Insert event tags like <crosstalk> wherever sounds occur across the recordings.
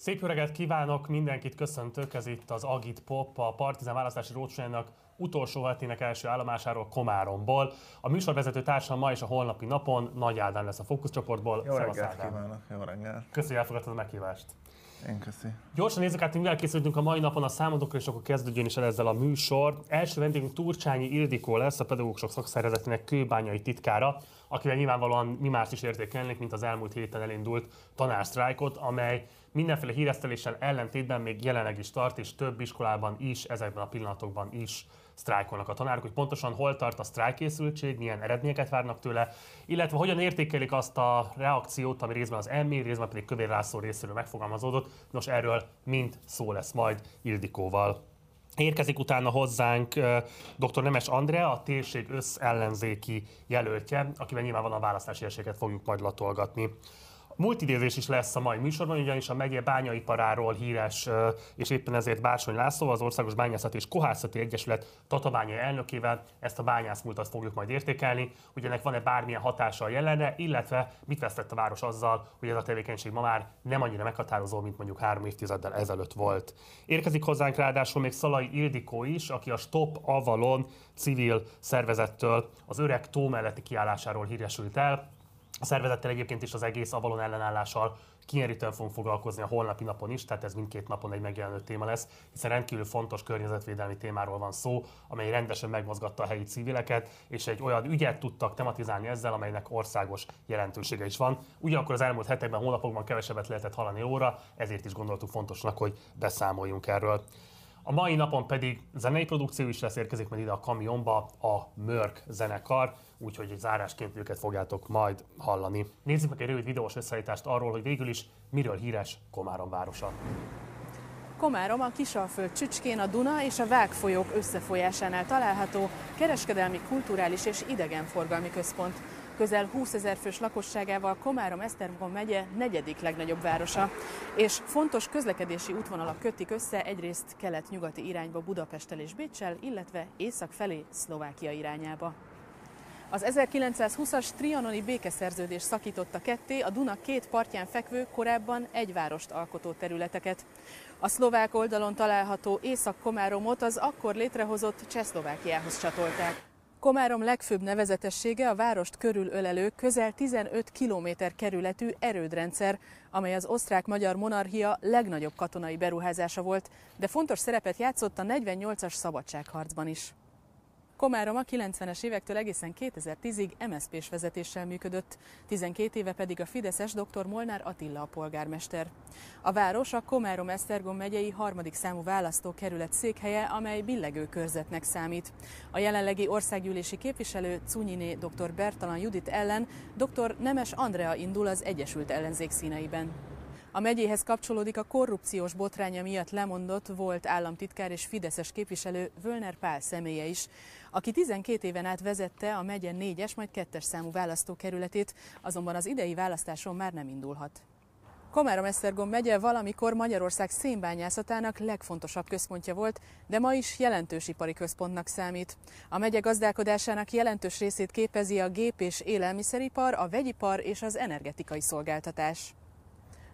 Szép jó reggelt kívánok, mindenkit köszöntök, ez itt az Agit Pop, a Partizán választási rócsójának utolsó hetének első állomásáról Komáromból. A műsorvezető társam ma és a holnapi napon Nagy Ádám lesz a fókuszcsoportból. Jó reggelt kívánok, jó reggelt. Köszönjük, hogy elfogadtad a meghívást. Én köszi. Gyorsan nézzük át, mivel készültünk a mai napon a számodokra, és akkor kezdődjön is el ezzel a műsor. Első vendégünk Turcsányi Ildikó lesz, a pedagógusok szakszervezetének kőbányai titkára, akivel nyilvánvalóan mi más is értékelnénk, mint az elmúlt héten elindult tanársztrájkot, amely mindenféle híreszteléssel ellentétben még jelenleg is tart, és több iskolában is, ezekben a pillanatokban is sztrájkolnak a tanárok, hogy pontosan hol tart a sztrájkészültség, milyen eredményeket várnak tőle, illetve hogyan értékelik azt a reakciót, ami részben az emmi, részben pedig Kövér László részéről megfogalmazódott. Nos, erről mind szó lesz majd Ildikóval. Érkezik utána hozzánk dr. Nemes Andrea, a térség összellenzéki jelöltje, akivel nyilván van a választási esélyeket fogjuk majd latolgatni. Multidézés is lesz a mai műsorban, ugyanis a megye bányaiparáról híres, és éppen ezért Bársony László, az Országos Bányászati és Kohászati Egyesület tatabányai elnökével ezt a bányászmúltat fogjuk majd értékelni, hogy ennek van-e bármilyen hatása a jelenre, illetve mit vesztett a város azzal, hogy ez a tevékenység ma már nem annyira meghatározó, mint mondjuk három évtizeddel ezelőtt volt. Érkezik hozzánk ráadásul még Szalai Ildikó is, aki a Stop Avalon civil szervezettől az öreg tó melletti kiállásáról híresült el, szervezettel egyébként is az egész Avalon ellenállással kinyerítően fogunk foglalkozni a holnapi napon is, tehát ez mindkét napon egy megjelenő téma lesz, hiszen rendkívül fontos környezetvédelmi témáról van szó, amely rendesen megmozgatta a helyi civileket, és egy olyan ügyet tudtak tematizálni ezzel, amelynek országos jelentősége is van. Ugyanakkor az elmúlt hetekben, hónapokban kevesebbet lehetett hallani óra, ezért is gondoltuk fontosnak, hogy beszámoljunk erről. A mai napon pedig zenei produkció is lesz, érkezik majd ide a kamionba a Mörk zenekar, úgyhogy egy zárásként őket fogjátok majd hallani. Nézzük meg egy rövid videós összeállítást arról, hogy végül is miről híres Komárom városa. Komárom a Kisalföld csücskén a Duna és a Vág folyók összefolyásánál található kereskedelmi, kulturális és idegenforgalmi központ. Közel 20 ezer fős lakosságával Komárom Esztergom megye negyedik legnagyobb városa, és fontos közlekedési útvonalak kötik össze egyrészt kelet-nyugati irányba Budapesttel és Bécsel, illetve észak felé Szlovákia irányába. Az 1920-as trianoni békeszerződés szakította ketté a Duna két partján fekvő, korábban egy várost alkotó területeket. A szlovák oldalon található Észak-Komáromot az akkor létrehozott Csehszlovákiához csatolták. Komárom legfőbb nevezetessége a várost körülölelő közel 15 km kerületű erődrendszer, amely az osztrák-magyar monarchia legnagyobb katonai beruházása volt, de fontos szerepet játszott a 48-as szabadságharcban is. Komárom a 90-es évektől egészen 2010-ig MSZP-s vezetéssel működött, 12 éve pedig a Fideszes dr. Molnár Attila a polgármester. A város a Komárom-Esztergom megyei harmadik számú választókerület székhelye, amely billegő körzetnek számít. A jelenlegi országgyűlési képviselő Cunyiné dr. Bertalan Judit ellen dr. Nemes Andrea indul az Egyesült Ellenzék színeiben. A megyéhez kapcsolódik a korrupciós botránya miatt lemondott volt államtitkár és Fideszes képviselő Völner Pál személye is, aki 12 éven át vezette a megye 4-es, majd 2-es számú választókerületét, azonban az idei választáson már nem indulhat. Komárom-Esztergom megye valamikor Magyarország szénbányászatának legfontosabb központja volt, de ma is jelentős ipari központnak számít. A megye gazdálkodásának jelentős részét képezi a gép- és élelmiszeripar, a vegyipar és az energetikai szolgáltatás.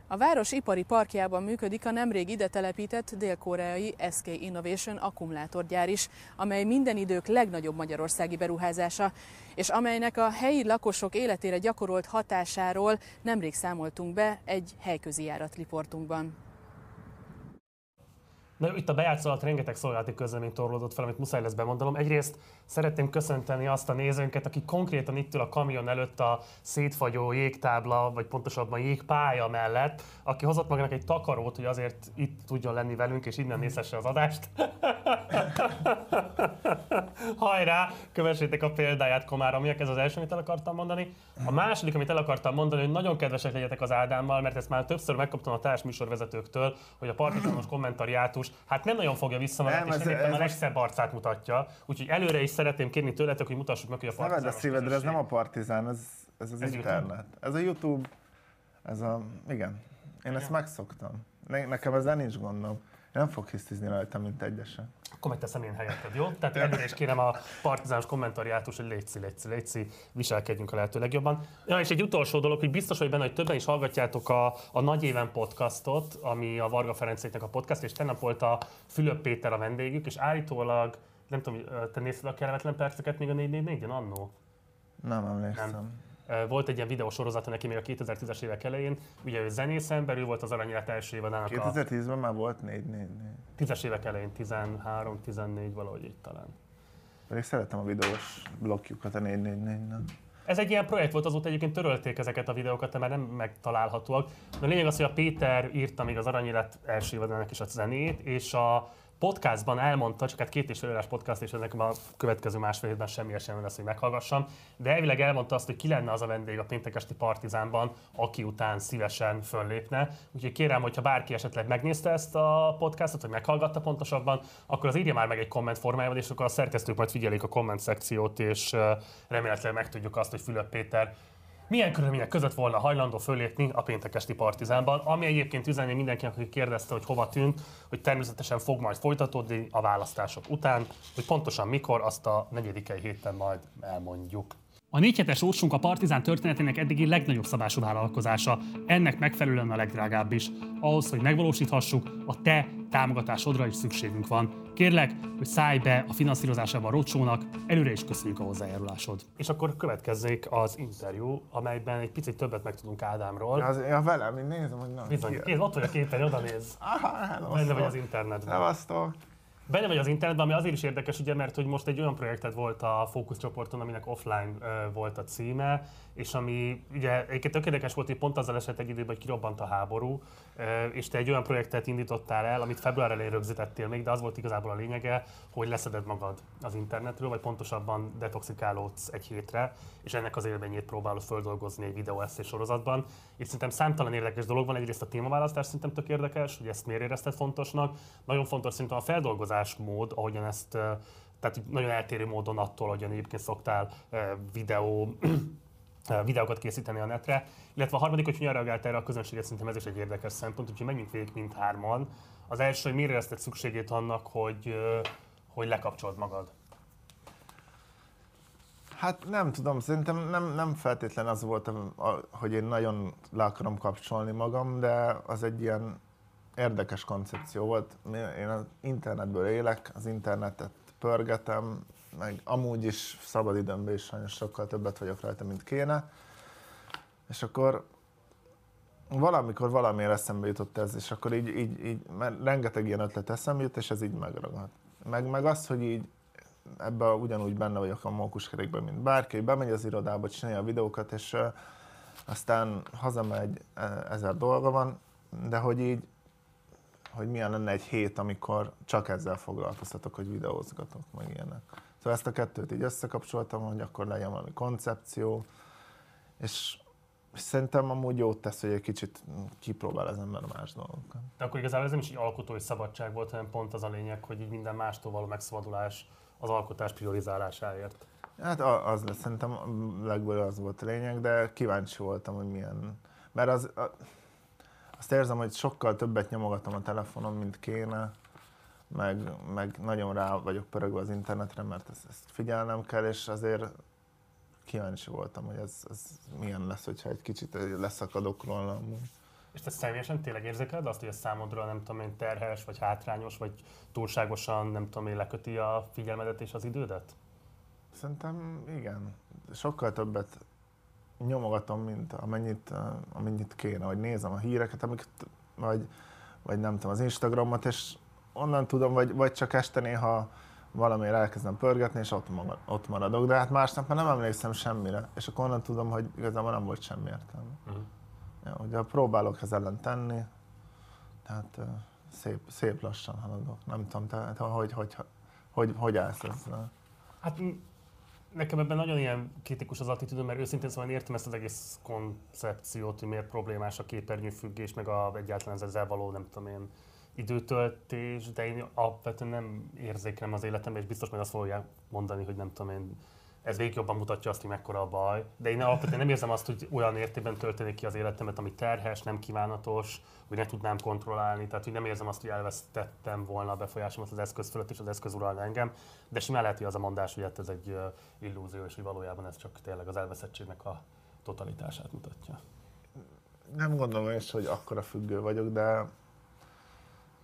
A város ipari parkjában működik a nemrég ide telepített dél-koreai SK Innovation akkumulátorgyár is, amely minden idők legnagyobb magyarországi beruházása, és amelynek a helyi lakosok életére gyakorolt hatásáról nemrég számoltunk be egy helyközi járat riportunkban. Na, itt a bejátszó alatt rengeteg szolgálati közlemény torlódott fel, amit muszáj lesz bemondanom. Egyrészt szeretném köszönteni azt a nézőnket, aki konkrétan itt ül a kamion előtt a szétfagyó jégtábla, vagy pontosabban jégpálya mellett, aki hozott magának egy takarót, hogy azért itt tudjon lenni velünk, és innen nézhesse az adást. <laughs> Hajrá, kövessétek a példáját, Komáromiak, ez az első, amit el akartam mondani. A második, amit el akartam mondani, hogy nagyon kedvesek legyetek az Ádámmal, mert ezt már többször megkaptam a társműsorvezetőktől, hogy a partizános kommentariátus hát nem nagyon fogja vissza és nem éppen a legszebb arcát mutatja. Úgyhogy előre is szeretném kérni tőletek, hogy mutassuk meg, hogy a partizán. a szívedre, ez nem a partizán, ez, ez az ez internet. YouTube? Ez a YouTube, ez a, igen. Én igen. ezt megszoktam. Ne, nekem ezzel nincs gondom. Nem fog hisztizni rajta, mint egyesen. Akkor megteszem én helyetted, jó? Tehát előre is kérem a partizános kommentariátus, hogy létszi, létszi, létszi, viselkedjünk a lehető legjobban. Ja, és egy utolsó dolog, hogy biztos vagy benne, hogy többen is hallgatjátok a, a Nagy Éven podcastot, ami a Varga Ferencéknek a podcast, és tegnap volt a Fülöp Péter a vendégük, és állítólag, nem tudom, te nézted a kellemetlen perceket még a 444-en annó? Nem emlékszem. Nem. Volt egy ilyen videósorozata neki még a 2010-es évek elején. Ugye ő zenész ember, ő volt az aranyélet első évadának 2010-ben már volt 4 4 10-es évek elején, 13-14 valahogy így talán. Pedig szeretem a videós blokkjukat a 4 4 4 ez egy ilyen projekt volt, azóta egyébként törölték ezeket a videókat, de már nem megtalálhatóak. De a lényeg az, hogy a Péter írta még az Aranyélet első évadának is a zenét, és a podcastban elmondta, csak hát két és fél podcast, és ennek a következő másfél évben semmi esélyem lesz, hogy meghallgassam, de elvileg elmondta azt, hogy ki lenne az a vendég a péntekesti partizánban, aki után szívesen föllépne. Úgyhogy kérem, hogyha bárki esetleg megnézte ezt a podcastot, vagy meghallgatta pontosabban, akkor az írja már meg egy komment formájában, és akkor a szerkesztők majd figyelik a komment szekciót, és remélhetőleg megtudjuk azt, hogy Fülöp Péter milyen körülmények között volna hajlandó fölépni a péntekesti partizánban, ami egyébként üzeni mindenkinek, aki kérdezte, hogy hova tűnt, hogy természetesen fog majd folytatódni a választások után, hogy pontosan mikor, azt a negyedikei héten majd elmondjuk. A négy hetes órsunk a Partizán történetének eddigi legnagyobb szabású vállalkozása, ennek megfelelően a legdrágább is. Ahhoz, hogy megvalósíthassuk, a te támogatásodra is szükségünk van. Kérlek, hogy szállj be a finanszírozásában a rocsónak, előre is köszönjük a hozzájárulásod. És akkor következzék az interjú, amelyben egy picit többet megtudunk Ádámról. Az, ja, velem, én nézem, hogy nem. Bizony, én ott vagy a képen, oda néz. Aha, Benne vagy az internetben. Szevasztok. Benne vagy az internetben, ami azért is érdekes, ugye, mert hogy most egy olyan projekted volt a fókuszcsoporton, aminek offline uh, volt a címe, és ami ugye egyébként tök érdekes volt, hogy pont azzal esett egy időben, hogy kirobbant a háború, és te egy olyan projektet indítottál el, amit február elején rögzítettél még, de az volt igazából a lényege, hogy leszeded magad az internetről, vagy pontosabban detoxikálódsz egy hétre, és ennek az élményét próbálod földolgozni egy videó sorozatban. És szerintem számtalan érdekes dolog van, egyrészt a témaválasztás szerintem tök érdekes, hogy ezt miért érezted fontosnak. Nagyon fontos szerintem a feldolgozás mód, ahogyan ezt tehát nagyon eltérő módon attól, ahogyan egyébként szoktál videó videókat készíteni a netre. Illetve a harmadik, hogy hogyan reagált erre a közönséget, szerintem ez is egy érdekes szempont, úgyhogy menjünk végig mindhárman. Az első, hogy miért érezted szükségét annak, hogy, hogy lekapcsold magad? Hát nem tudom, szerintem nem, nem feltétlen az volt, hogy én nagyon le akarom kapcsolni magam, de az egy ilyen érdekes koncepció volt. Én az internetből élek, az internetet pörgetem, meg amúgy is szabadidőmben is sajnos sokkal többet vagyok rajta, mint kéne. És akkor valamikor valamiért eszembe jutott ez, és akkor így, így, így mert rengeteg ilyen ötlet eszembe jut, és ez így megragad. Meg, meg az, hogy így ebben ugyanúgy benne vagyok a mókuskerékben, mint bárki, bemegy az irodába, csinálja a videókat, és uh, aztán hazamegy, ezer dolga van, de hogy így, hogy milyen lenne egy hét, amikor csak ezzel foglalkoztatok, hogy videózgatok, meg ilyenek. Szóval ezt a kettőt így összekapcsoltam, hogy akkor legyen valami koncepció, és szerintem amúgy jót tesz, hogy egy kicsit kipróbál az ember más dolgokat. De akkor igazából ez nem is egy alkotói szabadság volt, hanem pont az a lényeg, hogy így minden mástól való megszabadulás az alkotás priorizálásáért. Hát az lesz, szerintem legből az volt a lényeg, de kíváncsi voltam, hogy milyen... Mert az, azt érzem, hogy sokkal többet nyomogatom a telefonon, mint kéne, meg, meg nagyon rá vagyok pörögve az internetre, mert ezt, ezt figyelnem kell, és azért kíváncsi voltam, hogy ez, ez milyen lesz, hogyha egy kicsit leszakadok róla. És te személyesen tényleg érzékeled azt, hogy ez számodra nem tudom én terhes, vagy hátrányos, vagy túlságosan nem tudom én leköti a figyelmedet és az idődet? Szerintem igen. Sokkal többet nyomogatom, mint amennyit, amennyit kéne, vagy nézem a híreket, amiket, vagy, vagy nem tudom, az Instagramot, és onnan tudom, vagy, vagy csak este néha valamiért elkezdem pörgetni, és ott, magad, ott maradok, de hát másnap már nem emlékszem semmire, és akkor onnan tudom, hogy igazából nem volt semmi értelme. Uh-huh. Ja, ugye próbálok ez ellen tenni, tehát szép, szép lassan haladok. Nem tudom, te, te hogy, hogy, hogy, hogy állsz ezzel? Hát nekem ebben nagyon ilyen kritikus az attitűdöm, mert őszintén szóval értem ezt az egész koncepciót, hogy miért problémás a képernyőfüggés, meg a, egyáltalán ezzel való, nem tudom én, időtöltés, de én alapvetően nem érzékelem az életemben, és biztos majd azt fogják mondani, hogy nem tudom én, ez végig jobban mutatja azt, hogy mekkora a baj. De én alapvetően nem érzem azt, hogy olyan értében történik ki az életemet, ami terhes, nem kívánatos, hogy ne tudnám kontrollálni. Tehát, hogy nem érzem azt, hogy elvesztettem volna a befolyásomat az eszköz fölött, és az eszköz uralna engem. De simán lehet, hogy az a mondás, hogy hát ez egy illúzió, és hogy valójában ez csak tényleg az elveszettségnek a totalitását mutatja. Nem gondolom is, hogy akkora függő vagyok, de,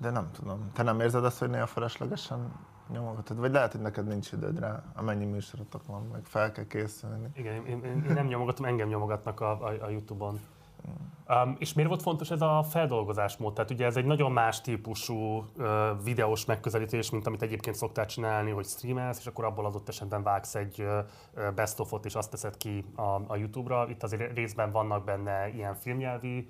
de nem tudom. Te nem érzed azt, hogy néha feleslegesen nyomogatod? Vagy lehet, hogy neked nincs időd rá, amennyi műsorotok van, meg fel kell készülni. Igen, én, én, nem nyomogatom, engem nyomogatnak a, a, a Youtube-on. Um, és miért volt fontos ez a feldolgozásmód? Tehát ugye ez egy nagyon más típusú uh, videós megközelítés, mint amit egyébként szoktál csinálni, hogy streamelsz, és akkor abból adott esetben vágsz egy uh, best of és azt teszed ki a, a YouTube-ra. Itt azért részben vannak benne ilyen filmnyelvi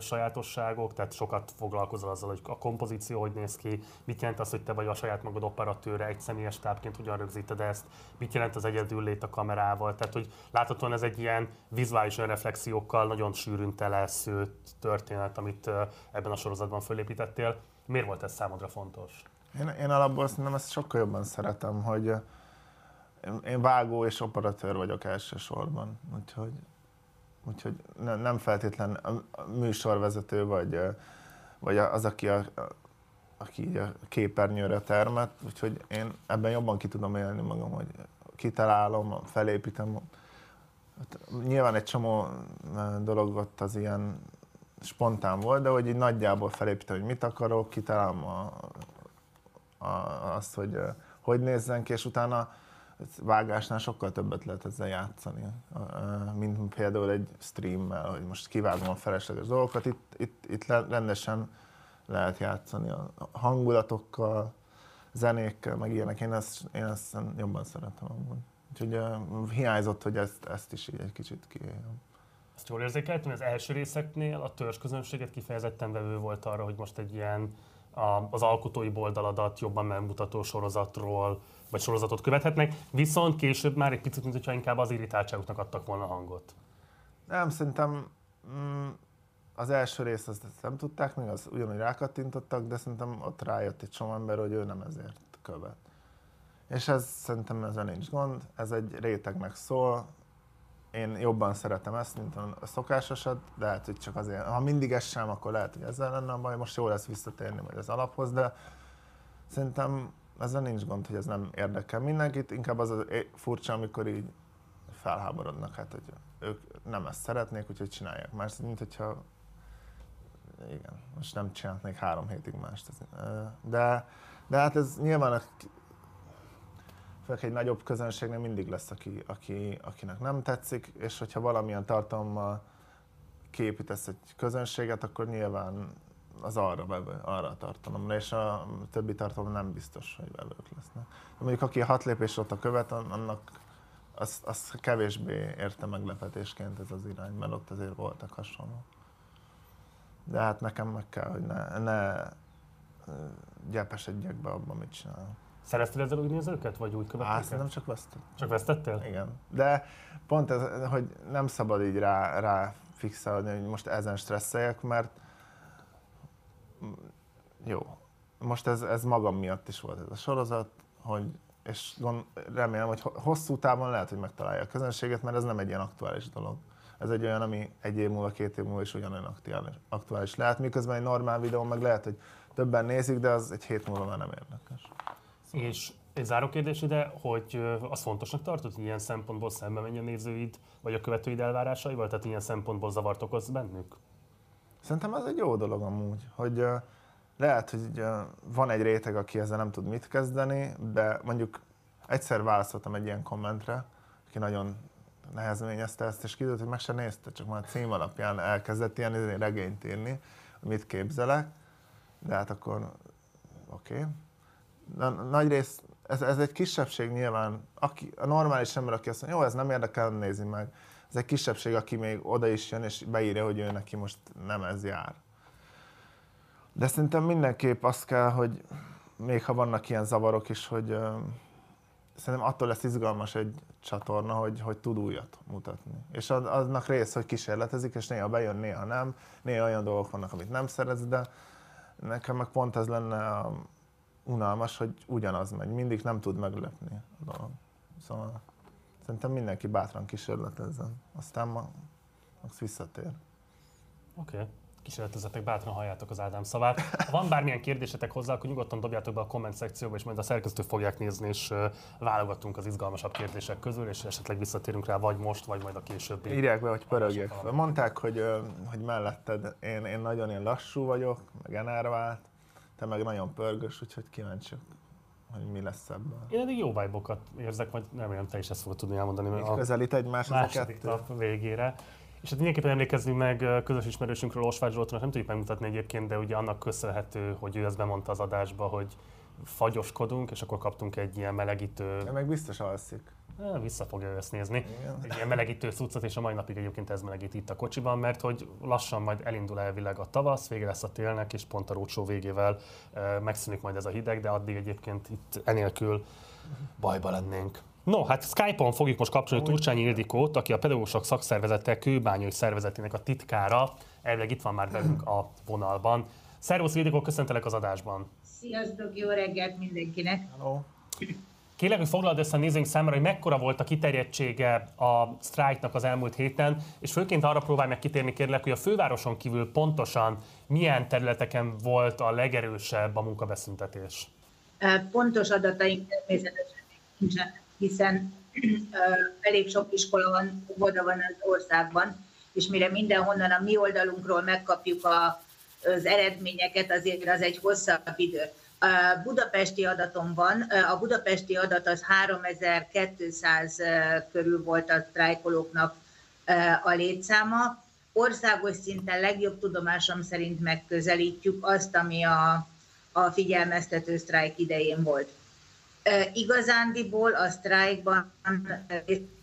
sajátosságok, tehát sokat foglalkozol azzal, hogy a kompozíció hogy néz ki, mit jelent az, hogy te vagy a saját magad operatőre, egy személyes tápként hogyan rögzíted ezt, mit jelent az egyedül lét a kamerával, tehát hogy láthatóan ez egy ilyen vizuális reflexiókkal nagyon sűrűn teleszőtt történet, amit ebben a sorozatban fölépítettél. Miért volt ez számodra fontos? Én, én alapból szerintem ezt sokkal jobban szeretem, hogy én vágó és operatőr vagyok elsősorban, úgyhogy úgyhogy nem feltétlen a műsorvezető vagy, vagy az, aki a, aki a képernyőre termet, úgyhogy én ebben jobban ki tudom élni magam, hogy kitalálom, felépítem. Hát nyilván egy csomó dolog ott az ilyen spontán volt, de hogy így nagyjából felépítem, hogy mit akarok, kitalálom a, a, azt, hogy hogy nézzen ki, és utána vágásnál sokkal többet lehet ezzel játszani, mint például egy streammel, hogy most kivágom a felesleges dolgokat, itt, itt, itt rendesen lehet játszani a hangulatokkal, zenékkel, meg ilyenek. Én ezt, én ezt jobban szeretem amúgy. Úgyhogy uh, hiányzott, hogy ezt, ezt is így egy kicsit kiéljem. Azt jól érzékeltem, az első részeknél a törzsközönséget kifejezetten vevő volt arra, hogy most egy ilyen a, az alkotói boldaladat jobban megmutató sorozatról, vagy sorozatot követhetnek, viszont később már egy picit, mintha inkább az irritáltságuknak adtak volna hangot. Nem, szerintem mm, az első részt azt nem tudták még, az ugyanúgy rákattintottak, de szerintem ott rájött egy csomó ember, hogy ő nem ezért követ. És ez szerintem ezzel nincs gond, ez egy rétegnek szól, én jobban szeretem ezt, mint a szokásosat, de lehet, hogy csak azért, ha mindig ez akkor lehet, hogy ezzel lenne a baj, most jó lesz visszatérni majd az alaphoz, de szerintem ezzel nincs gond, hogy ez nem érdekel mindenkit, inkább az a furcsa, amikor így felháborodnak, hát hogy ők nem ezt szeretnék, úgyhogy csinálják más, mint hogyha igen, most nem csinálnék három hétig mást. De, de hát ez nyilván főleg egy nagyobb közönségnél mindig lesz, aki, aki, akinek nem tetszik, és hogyha valamilyen tartalommal képítesz egy közönséget, akkor nyilván az arra, vevő, arra a tartalomra, és a többi tartalom nem biztos, hogy vevők lesznek. Mondjuk aki a hat lépés a követ, annak az, az kevésbé érte meglepetésként ez az irány, mert ott azért voltak hasonló. De hát nekem meg kell, hogy ne, ne gyepesedjek be abban, mit csinálok. Szereztél ezzel új nézőket, vagy új követőket? nem csak vesztettem. Csak vesztettél? Igen. De pont ez, hogy nem szabad így rá, rá fixálni, hogy most ezen stresszeljek, mert jó, most ez, ez magam miatt is volt ez a sorozat, hogy, és gond, remélem, hogy hosszú távon lehet, hogy megtalálja a közönséget, mert ez nem egy ilyen aktuális dolog. Ez egy olyan, ami egy év múlva, két év múlva is ugyanolyan aktuális, lehet, miközben egy normál videó meg lehet, hogy többen nézik, de az egy hét múlva már nem érdekes. Szóval. És egy záró kérdés ide, hogy az fontosnak tartod, hogy ilyen szempontból szembe menj a nézőid, vagy a követőid elvárásaival, tehát ilyen szempontból zavart okoz bennük? Szerintem ez egy jó dolog amúgy, hogy lehet, hogy van egy réteg, aki ezzel nem tud mit kezdeni, de mondjuk egyszer válaszoltam egy ilyen kommentre, aki nagyon nehezményezte ezt, és kiderült, hogy meg se nézte, csak már cím alapján elkezdett ilyen izé regényt írni, mit képzelek, de hát akkor oké. Okay. Nagy rész, ez, ez egy kisebbség nyilván, aki, a normális ember, aki azt mondja, jó, ez nem érdekel, nézi meg ez egy kisebbség, aki még oda is jön, és beírja, hogy ő neki most nem ez jár. De szerintem mindenképp azt kell, hogy még ha vannak ilyen zavarok is, hogy uh, szerintem attól lesz izgalmas egy csatorna, hogy, hogy tud újat mutatni. És az, aznak rész, hogy kísérletezik, és néha bejön, néha nem. Néha olyan dolgok vannak, amit nem szeretsz, de nekem meg pont ez lenne a unalmas, hogy ugyanaz megy. Mindig nem tud meglepni a dolog. Szóval Szerintem mindenki bátran kísérletezzen. Aztán ma, az visszatér. Oké. Okay. Kísérletezzetek, bátran halljátok az Ádám szavát. Ha van bármilyen kérdésetek hozzá, akkor nyugodtan dobjátok be a komment szekcióba, és majd a szerkesztők fogják nézni, és válogatunk az izgalmasabb kérdések közül, és esetleg visszatérünk rá vagy most, vagy majd a későbbi. Írják be, hogy pörögjek fel. Mondták, hogy, hogy melletted én, én nagyon ilyen lassú vagyok, meg enervált, te meg nagyon pörgös, úgyhogy kíváncsiak, hogy mi lesz ebből. Én eddig jó vibe érzek, majd remélem te is ezt fogod tudni elmondani. mert a közelít egymáshoz a második kettő. nap végére. És hát mindenképpen emlékezzünk meg közös ismerősünkről, Osvágy Zsoltról, nem tudjuk megmutatni egyébként, de ugye annak köszönhető, hogy ő ezt bemondta az adásba, hogy fagyoskodunk, és akkor kaptunk egy ilyen melegítő, Ő meg biztos alszik. Vissza fogja ezt nézni, Igen. egy ilyen melegítő cuccot, és a mai napig egyébként ez melegít itt a kocsiban, mert hogy lassan majd elindul elvileg a tavasz, vége lesz a télnek, és pont a rócsó végével eh, megszűnik majd ez a hideg, de addig egyébként itt enélkül bajba lennénk. No, hát Skype-on fogjuk most kapcsolni Turcsányi Ildikót, aki a pedagógusok szakszervezete kőbányai szervezetének a titkára. Elvileg itt van már velünk a vonalban. Szervusz Ildikó, köszöntelek az adásban. Sziasztok, jó reggelt mindenkinek! Hello. Kérlek, hogy foglald össze a nézőink számára, hogy mekkora volt a kiterjedtsége a sztrájknak az elmúlt héten, és főként arra próbálj meg kitérni, kérlek, hogy a fővároson kívül pontosan milyen területeken volt a legerősebb a munkabeszüntetés. Pontos adataink természetesen nincsenek, hiszen elég sok iskola van, óvoda van az országban, és mire mindenhonnan a mi oldalunkról megkapjuk a, az eredményeket, azért az egy hosszabb idő. A budapesti adatom van, a budapesti adat az 3200 ö, körül volt a sztrájkolóknak ö, a létszáma. Országos szinten legjobb tudomásom szerint megközelítjük azt, ami a, a figyelmeztető sztrájk idején volt. Igazándiból a sztrájkban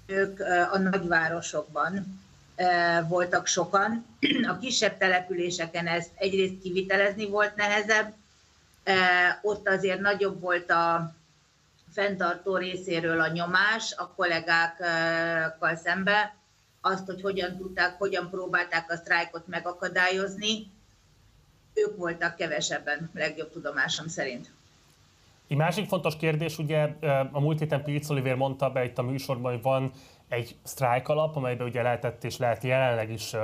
ők a nagyvárosokban voltak sokan. A kisebb településeken ezt egyrészt kivitelezni volt nehezebb, ott azért nagyobb volt a fenntartó részéről a nyomás a kollégákkal szembe, azt, hogy hogyan tudták, hogyan próbálták a sztrájkot megakadályozni, ők voltak kevesebben, legjobb tudomásom szerint. Egy másik fontos kérdés, ugye a múlt héten Pilc Oliver mondta be itt a műsorban, hogy van egy sztrájk alap, amelyben ugye lehetett és lehet jelenleg is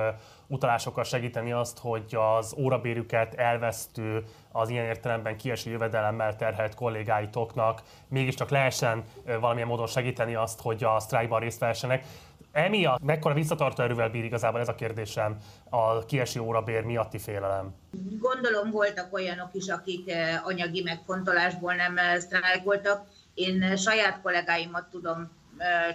utalásokkal segíteni azt, hogy az órabérüket elvesztő, az ilyen értelemben kieső jövedelemmel terhelt kollégáitoknak mégiscsak lehessen valamilyen módon segíteni azt, hogy a sztrájkban részt vehessenek. Emiatt mekkora visszatartó erővel bír igazából ez a kérdésem a kieső órabér miatti félelem? Gondolom voltak olyanok is, akik anyagi megfontolásból nem sztrájkoltak. Én saját kollégáimat tudom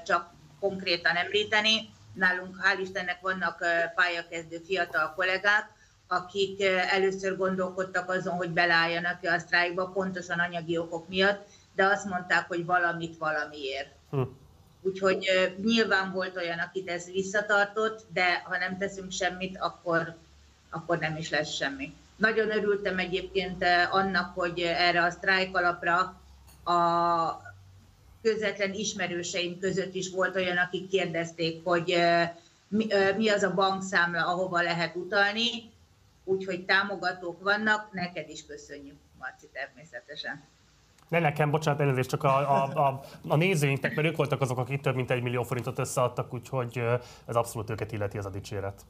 csak konkrétan említeni. Nálunk hál' Istennek vannak pályakezdő fiatal kollégák, akik először gondolkodtak azon, hogy beleálljanak-e a sztrájkba, pontosan anyagi okok miatt, de azt mondták, hogy valamit valamiért. Hm. Úgyhogy nyilván volt olyan, akit ez visszatartott, de ha nem teszünk semmit, akkor, akkor nem is lesz semmi. Nagyon örültem egyébként annak, hogy erre a sztrájk alapra a közvetlen ismerőseim között is volt olyan, akik kérdezték, hogy mi, az a bankszámla, ahova lehet utalni, úgyhogy támogatók vannak, neked is köszönjük, Marci, természetesen. Ne nekem, bocsánat, elnézést, csak a, a, a, a nézőinknek, mert ők voltak azok, akik több mint egy millió forintot összeadtak, úgyhogy ez abszolút őket illeti ez a dicséret.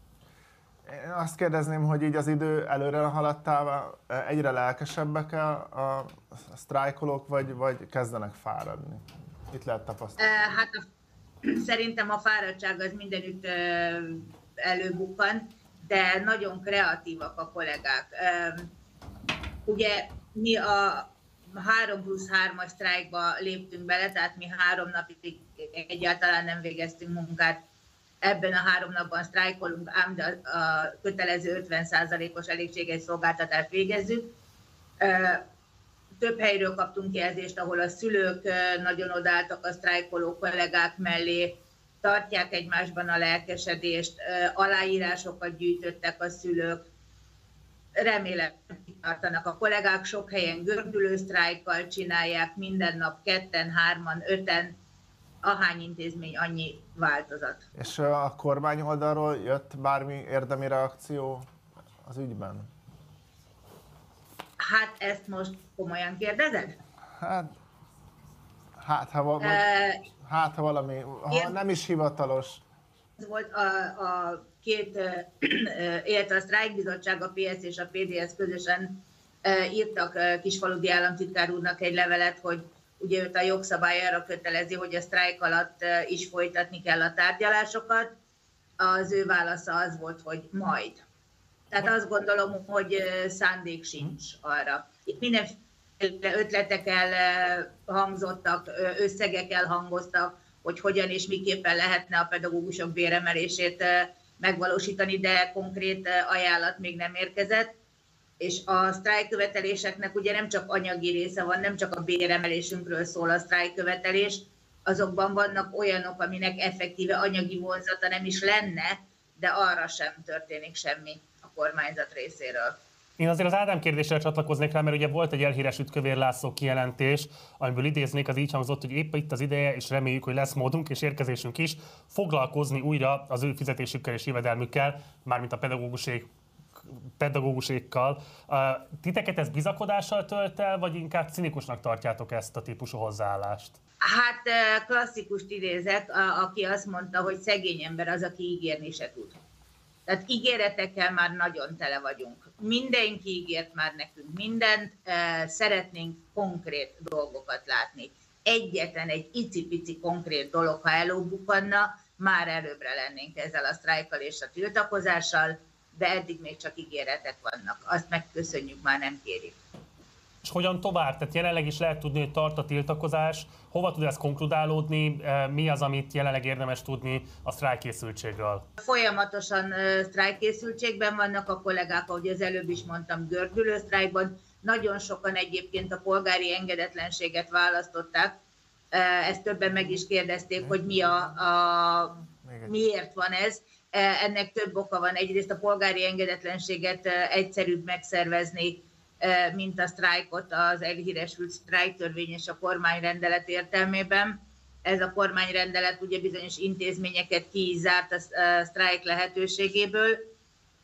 Én azt kérdezném, hogy így az idő előre haladtával egyre lelkesebbek a, a sztrájkolók, vagy, vagy kezdenek fáradni? Itt lehet tapasztalni. Ö, Hát a, szerintem a fáradtság az mindenütt ö, előbukkan, de nagyon kreatívak a kollégák. Ugye mi a 3 plusz 3-as sztrájkba léptünk bele, tehát mi három napig egyáltalán nem végeztünk munkát. Ebben a három napban sztrájkolunk, ám de a a kötelező 50%-os elégséges szolgáltatást végezzük. Több helyről kaptunk jelzést, ahol a szülők nagyon odálltak a sztrájkoló kollégák mellé, tartják egymásban a lelkesedést, aláírásokat gyűjtöttek a szülők, remélem tartanak. A kollégák, sok helyen gördülő sztrájkkal csinálják, minden nap ketten, hárman, öten, ahány intézmény, annyi változat. És a kormány oldalról jött bármi érdemi reakció az ügyben? Hát ezt most komolyan kérdezed? Hát, Hát, ha, va- hát, ha valami, ha nem is hivatalos. Ez volt a, a két, illetve a sztrájkbizottság, a PS és a PDS közösen írtak Kisfaludi államtitkár úrnak egy levelet, hogy ugye őt a jogszabály arra kötelezi, hogy a sztrájk alatt is folytatni kell a tárgyalásokat. Az ő válasza az volt, hogy majd. Tehát azt gondolom, hogy szándék sincs arra. Itt mindenféle ötletek elhangzottak, összegek elhangoztak, hogy hogyan és miképpen lehetne a pedagógusok béremelését megvalósítani, de konkrét ajánlat még nem érkezett. És a sztrájkköveteléseknek ugye nem csak anyagi része van, nem csak a béremelésünkről szól a sztrájkkövetelés, azokban vannak olyanok, aminek effektíve anyagi vonzata nem is lenne, de arra sem történik semmi a kormányzat részéről. Én azért az Ádám kérdésre csatlakoznék rá, mert ugye volt egy elhíresült Kövér László kijelentés, amiből idéznék, az így hangzott, hogy épp itt az ideje, és reméljük, hogy lesz módunk és érkezésünk is, foglalkozni újra az ő fizetésükkel és jövedelmükkel, mármint a pedagóguség pedagógusékkal. Titeket ez bizakodással tölt el, vagy inkább cinikusnak tartjátok ezt a típusú hozzáállást? Hát klasszikust idézek, aki azt mondta, hogy szegény ember az, aki ígérni se tud. Tehát ígéretekkel már nagyon tele vagyunk. Mindenki ígért már nekünk mindent, szeretnénk konkrét dolgokat látni. Egyetlen egy icipici konkrét dolog, ha előbukkanna, már előbbre lennénk ezzel a sztrájkkal és a tiltakozással, de eddig még csak ígéretek vannak. Azt megköszönjük, már nem kérjük. És hogyan tovább? Tehát jelenleg is lehet tudni, hogy tart a tiltakozás. Hova tud ez konkludálódni? E, mi az, amit jelenleg érdemes tudni a sztrájkészültségről? Folyamatosan sztrájkészültségben vannak a kollégák, ahogy az előbb is mondtam, gördülő sztrájkban. Nagyon sokan egyébként a polgári engedetlenséget választották. Ezt többen meg is kérdezték, hogy mi a, a miért van ez. Ennek több oka van. Egyrészt a polgári engedetlenséget egyszerűbb megszervezni, mint a sztrájkot az elhíresült sztrájktörvény és a kormányrendelet értelmében. Ez a kormányrendelet ugye bizonyos intézményeket ki is zárt a sztrájk lehetőségéből.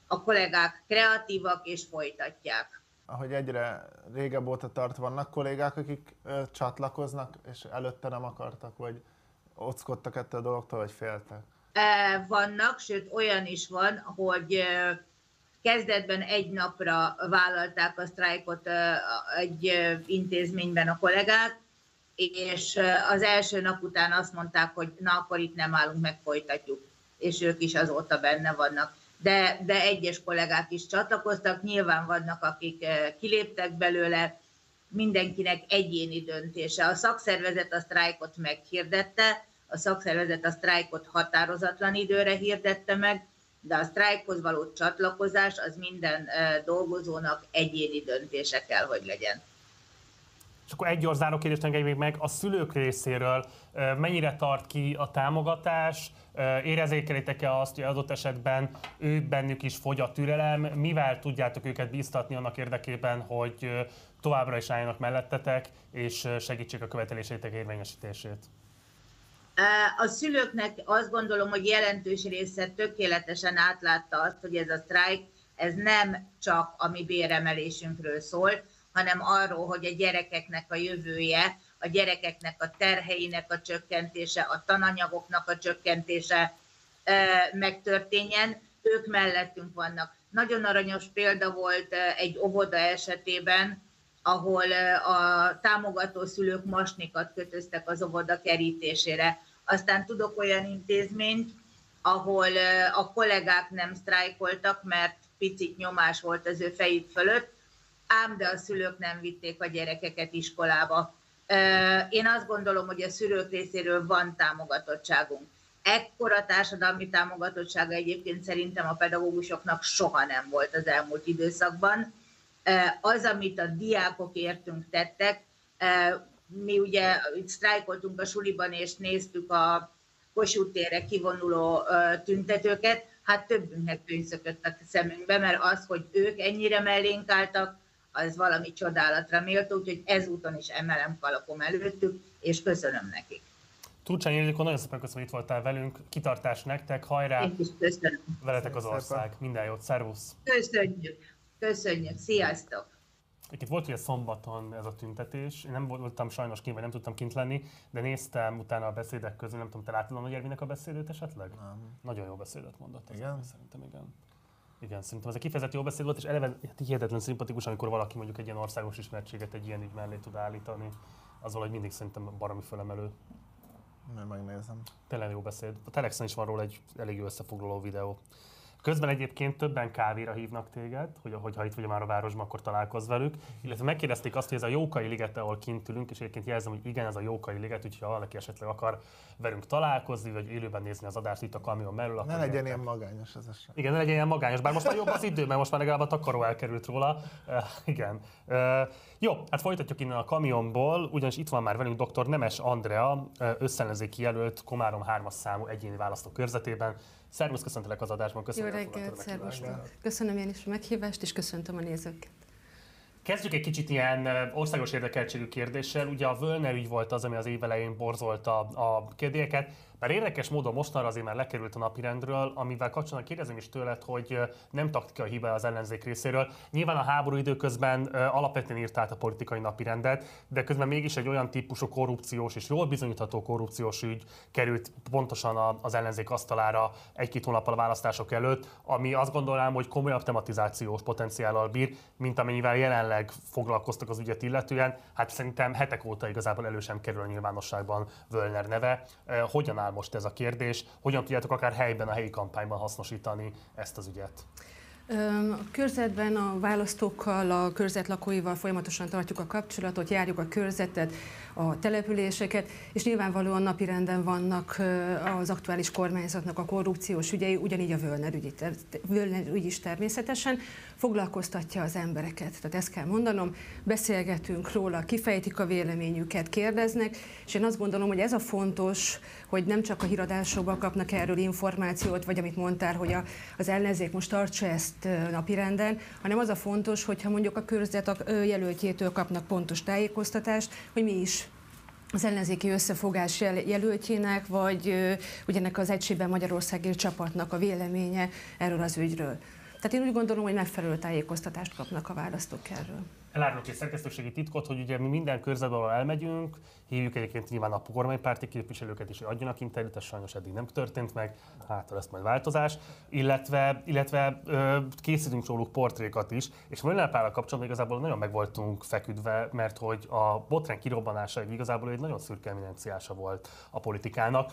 A kollégák kreatívak és folytatják. Ahogy egyre régebb óta tart, vannak kollégák, akik ö, csatlakoznak, és előtte nem akartak, vagy ockodtak ettől a dologtól, vagy féltek? Vannak, sőt olyan is van, hogy Kezdetben egy napra vállalták a sztrájkot egy intézményben a kollégák, és az első nap után azt mondták, hogy na akkor itt nem állunk, meg folytatjuk. És ők is azóta benne vannak. De, de egyes kollégák is csatlakoztak, nyilván vannak, akik kiléptek belőle, mindenkinek egyéni döntése. A szakszervezet a sztrájkot meghirdette, a szakszervezet a sztrájkot határozatlan időre hirdette meg, de a sztrájkhoz való csatlakozás az minden dolgozónak egyéni döntése kell, hogy legyen. És akkor egy gyors kérdést engedj még meg, a szülők részéről mennyire tart ki a támogatás, érezékelitek-e azt, hogy adott esetben ő bennük is fogy a türelem, mivel tudjátok őket bíztatni annak érdekében, hogy továbbra is álljanak mellettetek, és segítsék a követeléseitek érvényesítését? A szülőknek azt gondolom, hogy jelentős része tökéletesen átlátta azt, hogy ez a sztrájk, ez nem csak a mi béremelésünkről szól, hanem arról, hogy a gyerekeknek a jövője, a gyerekeknek a terheinek a csökkentése, a tananyagoknak a csökkentése megtörténjen. Ők mellettünk vannak. Nagyon aranyos példa volt egy óvoda esetében, ahol a támogató szülők masnikat kötöztek az óvoda kerítésére. Aztán tudok olyan intézményt, ahol a kollégák nem sztrájkoltak, mert picit nyomás volt az ő fejük fölött, ám de a szülők nem vitték a gyerekeket iskolába. Én azt gondolom, hogy a szülők részéről van támogatottságunk. Ekkora társadalmi támogatottsága egyébként szerintem a pedagógusoknak soha nem volt az elmúlt időszakban. Az, amit a diákok értünk tettek, mi ugye itt sztrájkoltunk a suliban, és néztük a Kossuth térre kivonuló tüntetőket, hát többünknek könyvszökött a szemünkbe, mert az, hogy ők ennyire mellénk álltak, az valami csodálatra méltó, úgyhogy ezúton is emelem kalapom előttük, és köszönöm nekik. Turcsány Ildikó, nagyon szépen köszönöm, hogy itt voltál velünk. Kitartás nektek, hajrá! Én is köszönöm. Veletek az ország. Minden jót, szervusz! Köszönjük! Köszönjük! Sziasztok! Itt volt ugye szombaton ez a tüntetés, én nem voltam sajnos kint, vagy nem tudtam kint lenni, de néztem utána a beszédek közül, nem tudom, te láttad a Nagy Ervinek a beszédét esetleg? Nem. Nagyon jó beszédet mondott. Igen? Szerintem igen. Igen, szerintem ez egy kifejezetten jó beszéd volt, és eleve hát hihetetlen szimpatikus, amikor valaki mondjuk egy ilyen országos ismertséget egy ilyen ügy mellé tud állítani. Az valahogy mindig szerintem baromi fölemelő. Majd megnézem. Tényleg jó beszéd. A Telexen is van róla egy elég jó összefoglaló videó. Közben egyébként többen kávéra hívnak téged, hogy hogyha itt vagy már a városban, akkor találkozz velük. Illetve megkérdezték azt, hogy ez a Jókai liget, ahol kint ülünk, és egyébként jelzem, hogy igen, ez a Jókai liget, úgyhogy ha valaki esetleg akar velünk találkozni, vagy élőben nézni az adást itt a kamion mellől, Ne legyen ilyen magányos ez eset. Igen, ne legyen ilyen magányos, bár most már jobb az idő, mert most már legalább a takaró elkerült róla. Uh, igen. Uh, jó, hát folytatjuk innen a kamionból, ugyanis itt van már velünk dr. Nemes Andrea, összellenzéki jelölt Komárom 3-as számú egyéni választókörzetében. Szervusz, köszöntelek az adásban, Jó köszönöm. hogy reggelt, elfogadtad a szervusz! meghívást. Köszönöm én is a meghívást, és köszöntöm a nézőket. Kezdjük egy kicsit ilyen országos érdekeltségű kérdéssel. Ugye a Völner ügy volt az, ami az év elején borzolta a kérdéket. Bár érdekes módon mostanra azért már lekerült a napirendről, amivel kapcsolatban kérdezem is tőled, hogy nem taktikai hiba az ellenzék részéről. Nyilván a háború időközben alapvetően írt át a politikai napirendet, de közben mégis egy olyan típusú korrupciós és jól bizonyítható korrupciós ügy került pontosan az ellenzék asztalára egy-két hónappal a választások előtt, ami azt gondolnám, hogy komolyabb tematizációs potenciállal bír, mint amennyivel jelenleg foglalkoztak az ügyet illetően. Hát szerintem hetek óta igazából elő sem kerül a nyilvánosságban Völner neve. Hogyan most ez a kérdés? Hogyan tudjátok akár helyben, a helyi kampányban hasznosítani ezt az ügyet? A körzetben a választókkal, a körzet lakóival folyamatosan tartjuk a kapcsolatot, járjuk a körzetet, a településeket, és nyilvánvalóan napirenden vannak az aktuális kormányzatnak a korrupciós ügyei, ugyanígy a Völner ügy, ter- Völner ügy is természetesen foglalkoztatja az embereket. Tehát ezt kell mondanom, beszélgetünk róla, kifejtik a véleményüket, kérdeznek, és én azt gondolom, hogy ez a fontos, hogy nem csak a híradásokban kapnak erről információt, vagy amit mondtál, hogy a, az ellenzék most tartsa ezt ö, napirenden, hanem az a fontos, hogyha mondjuk a körzet a jelöltjétől kapnak pontos tájékoztatást, hogy mi is az ellenzéki összefogás jel- jelöltjének, vagy ö, ugyanek az Egységben Magyarországért csapatnak a véleménye erről az ügyről. Tehát én úgy gondolom, hogy megfelelő tájékoztatást kapnak a választók erről. Elárulok egy szerkesztőségi titkot, hogy ugye mi minden körzetben, ahol elmegyünk, hívjuk egyébként nyilván a kormánypárti képviselőket is, hogy adjanak interjút, ez sajnos eddig nem történt meg, hát lesz majd változás, illetve, illetve ö, készítünk róluk portrékat is, és Mölner Pállal kapcsolatban igazából nagyon meg voltunk feküdve, mert hogy a botrány kirobbanása igazából egy nagyon szürke eminenciása volt a politikának.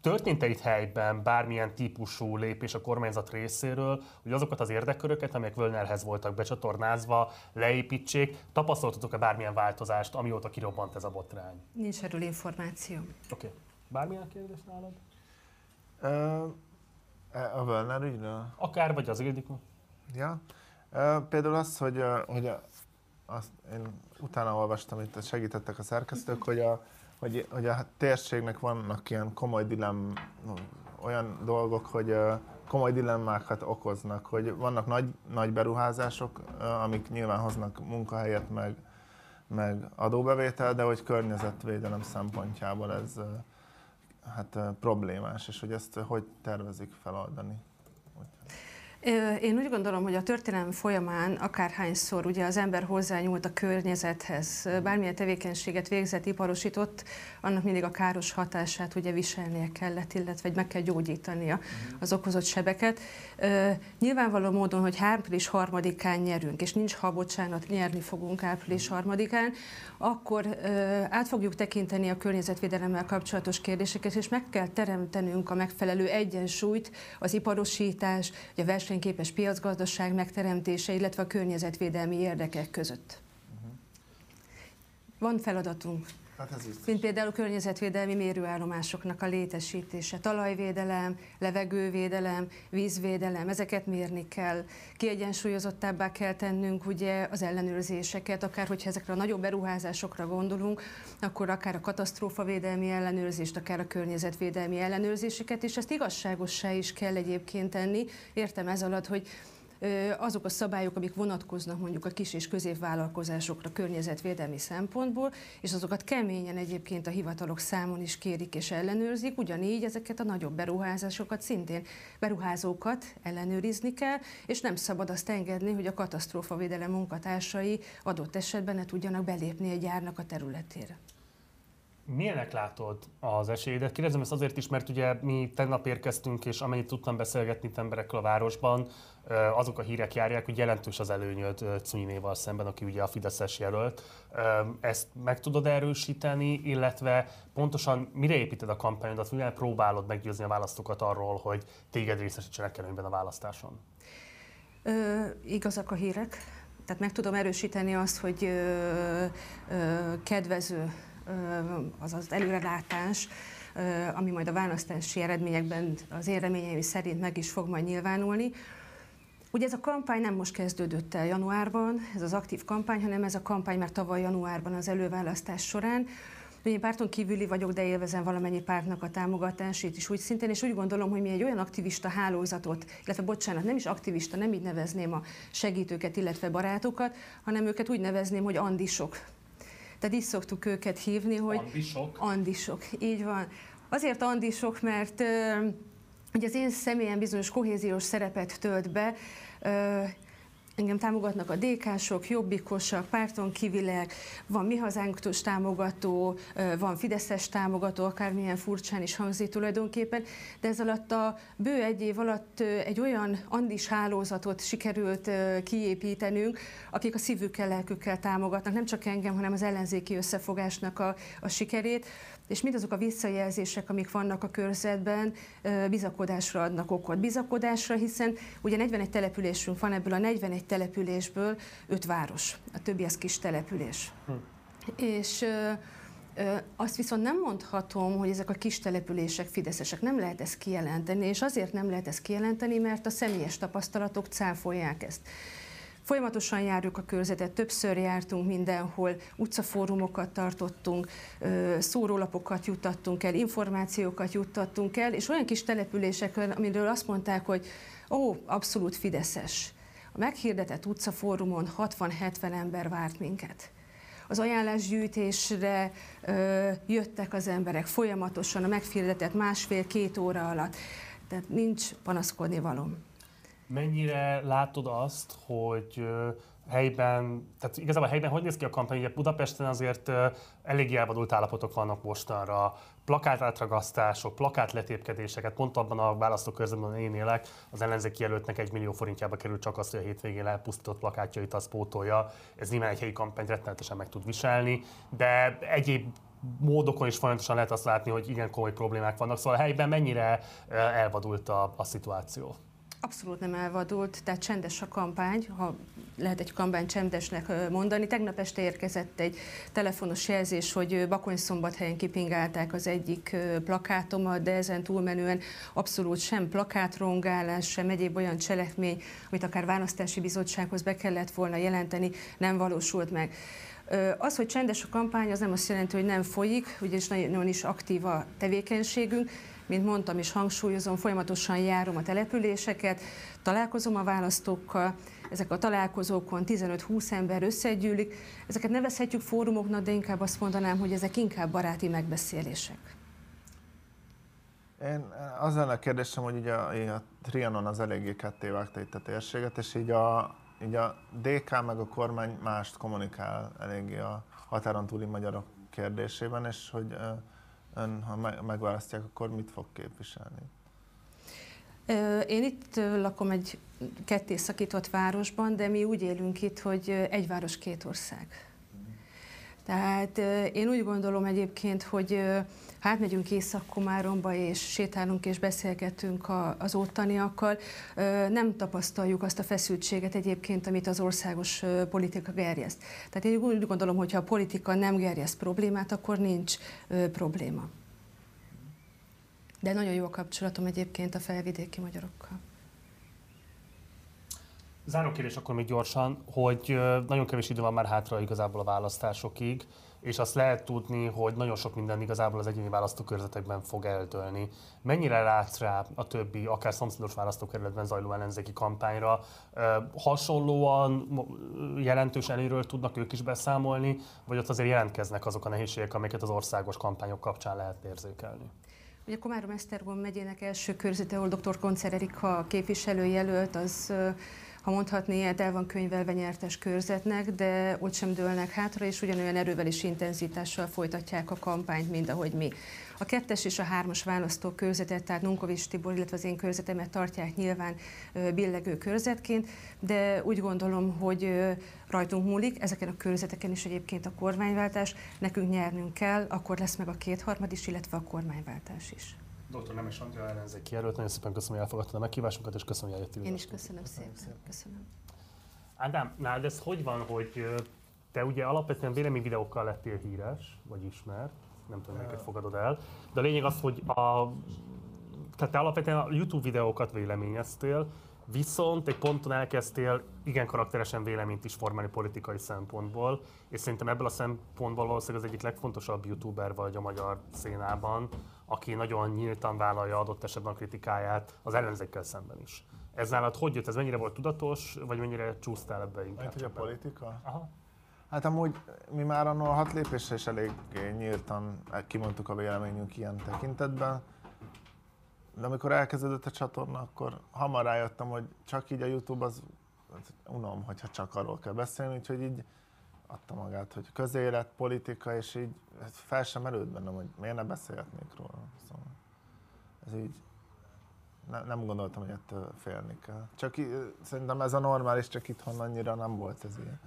Történt-e itt helyben bármilyen típusú lépés a kormányzat részéről, hogy azokat az érdekköröket, amelyek Völnerhez voltak becsatornázva, leépítsék, tapasztaltatok-e bármilyen változást, amióta kirobbant ez a botrány? Nincs erről információ. Oké. Okay. Bármilyen kérdés nálad? E, a Völner ügyről? Akár, vagy az Ildikó? Ja. Ö, Például az, hogy, ö, hogy a- azt én utána olvastam, itt segítettek a szerkesztők, hogy a, hogy, hogy a térségnek vannak ilyen komoly dilemm, olyan dolgok, hogy ö, komoly dilemmákat okoznak, hogy vannak nagy, nagy beruházások, amik nyilván hoznak munkahelyet, meg, meg adóbevétel, de hogy környezetvédelem szempontjából ez hát problémás, és hogy ezt hogy tervezik feloldani. Én úgy gondolom, hogy a történelem folyamán akárhányszor ugye az ember hozzányúlt a környezethez, bármilyen tevékenységet végzett, iparosított, annak mindig a káros hatását ugye viselnie kellett, illetve meg kell gyógyítania az okozott sebeket. Nyilvánvaló módon, hogy április harmadikán nyerünk, és nincs ha bocsánat, nyerni fogunk április harmadikán, akkor át fogjuk tekinteni a környezetvédelemmel kapcsolatos kérdéseket, és meg kell teremtenünk a megfelelő egyensúlyt az iparosítás, a versenyképes piacgazdaság megteremtése, illetve a környezetvédelmi érdekek között. Van feladatunk, Hát ez biztos. mint például a környezetvédelmi mérőállomásoknak a létesítése, talajvédelem, levegővédelem, vízvédelem, ezeket mérni kell. Kiegyensúlyozottabbá kell tennünk ugye az ellenőrzéseket, akár hogyha ezekre a nagyobb beruházásokra gondolunk, akkor akár a katasztrófavédelmi ellenőrzést, akár a környezetvédelmi ellenőrzéseket, és ezt igazságossá is kell egyébként tenni. Értem ez alatt, hogy azok a szabályok, amik vonatkoznak mondjuk a kis és középvállalkozásokra környezetvédelmi szempontból, és azokat keményen egyébként a hivatalok számon is kérik és ellenőrzik, ugyanígy ezeket a nagyobb beruházásokat szintén beruházókat ellenőrizni kell, és nem szabad azt engedni, hogy a katasztrófavédelem munkatársai adott esetben ne tudjanak belépni egy gyárnak a területére. Milyenek látod az esélyedet? Kérdezem ezt azért is, mert ugye mi tegnap érkeztünk, és amennyit tudtam beszélgetni itt emberekkel a városban, azok a hírek járják, hogy jelentős az előnyöd Cunyinéval szemben, aki ugye a Fideszes jelölt. Ezt meg tudod erősíteni, illetve pontosan mire építed a kampányodat, mivel próbálod meggyőzni a választókat arról, hogy téged részesítsenek előnyben a választáson? Ö, igazak a hírek. Tehát meg tudom erősíteni azt, hogy ö, ö, kedvező az az előrelátás, ami majd a választási eredményekben az én reményeim szerint meg is fog majd nyilvánulni. Ugye ez a kampány nem most kezdődött el januárban, ez az aktív kampány, hanem ez a kampány már tavaly januárban az előválasztás során. Én párton kívüli vagyok, de élvezem valamennyi pártnak a támogatását is úgy szintén, és úgy gondolom, hogy mi egy olyan aktivista hálózatot, illetve bocsánat, nem is aktivista, nem így nevezném a segítőket, illetve barátokat, hanem őket úgy nevezném, hogy andisok. Tehát így szoktuk őket hívni, hogy andisok. Andisok, így van. Azért andisok, mert Ugye az én személyen bizonyos kohéziós szerepet tölt be, Engem támogatnak a DK-sok, jobbikosak, párton kivilek, van mi hazánktól támogató, van Fideszes támogató, akármilyen furcsán is hangzik tulajdonképpen, de ez alatt a bő egy év alatt egy olyan andis hálózatot sikerült kiépítenünk, akik a szívükkel, lelkükkel támogatnak, nem csak engem, hanem az ellenzéki összefogásnak a, a sikerét és mindazok a visszajelzések, amik vannak a körzetben, bizakodásra adnak okot. Bizakodásra, hiszen ugye 41 településünk van, ebből a 41 településből 5 város, a többi az kis település. Hm. És azt viszont nem mondhatom, hogy ezek a kis települések fideszesek. Nem lehet ezt kijelenteni, és azért nem lehet ezt kijelenteni, mert a személyes tapasztalatok cáfolják ezt. Folyamatosan járjuk a körzetet, többször jártunk mindenhol, utcafórumokat tartottunk, szórólapokat juttattunk el, információkat juttattunk el, és olyan kis településeken, amiről azt mondták, hogy ó, abszolút fideszes. A meghirdetett utcafórumon 60-70 ember várt minket. Az ajánlásgyűjtésre ö, jöttek az emberek folyamatosan, a meghirdetett másfél-két óra alatt. Tehát nincs panaszkodni valom. Mennyire látod azt, hogy helyben, tehát igazából helyben hogy néz ki a kampány? Ugye Budapesten azért elég elvadult állapotok vannak mostanra, plakátrátragasztások, plakátletépkedéseket, pont abban a választókörzetben én élek, az ellenzéki jelöltnek egy millió forintjába kerül csak azt, hogy a hétvégén elpusztított plakátjait az pótolja. Ez nyilván egy helyi kampányt rettenetesen meg tud viselni, de egyéb módokon is folyamatosan lehet azt látni, hogy igen komoly problémák vannak. Szóval a helyben mennyire elvadult a, a szituáció? Abszolút nem elvadult, tehát csendes a kampány, ha lehet egy kampány csendesnek mondani. Tegnap este érkezett egy telefonos jelzés, hogy Bakony-szombathelyen kipingálták az egyik plakátomat, de ezen túlmenően abszolút sem plakátrongálás, sem egyéb olyan cselekmény, amit akár választási bizottsághoz be kellett volna jelenteni, nem valósult meg. Az, hogy csendes a kampány, az nem azt jelenti, hogy nem folyik, ugyanis nagyon is aktív a tevékenységünk, mint mondtam és hangsúlyozom, folyamatosan járom a településeket, találkozom a választókkal, ezek a találkozókon 15-20 ember összegyűlik. Ezeket nevezhetjük fórumoknak, de inkább azt mondanám, hogy ezek inkább baráti megbeszélések. Én az lenne a kérdésem, hogy ugye a, a Trianon az eléggé ketté vágta itt a térséget, és így a, így a DK meg a kormány mást kommunikál eléggé a határon túli magyarok kérdésében, és hogy ön, ha megválasztják, akkor mit fog képviselni? Én itt lakom egy ketté szakított városban, de mi úgy élünk itt, hogy egy város, két ország. Tehát én úgy gondolom egyébként, hogy hát megyünk Észak-Komáromba, és sétálunk és beszélgetünk az ottaniakkal, nem tapasztaljuk azt a feszültséget egyébként, amit az országos politika gerjeszt. Tehát én úgy gondolom, hogy ha a politika nem gerjeszt problémát, akkor nincs probléma. De nagyon jó a kapcsolatom egyébként a felvidéki magyarokkal. Záró kérdés akkor még gyorsan, hogy nagyon kevés idő van már hátra igazából a választásokig, és azt lehet tudni, hogy nagyon sok minden igazából az egyéni választókörzetekben fog eltölni. Mennyire látsz rá a többi, akár szomszédos választókerületben zajló ellenzéki kampányra? Hasonlóan jelentős előről tudnak ők is beszámolni, vagy ott azért jelentkeznek azok a nehézségek, amiket az országos kampányok kapcsán lehet érzékelni? Ugye Komárom-Esztergom megyének első körzete, ahol dr. Koncer Erika képviselőjelölt, az ha mondhatni ilyet, el van könyvelve nyertes körzetnek, de ott sem dőlnek hátra, és ugyanolyan erővel és intenzitással folytatják a kampányt, mint ahogy mi. A kettes és a hármas körzetet, tehát Nunkovics Tibor, illetve az én körzetemet tartják nyilván billegő körzetként, de úgy gondolom, hogy rajtunk múlik, ezeken a körzeteken is egyébként a kormányváltás, nekünk nyernünk kell, akkor lesz meg a kétharmad is, illetve a kormányváltás is. Dr. Nemes Andrea ellenzék kijelölt. Nagyon szépen köszönöm, hogy elfogadtad a meghívásunkat, és köszönöm, hogy eljöttél. Én is köszönöm szépen. szépen. Köszönöm. Ádám, nálad ez hogy van, hogy te ugye alapvetően véleményvideókkal lettél híres, vagy ismert, nem tudom, melyiket fogadod el, de a lényeg az, hogy a, tehát te alapvetően a YouTube videókat véleményeztél, Viszont egy ponton elkezdtél igen karakteresen véleményt is formálni politikai szempontból, és szerintem ebből a szempontból valószínűleg az egyik legfontosabb youtuber vagy a magyar szénában, aki nagyon nyíltan vállalja adott esetben a kritikáját az ellenzékkel szemben is. Ez nálad hogy jött? Ez mennyire volt tudatos, vagy mennyire csúsztál ebbe inkább? Mert, hogy a politika? Aha. Hát amúgy mi már a hat lépésre is elég nyíltan kimondtuk a véleményünk ilyen tekintetben. De amikor elkezdődött a csatorna, akkor hamar rájöttem, hogy csak így a Youtube az, az unom, hogyha csak arról kell beszélni, úgyhogy így adta magát, hogy közélet, politika, és így fel sem merült bennem, hogy miért ne beszélhetnék róla. Szóval ez így ne, nem gondoltam, hogy ettől félni kell. Csak szerintem ez a normális, csak itthon annyira nem volt ez ilyen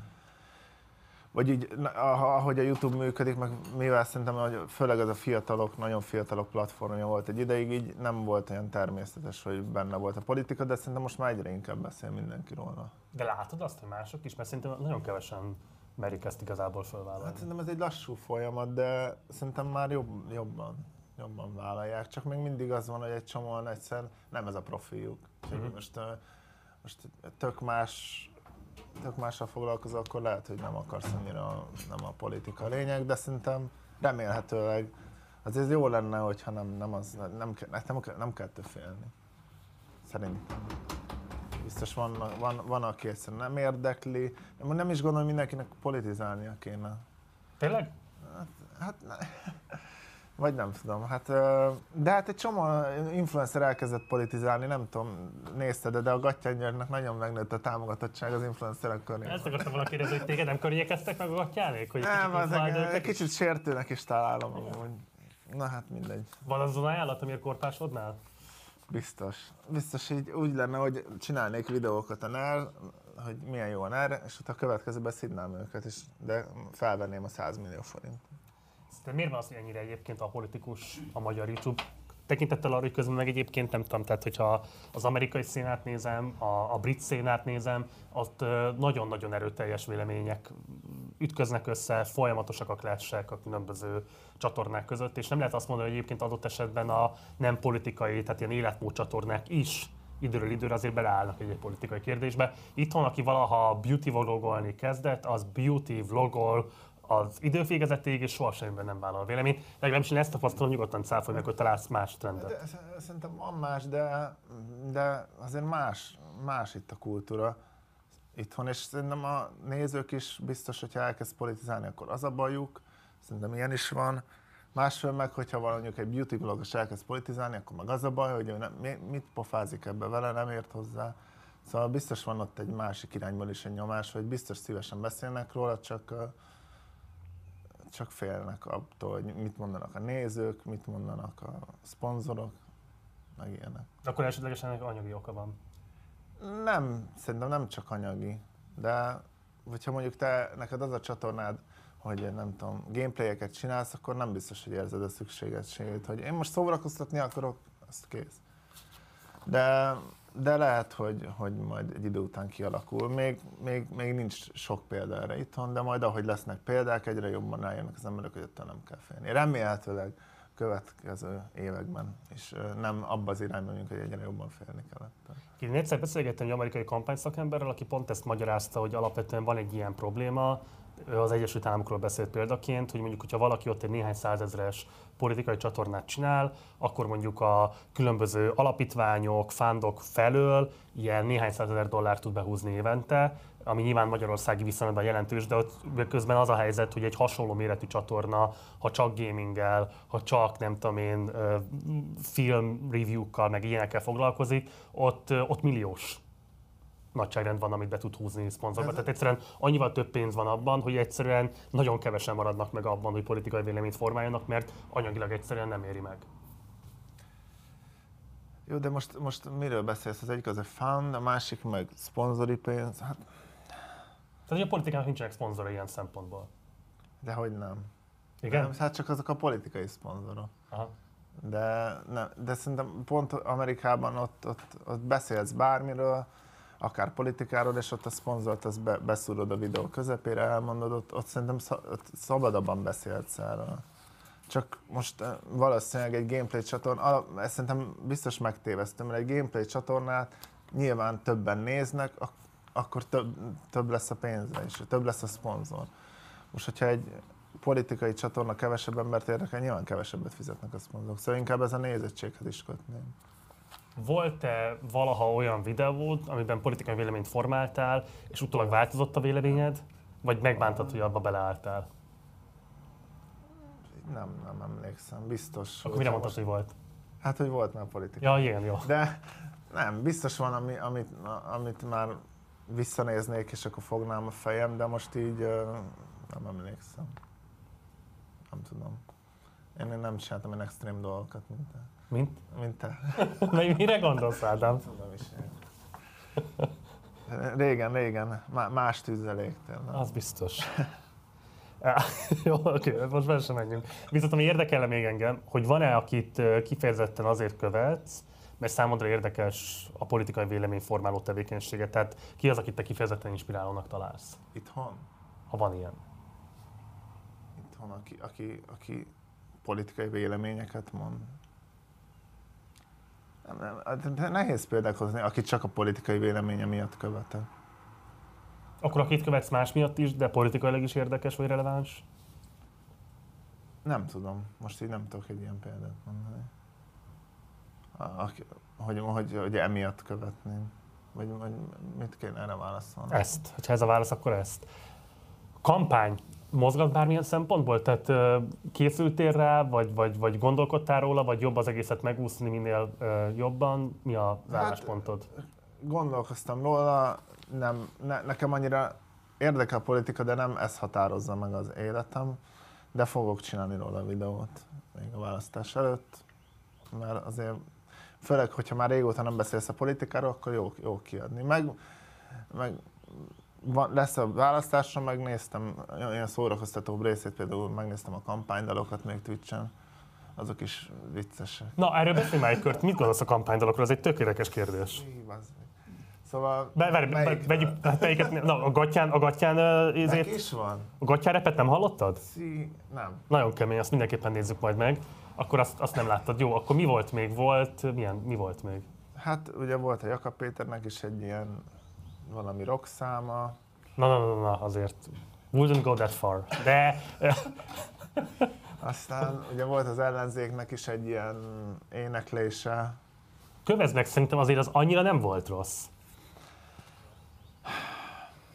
vagy így, ahogy a YouTube működik, meg mivel szerintem, hogy főleg ez a fiatalok, nagyon fiatalok platformja volt egy ideig, így nem volt olyan természetes, hogy benne volt a politika, de szerintem most már egyre inkább beszél mindenki róla. De látod azt, hogy mások is? Mert szerintem nagyon kevesen merik ezt igazából fölvállalni. Hát szerintem ez egy lassú folyamat, de szerintem már jobb, jobban, jobban vállalják. Csak még mindig az van, hogy egy csomóan egyszer nem ez a profiuk. Uh-huh. Most, most tök más tök mással foglalkozol, akkor lehet, hogy nem akarsz annyira, nem a politika lényeg, de szerintem remélhetőleg azért jó lenne, hogyha nem, nem, az, nem, nem, nem, nem kell félni. Szerintem. Biztos van, van, van aki egyszerűen nem érdekli. Nem is gondolom, mindenkinek politizálnia kéne. Tényleg? Hát, hát <laughs> vagy nem tudom, hát, de hát egy csomó influencer elkezdett politizálni, nem tudom, nézted, de a Gattyánygyörgynek nagyon megnőtt a támogatottság az influencerek köré. Ezt akartam volna kérdezni, hogy téged nem környékeztek meg a Gattyánék? Hogy nem, az egy kicsit sértőnek is találom, hogy na hát mindegy. Van az az ajánlat, amiért korpásodnál? Biztos. Biztos így úgy lenne, hogy csinálnék videókat a NER, hogy milyen jó a NER, és utána a következőben szidnám őket, és, de felvenném a 100 millió forint. De miért van az, ennyire egyébként a politikus a magyar YouTube? Tekintettel arra, hogy közben meg egyébként nem tudom, tehát hogyha az amerikai szénát nézem, a, a brit szénát nézem, ott nagyon-nagyon erőteljes vélemények ütköznek össze, folyamatosak a klásek a különböző csatornák között, és nem lehet azt mondani, hogy egyébként adott esetben a nem politikai, tehát ilyen életmód csatornák is időről időre azért beleállnak egy politikai kérdésbe. Itthon, aki valaha beauty vlogolni kezdett, az beauty vlogol az idővégezetéig, és sohasem nem vállal véleményt. Legalábbis én ezt tapasztalom, nyugodtan cáfolj meg, hogy találsz más trendet. De, szerintem van más, de, de azért más, más itt a kultúra itthon, és szerintem a nézők is biztos, hogyha elkezd politizálni, akkor az a bajuk, szerintem ilyen is van. Másfél meg, hogyha valamiük egy beauty blogos elkezd politizálni, akkor meg az a baj, hogy ő nem, mit pofázik ebbe vele, nem ért hozzá. Szóval biztos van ott egy másik irányból is egy nyomás, hogy biztos szívesen beszélnek róla, csak csak félnek attól, hogy mit mondanak a nézők, mit mondanak a szponzorok, meg ilyenek. Akkor esetlegesen ennek anyagi oka van? Nem, szerintem nem csak anyagi, de hogyha mondjuk te, neked az a csatornád, hogy nem tudom, gameplayeket csinálsz, akkor nem biztos, hogy érzed a szükségességét, hogy én most szórakoztatni akarok, azt kész. De de lehet, hogy, hogy majd egy idő után kialakul. Még, még, még nincs sok példa erre itthon, de majd ahogy lesznek példák, egyre jobban rájönnek az emberek, hogy ettől nem kell félni. Remélhetőleg következő években, és nem abba az irányba megyünk, hogy egyre jobban félni kellett. Én egyszer beszélgettem egy amerikai kampányszakemberrel, aki pont ezt magyarázta, hogy alapvetően van egy ilyen probléma, az Egyesült Államokról beszélt példaként, hogy mondjuk, hogyha valaki ott egy néhány százezres politikai csatornát csinál, akkor mondjuk a különböző alapítványok, fándok felől ilyen néhány százezer dollárt tud behúzni évente, ami nyilván magyarországi viszonylatban jelentős, de ott közben az a helyzet, hogy egy hasonló méretű csatorna, ha csak gaminggel, ha csak nem tudom én, film review-kkal, meg ilyenekkel foglalkozik, ott, ott milliós nagyságrend van, amit be tud húzni szponzorba. Tehát egyszerűen annyival több pénz van abban, hogy egyszerűen nagyon kevesen maradnak meg abban, hogy politikai véleményt formáljanak, mert anyagilag egyszerűen nem éri meg. Jó, de most, most miről beszélsz? Az egyik az a fund, a másik meg szponzori pénz. Hát, Tehát, hogy a politikának nincsenek szponzorai ilyen szempontból. de hogy nem. Igen? Nem, hát csak azok a politikai szponzorok. Aha. De, ne, de szerintem pont Amerikában ott, ott, ott beszélsz bármiről, akár politikáról, és ott a szponzort azt be, beszúrod a videó közepére, elmondod, ott, ott szerintem szabadabban beszélsz erről. Csak most eh, valószínűleg egy gameplay csatorna, ezt szerintem biztos megtéveztem, mert egy gameplay csatornát nyilván többen néznek, ak- akkor több, több lesz a pénze és több lesz a szponzor. Most, hogyha egy politikai csatorna kevesebb embert érdekel, nyilván kevesebbet fizetnek a szponzorok. Szóval inkább ez a nézettséghez is kötném. Volt-e valaha olyan videód, amiben politikai véleményt formáltál, és utólag változott a véleményed? Vagy megbántad, hogy abba beleálltál? Nem, nem emlékszem, biztos. Akkor mire mondtad, hogy volt? Hát, hogy volt már politika. Ja, igen, jó. De nem, biztos van, ami, amit, amit már visszanéznék, és akkor fognám a fejem, de most így nem emlékszem. Nem tudom. Én én nem csináltam ilyen extrém dolgokat, mint te. Mint? Mint te. <laughs> Mire gondolsz, Ádám? Tudom is. <laughs> Régen, régen. Má- Más tűzzel égtél. Az biztos. <laughs> Jó, oké, most bele sem menjünk. Viszont ami érdekelne még engem, hogy van-e, akit kifejezetten azért követsz, mert számodra érdekes a politikai véleményformáló tevékenysége. Tehát ki az, akit te kifejezetten inspirálónak találsz, Itthon? ha van ilyen? Itthon, aki, aki, aki politikai véleményeket mond. Nem, nem, hát de nehéz példák hozni, akit csak a politikai véleménye miatt követek. Akkor akit követsz más miatt is, de politikailag is érdekes vagy releváns? Nem tudom, most így nem tudok egy ilyen példát mondani. Aki, hogy, hogy, hogy emiatt követném. Vagy, vagy mit kéne erre válaszolni? Ezt. Ha ez a válasz, akkor ezt. Kampány. Mozgat bármilyen szempontból? Tehát készültél rá, vagy, vagy, vagy gondolkodtál róla, vagy jobb az egészet megúszni minél jobban? Mi az Hát, álláspontod? Gondolkoztam róla, nem, ne, nekem annyira érdekel a politika, de nem ez határozza meg az életem, de fogok csinálni róla a videót még a választás előtt, mert azért főleg, hogyha már régóta nem beszélsz a politikáról, akkor jó, jó kiadni. Meg, meg lesz a választásra, megnéztem ilyen szórakoztatóbb részét, például megnéztem a kampánydalokat még Twitch-en, azok is viccesek. Na, erről beszélj már egy kört. Mit gondolsz a kampánydalokról? Ez egy tök érdekes kérdés. Szóval... Be, várj, be, vegyük, hát melyiket, na, a gatyán, a gatyán, ezért, is van? a gatyán repet nem hallottad? Szí... Nem. Nagyon kemény, azt mindenképpen nézzük majd meg. Akkor azt, azt nem láttad. Jó, akkor mi volt még? Volt, milyen, mi volt még? Hát ugye volt a Jakab Péternek is egy ilyen valami rock száma. Na, na, na, na, azért. Wouldn't go that far. De <laughs> Aztán ugye volt az ellenzéknek is egy ilyen éneklése. Kövez meg, szerintem azért az annyira nem volt rossz.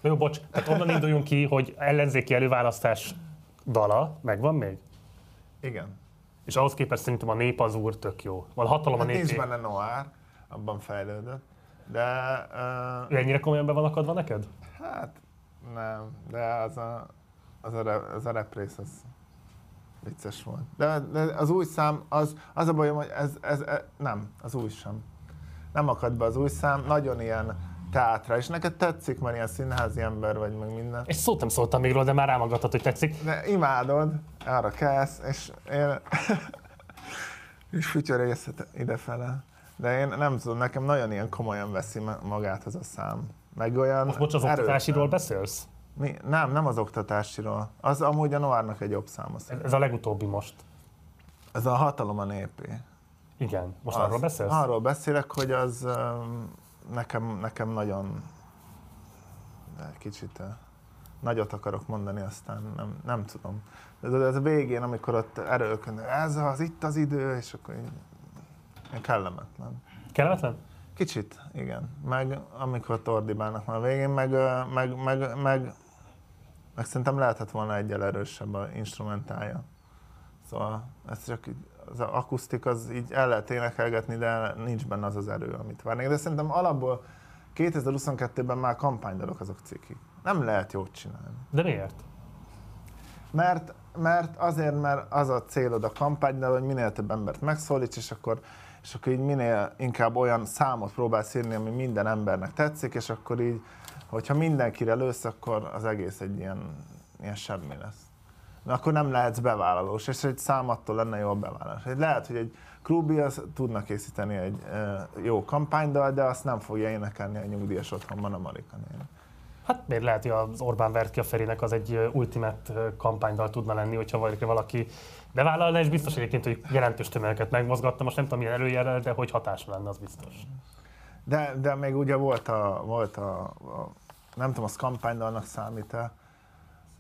Jó, bocs, tehát onnan induljunk ki, hogy ellenzéki előválasztás dala megvan még? Igen. És ahhoz képest szerintem a nép az úr tök jó. Van hatalom a Hát nincs népé. benne noir, abban fejlődött. De Ő uh, ennyire komolyan be van akadva neked? hát nem, de az a, az a, az a rap rész az vicces volt. De, de az új szám, az, az a bajom, hogy ez, ez, ez, nem, az új sem. Nem akad be az új szám, nagyon ilyen teátra, és neked tetszik, mert ilyen színházi ember vagy, meg minden. És szót nem szóltam még róla, de már rámagattad, hogy tetszik. De imádod, arra kelsz, és én... <laughs> és fütyörészet idefele. De én nem tudom, nekem nagyon ilyen komolyan veszi ma- magát ez a szám. Meg olyan Most bocs, az erősen. oktatásiról beszélsz? Mi? Nem, nem az oktatásiról. Az amúgy a Noárnak egy jobb száma Ez, szerintem. ez a legutóbbi most. Ez a hatalom a népé. Igen, most Az- arról beszélsz? Arról beszélek, hogy az nekem, nekem nagyon de kicsit nagyot akarok mondani, aztán nem, nem tudom. Ez, ez a végén, amikor ott erőlködnek, ez az, itt az idő, és akkor így, kellemetlen. Kellemetlen? Kicsit, igen. Meg amikor tordibálnak már a végén, meg, meg, meg, meg, meg szerintem lehetett volna egyel erősebb a instrumentálja. Szóval ez csak így, az akusztik az így el lehet énekelgetni, de nincs benne az az erő, amit várnék. De szerintem alapból 2022-ben már kampánydalok azok ciki. Nem lehet jót csinálni. De miért? Mert, mert azért, mert az a célod a kampánynál, hogy minél több embert megszólíts, és akkor, és akkor így minél inkább olyan számot próbálsz írni, ami minden embernek tetszik, és akkor így, hogyha mindenkire lősz, akkor az egész egy ilyen, ilyen semmi lesz. Na, akkor nem lehetsz bevállalós, és egy szám lenne jó a bevállalás. Lehet, hogy egy Krubi az tudna készíteni egy jó kampánydal, de azt nem fogja énekelni a nyugdíjas otthonban a Marika néni. Hát miért lehet, hogy az Orbán vert ki a Ferinek az egy ultimate kampánydal tudna lenni, hogyha valaki, és biztos egyébként, hogy jelentős tömegeket megmozgatta, most nem tudom milyen előjelrel, de hogy hatása lenne, az biztos. De, de még ugye volt a, volt a, a nem tudom, az kampánydalnak számít-e,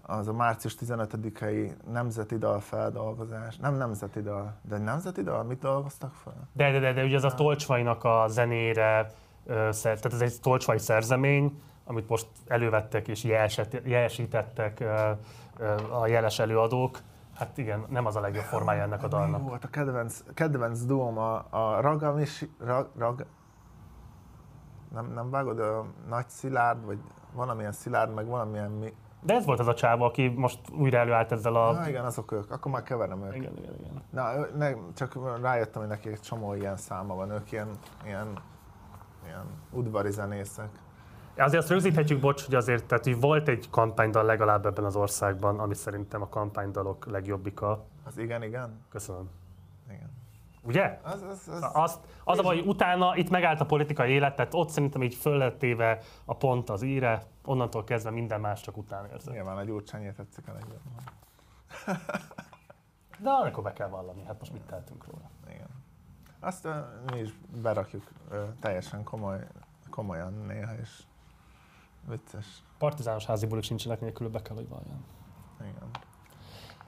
az a március 15-i nemzeti dal feldolgozás, nem nemzeti dal, de nemzeti dal, mit dolgoztak fel? De, de, de, de ugye ez a Tolcsvainak a zenére, tehát ez egy Tolcsvai szerzemény, amit most elővettek és ö, a jeles előadók. Hát igen, nem az a legjobb formája ennek a Mi dalnak. volt a kedvenc, kedvenc duom a, a Ragamis, rag, rag, nem, nem vágod, a Nagy Szilárd, vagy valamilyen Szilárd, meg valamilyen mi. De ez volt az a csáva, aki most újra előállt ezzel a... Na igen, azok ők, akkor már keverem őket. Igen, igen, igen. Na, ne, csak rájöttem, hogy neki egy csomó ilyen száma van, ők ilyen, ilyen, ilyen udvari zenészek. Azért azt rögzíthetjük, bocs, hogy azért tehát, hogy volt egy kampánydal legalább ebben az országban, ami szerintem a kampánydalok legjobbika. Az igen, igen, Köszönöm. igen. Ugye? Az, az, az, Azt, az a baj, hogy utána itt megállt a politikai élet, tehát ott szerintem így föl lett téve a pont az íre, onnantól kezdve minden más csak után érzem. nyilván a gyurcsányért tetszik a legjobban. <laughs> De akkor be kell vallani, hát most mit tehetünk róla. Igen. Azt ö, mi is berakjuk ö, teljesen komoly, komolyan néha, és vicces. Partizános házi bulik sincsenek nélkül, be kell, hogy valljam. Igen.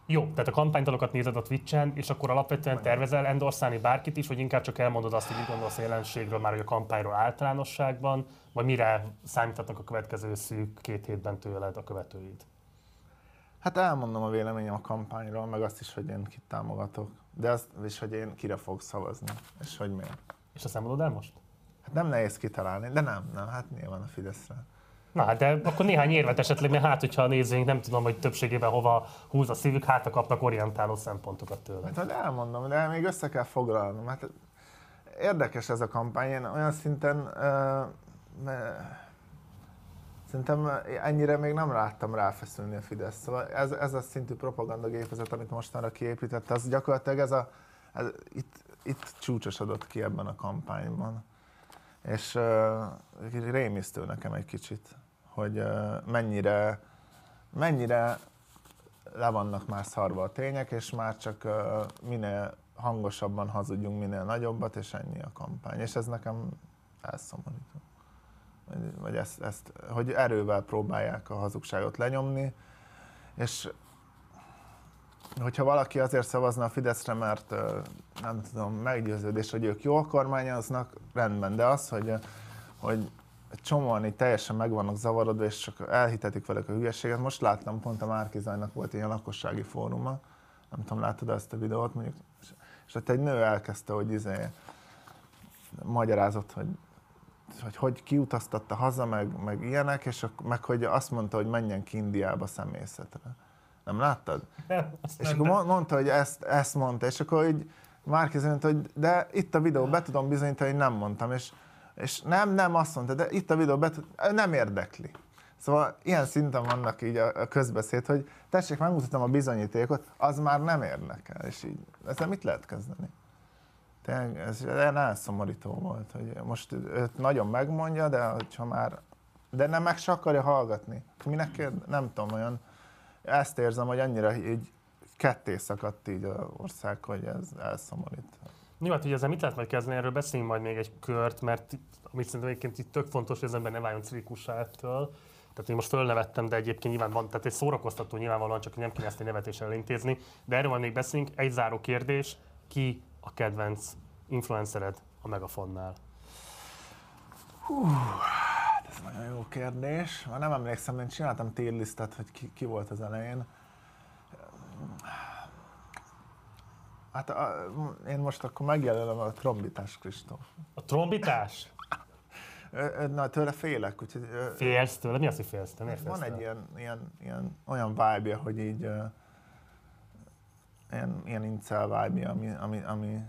Jó, tehát a kampánydalokat nézed a Twitch-en, és akkor alapvetően tervezel endorszálni bárkit is, vagy inkább csak elmondod azt, hogy mit gondolsz a jelenségről, már hogy a kampányról általánosságban, vagy mire számíthatnak a következő szűk két hétben tőled a követőid? Hát elmondom a véleményem a kampányról, meg azt is, hogy én kit támogatok. De azt is, hogy én kire fog szavazni, és hogy miért. És azt nem mondod el most? Hát nem nehéz kitalálni, de nem, nem, hát nyilván a Fideszre. Na, de akkor néhány érvet esetleg, mert hát, hogyha a nézőink nem tudom, hogy többségében hova húz a szívük, hát kapnak orientáló szempontokat tőle. Hát elmondom, de még össze kell foglalnom. Hát érdekes ez a kampány, én olyan szinten uh, Szerintem ennyire még nem láttam ráfeszülni a Fidesz. Szóval ez, ez a szintű propagandagépezet, amit mostanra kiépített, az gyakorlatilag ez a, ez, itt, itt csúcsosodott ki ebben a kampányban. És uh, rémisztő nekem egy kicsit, hogy mennyire, mennyire le vannak már szarva a tények, és már csak minél hangosabban hazudjunk, minél nagyobbat, és ennyi a kampány. És ez nekem elszomorító. Vagy, vagy ezt, ezt, hogy erővel próbálják a hazugságot lenyomni, és hogyha valaki azért szavazna a Fideszre, mert nem tudom, meggyőződés, hogy ők jól kormányoznak, rendben, de az, hogy, hogy csomóan így teljesen meg vannak zavarodva, és csak elhitetik velük a hülyeséget. Most láttam, pont a Márkizajnak volt ilyen lakossági fóruma, nem tudom, láttad ezt a videót, mondjuk, és, ott egy nő elkezdte, hogy izé, magyarázott, hogy hogy hogy kiutaztatta haza, meg, meg ilyenek, és ak- meg hogy azt mondta, hogy menjen ki Indiába szemészetre. Nem láttad? Azt És nem, akkor mondta, hogy ezt, ezt mondta, és akkor így Márkez mondta, hogy de itt a videó, be tudom bizonyítani, hogy nem mondtam, és, és nem, nem azt mondta, de itt a videó, be tud- nem érdekli. Szóval ilyen szinten vannak így a, a közbeszéd, hogy tessék, megmutatom a bizonyítékot, az már nem érdekel, és így ezzel mit lehet kezdeni? Tényleg ez elszomorító volt, hogy most őt nagyon megmondja, de hogyha már, de nem meg se akarja hallgatni. Minek kérd, nem tudom, olyan, ezt érzem, hogy annyira így ketté szakadt így az ország, hogy ez elszomorít. Jó, hát ugye ezzel mit lehet majd kezdeni, erről beszéljünk majd még egy kört, mert amit szerintem egyébként itt tök fontos, hogy az ember ne váljon ettől. Tehát én most fölnevettem, de egyébként nyilván van, tehát egy szórakoztató nyilvánvalóan, csak nem kéne ezt egy nevetéssel intézni. De erről majd még beszélünk. Egy záró kérdés, ki a kedvenc influencered a Megafonnál? Hát ez nagyon jó kérdés. Már nem emlékszem, én csináltam tier listet, hogy ki, ki volt az elején. Hát a, én most akkor megjelölöm a trombitás Kristóf. A trombitás? Na, tőle félek, úgyhogy Félsz tőle? Mi az, hogy félsz? Miért félsz van egy tőle? ilyen, ilyen, ilyen olyan vibe hogy így ö, ilyen, ilyen incel vibe ami, ami, ami,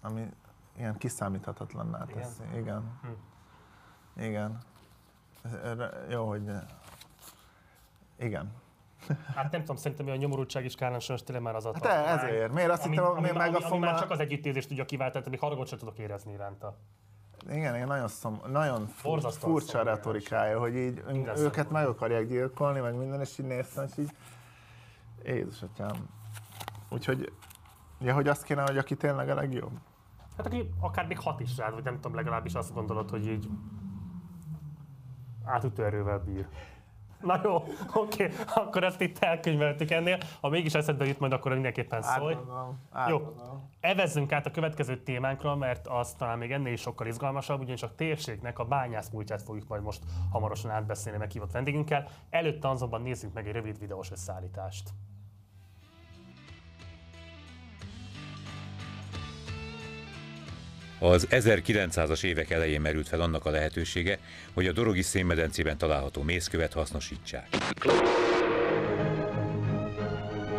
ami ilyen kiszámíthatatlanná tesz. Igen. Igen. Hm. Igen. Jó, hogy igen. Hát nem tudom, szerintem a nyomorultság is kellene sajnos tényleg már az a Hát tartomány, ezért. Miért azt ami, hittem, ami, miért ami, ami, már csak az együttérzést tudja kiváltani, még haragot sem tudok érezni iránta. Igen, igen, nagyon, szom, nagyon Borzasztóan furcsa szomorú retorikája, hogy így Minden őket meg akarják gyilkolni, meg minden, és így néztem, és így Jézus atyám. Úgyhogy, ja, hogy azt kéne, hogy aki tényleg a legjobb. Hát aki akár még hat is rád, vagy nem tudom, legalábbis azt gondolod, hogy így átütő erővel bír. Na jó, oké, akkor ezt itt elkönyveltük ennél. Ha mégis eszedbe jut, majd akkor mindenképpen szólj. Átgondolom, Jó, átgondolom. evezzünk át a következő témánkra, mert az talán még ennél is sokkal izgalmasabb, ugyanis a térségnek a bányász múltját fogjuk majd most hamarosan átbeszélni meghívott vendégünkkel. Előtte azonban nézzünk meg egy rövid videós összeállítást. Az 1900-as évek elején merült fel annak a lehetősége, hogy a Dorogi szénmedencében található mészkövet hasznosítsák.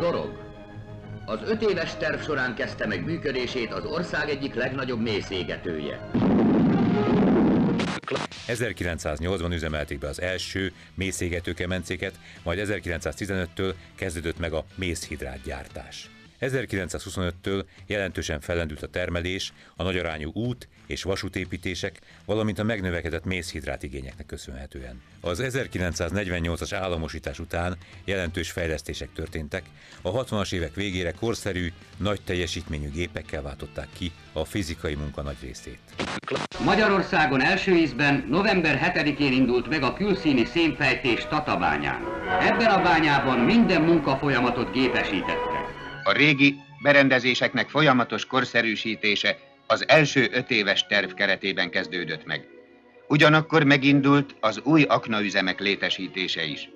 Dorog. Az öt éves terv során kezdte meg működését az ország egyik legnagyobb mészégetője. 1908-ban üzemelték be az első mészégető kemencéket, majd 1915-től kezdődött meg a mészhidrát gyártás. 1925-től jelentősen fellendült a termelés, a nagyarányú út és vasútépítések, valamint a megnövekedett mészhidrát igényeknek köszönhetően. Az 1948-as államosítás után jelentős fejlesztések történtek, a 60-as évek végére korszerű, nagy teljesítményű gépekkel váltották ki a fizikai munka nagy részét. Magyarországon első ízben november 7-én indult meg a külszíni szénfejtés Tatabányán. Ebben a bányában minden munkafolyamatot gépesítettek. A régi berendezéseknek folyamatos korszerűsítése az első öt éves terv keretében kezdődött meg. Ugyanakkor megindult az új aknaüzemek létesítése is.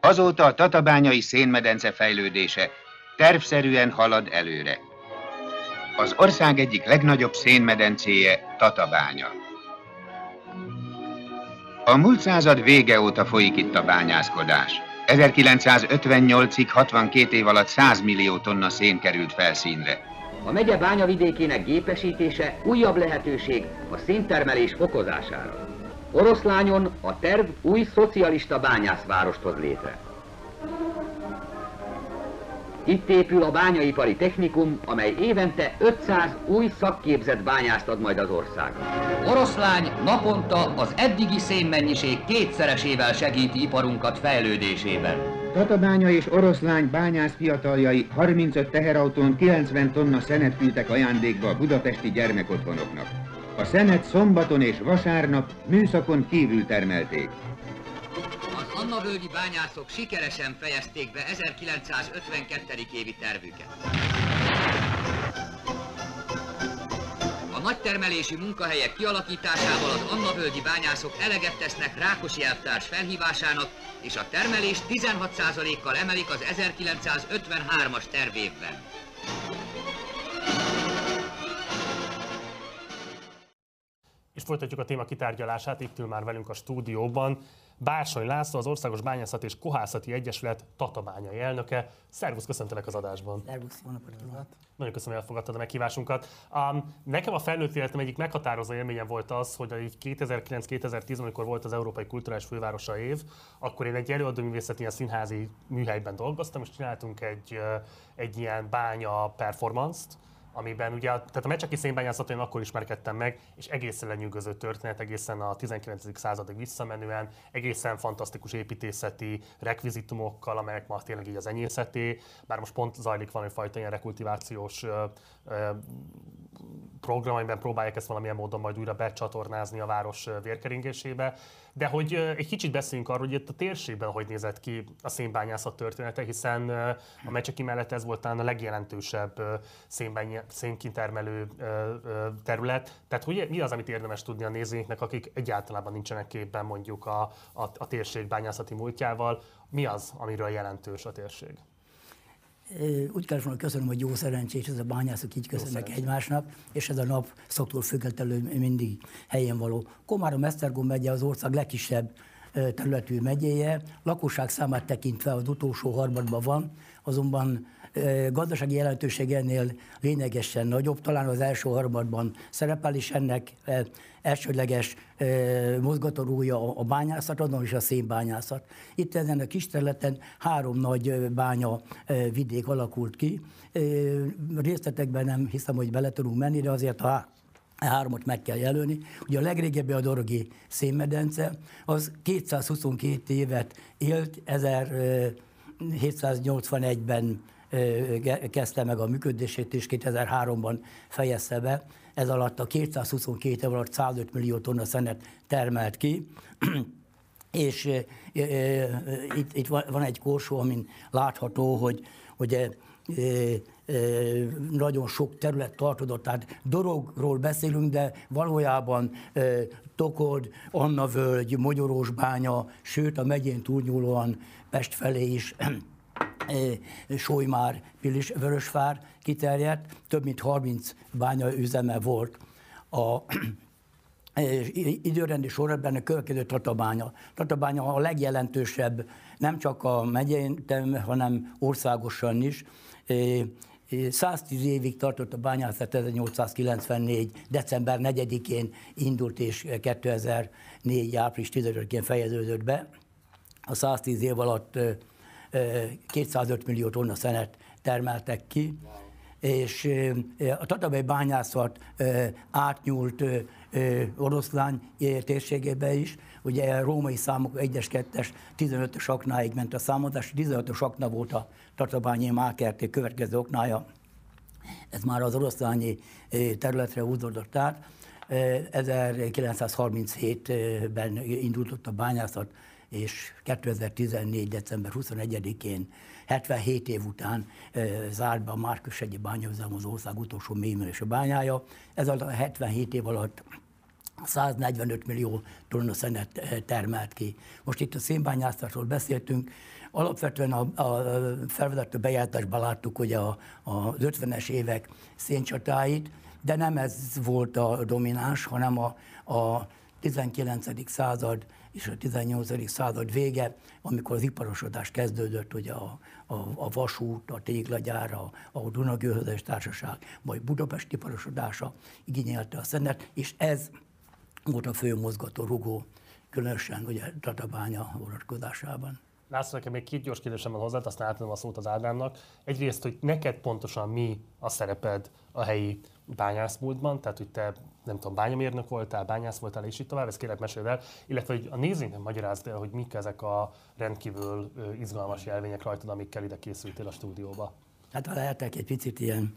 Azóta a tatabányai szénmedence fejlődése tervszerűen halad előre. Az ország egyik legnagyobb szénmedencéje Tatabánya. A múlt század vége óta folyik itt a bányászkodás. 1958-ig 62 év alatt 100 millió tonna szén került felszínre. A megye bányavidékének gépesítése újabb lehetőség a széntermelés fokozására. Oroszlányon a terv új szocialista bányászvárost hoz létre. Itt épül a bányaipari technikum, amely évente 500 új szakképzett bányászt ad majd az országnak. Oroszlány naponta az eddigi szénmennyiség kétszeresével segíti iparunkat fejlődésében. Tatabánya és Oroszlány bányász fiataljai 35 teherautón 90 tonna szenet küldtek ajándékba a budapesti gyermekotthonoknak. A szenet szombaton és vasárnap műszakon kívül termelték. Az Annavölgyi bányászok sikeresen fejezték be 1952. évi tervüket. A nagytermelési munkahelyek kialakításával az Annavölgyi bányászok eleget tesznek Rákosi elvtárs felhívásának, és a termelés 16%-kal emelik az 1953-as tervévben. És folytatjuk a téma kitárgyalását, itt ül már velünk a stúdióban. Bársony László, az Országos Bányászati és Kohászati Egyesület tatabányai elnöke. Szervusz, köszöntelek az adásban. Szervusz, jó napot kívánok! Nagyon köszönöm, hogy elfogadtad a meghívásunkat. Um, nekem a felnőtt életem egyik meghatározó élményem volt az, hogy így 2009-2010, amikor volt az Európai Kulturális Fővárosa év, akkor én egy előadóművészeti színházi műhelyben dolgoztam, és csináltunk egy, egy ilyen bánya performance-t, amiben ugye, tehát a mecseki szénbányászat én akkor ismerkedtem meg, és egészen lenyűgöző történet, egészen a 19. századig visszamenően, egészen fantasztikus építészeti rekvizitumokkal, amelyek ma tényleg így az enyészeté, bár most pont zajlik valami fajta ilyen rekultivációs ö, ö, program, amiben próbálják ezt valamilyen módon majd újra becsatornázni a város vérkeringésébe. De hogy egy kicsit beszéljünk arról, hogy itt a térségben hogy nézett ki a szénbányászat története, hiszen a Mecseki mellett ez volt talán a legjelentősebb szénkintermelő terület. Tehát hogy mi az, amit érdemes tudni a nézőinknek, akik egyáltalán nincsenek képben mondjuk a, a, a térség bányászati múltjával, mi az, amiről jelentős a térség? Úgy kell volna köszönöm, hogy jó szerencsés, ez a bányászok így köszönnek egymásnak, és ez a nap szoktól függetlenül mindig helyén való. Komárom Esztergom megye az ország legkisebb területű megyéje, lakosság számát tekintve az utolsó harmadban van, azonban gazdasági jelentőség ennél lényegesen nagyobb, talán az első harmadban szerepel, is ennek elsődleges mozgatórúja a bányászat, azon is a szénbányászat. Itt ezen a kis területen három nagy bánya vidék alakult ki. Részletekben nem hiszem, hogy bele tudunk menni, de azért a háromot meg kell jelölni. Ugye a legrégebbi a Dorogi szénmedence, az 222 évet élt, 1781-ben kezdte meg a működését, és 2003-ban fejezte be. Ez alatt a 222 év alatt 105 millió tonna szenet termelt ki, <clears throat> és e, e, itt, itt van egy korsó, amin látható, hogy, hogy e, nagyon sok terület tartodott, tehát Dorogról beszélünk, de valójában Tokod, Anna völgy, Magyarósbánya, sőt a megyén túlnyúlóan Pest felé is <clears throat> Solymár, Pilis, Vörösvár kiterjedt, több mint 30 bánya üzeme volt. A <clears throat> időrendi sorrendben a következő Tatabánya. Tatabánya a legjelentősebb nem csak a megyén, hanem országosan is. 110 évig tartott a bányászat, 1894. december 4-én indult, és 2004. április 15-én fejeződött be. A 110 év alatt 205 millió tonna szenet termeltek ki, és a Tatabely bányászat átnyúlt oroszlány térségébe is, ugye római számok 1-es, 2-es, 15-ös aknáig ment a számozás, 15-ös akna volt a Tatabányi Mákerté következő oknája, ez már az oroszlányi területre húzódott át. 1937-ben indult a bányászat, és 2014. december 21-én, 77 év után zárt be a Márkösegyi bányaüzem az ország utolsó a bányája. Ez alatt a 77 év alatt 145 millió tonna szenet termelt ki. Most itt a szénbányászatról beszéltünk, alapvetően a, a felvezető bejártásban láttuk hogy a, a 50-es évek széncsatáit, de nem ez volt a domináns, hanem a, a 19. század és a 18. század vége, amikor az iparosodás kezdődött, hogy a, a, a vasút, a téglagyár, a, a Dunagőhözes Társaság, majd Budapest iparosodása igényelte a szenet, és ez volt a fő mozgató rugó, különösen ugye Tatabánya vonatkozásában. László, nekem még két gyors kérdésem van hozzá, aztán átadom a szót az Ádámnak. Egyrészt, hogy neked pontosan mi a szereped a helyi bányászmúltban, tehát hogy te nem tudom, bányamérnök voltál, bányász voltál, és így tovább, ezt kérlek meséld el, illetve hogy a nézőinknek magyarázd el, hogy mik ezek a rendkívül izgalmas jelvények rajtad, amikkel ide készültél a stúdióba. Hát ha lehetek egy picit ilyen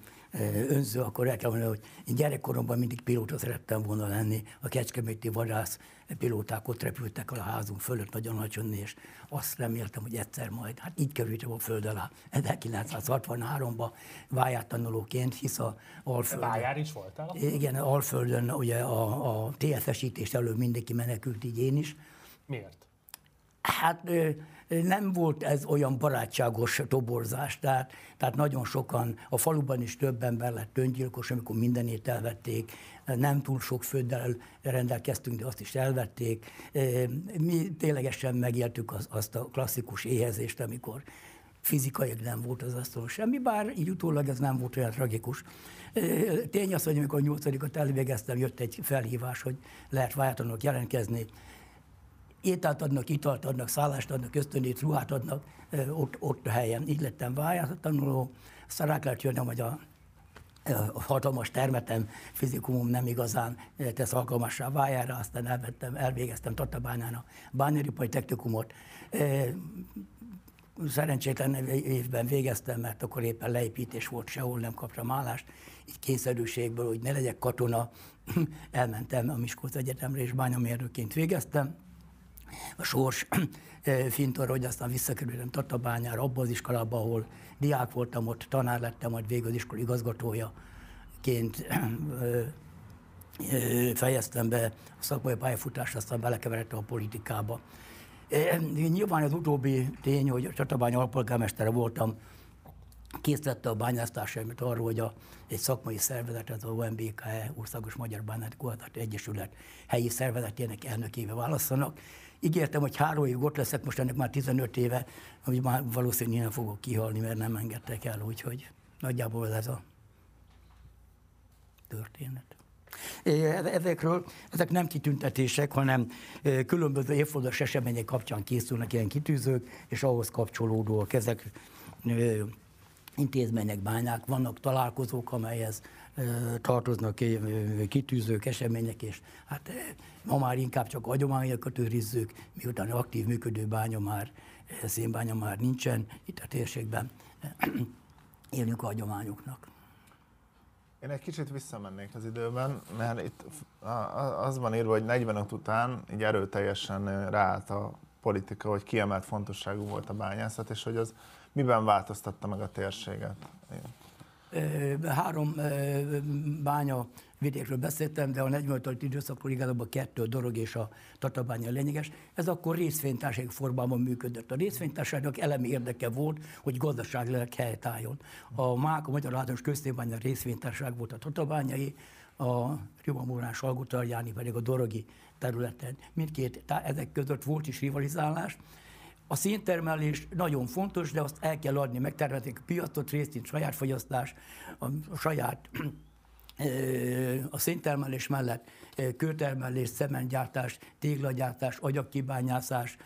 önző, akkor el kell mondani, hogy én gyerekkoromban mindig pilóta szerettem volna lenni. A kecskeméti vadász pilóták ott repültek a házunk fölött nagyon nagyon, és azt reméltem, hogy egyszer majd, hát így kerültem a föld alá 1963-ban váját tanulóként, hisz a Alföldön. Vájár is voltál? Igen, Alföldön ugye a, a TFS-ítés elől mindenki menekült, így én is. Miért? Hát nem volt ez olyan barátságos toborzás, tehát, tehát nagyon sokan, a faluban is több ember lett öngyilkos, amikor mindenét elvették, nem túl sok földdel rendelkeztünk, de azt is elvették. Mi ténylegesen megéltük az, azt a klasszikus éhezést, amikor fizikai nem volt az asztalon semmi, bár így utólag ez nem volt olyan tragikus. Tény az, hogy amikor a nyolcadikat elvégeztem, jött egy felhívás, hogy lehet vájátlanok jelentkezni, ételt adnak, italt adnak, szállást adnak, ösztönét, ruhát adnak ott, ott a helyen. Így lettem vájátanuló, aztán rá kellett jönnöm, hogy a a hatalmas termetem, fizikumom nem igazán tesz alkalmassá vájára, aztán elvettem, elvégeztem Tatabányán a bányaripai technikumot. Szerencsétlen évben végeztem, mert akkor éppen leépítés volt, sehol nem kaptam állást. Így kényszerűségből, hogy ne legyek katona, <clears throat> elmentem a Miskolc Egyetemre, és bányamérnökként végeztem. A sors <clears throat> fintor, hogy aztán visszakerültem Tatabányára, abba az iskolába, ahol diák voltam, ott tanár lettem, majd végül az iskola igazgatójaként <clears throat> fejeztem be a szakmai pályafutást, aztán belekeveredtem a politikába. Nyilván az utóbbi tény, hogy a Csatabány alpolgármestere voltam, készítette a bányásztársaimat arról, hogy a, egy szakmai szervezet, az OMBKE, Országos Magyar Bányát Kuhatát Egyesület helyi szervezetének elnökébe választanak. Ígértem, hogy három évig ott leszek, most ennek már 15 éve, hogy már valószínűleg nem fogok kihalni, mert nem engedtek el, úgyhogy nagyjából ez a történet. Ezekről, ezek nem kitüntetések, hanem különböző évfordulas események kapcsán készülnek ilyen kitűzők, és ahhoz kapcsolódóak ezek intézmények, bányák, vannak találkozók, amelyhez tartoznak kitűzők, események, és hát ma már inkább csak agyományokat őrizzük, miután aktív működő bánya már, szénbánya már nincsen itt a térségben, élünk a hagyományoknak. Én egy kicsit visszamennék az időben, mert itt az van írva, hogy 45 után így erőteljesen ráállt a politika, hogy kiemelt fontosságú volt a bányászat, és hogy az miben változtatta meg a térséget? Három bánya vidékről beszéltem, de a 45. időszakról igazából kettő, a Dorog és a Tatabánya lényeges. Ez akkor részvénytársaság formában működött. A részvénytársaságnak elemi érdeke volt, hogy gazdaság helytálljon. A MÁK, a Magyar Általános Köztébánya részvénytársaság volt a Tatabányai, a Ribamórán Salgutarjáni pedig a Dorogi területen. Mindkét, ezek között volt is rivalizálás, a széntermelés nagyon fontos, de azt el kell adni, megtermelték a piacot, részint saját fogyasztás, a, saját a széntermelés mellett kőtermelés, szementgyártás, téglagyártás, agyakkibányászás,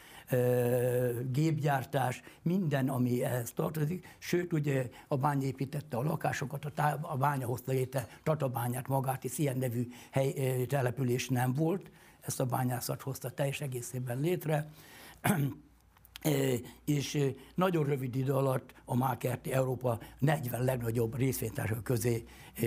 gépgyártás, minden, ami ehhez tartozik. Sőt, ugye a bánya építette a lakásokat, a, tá- a bánya hozta léte Tatabányát magát, és ilyen nevű hely, település nem volt. Ezt a bányászat hozta teljes egészében létre és nagyon rövid idő alatt a Mákerti Európa 40 legnagyobb részvénytársa közé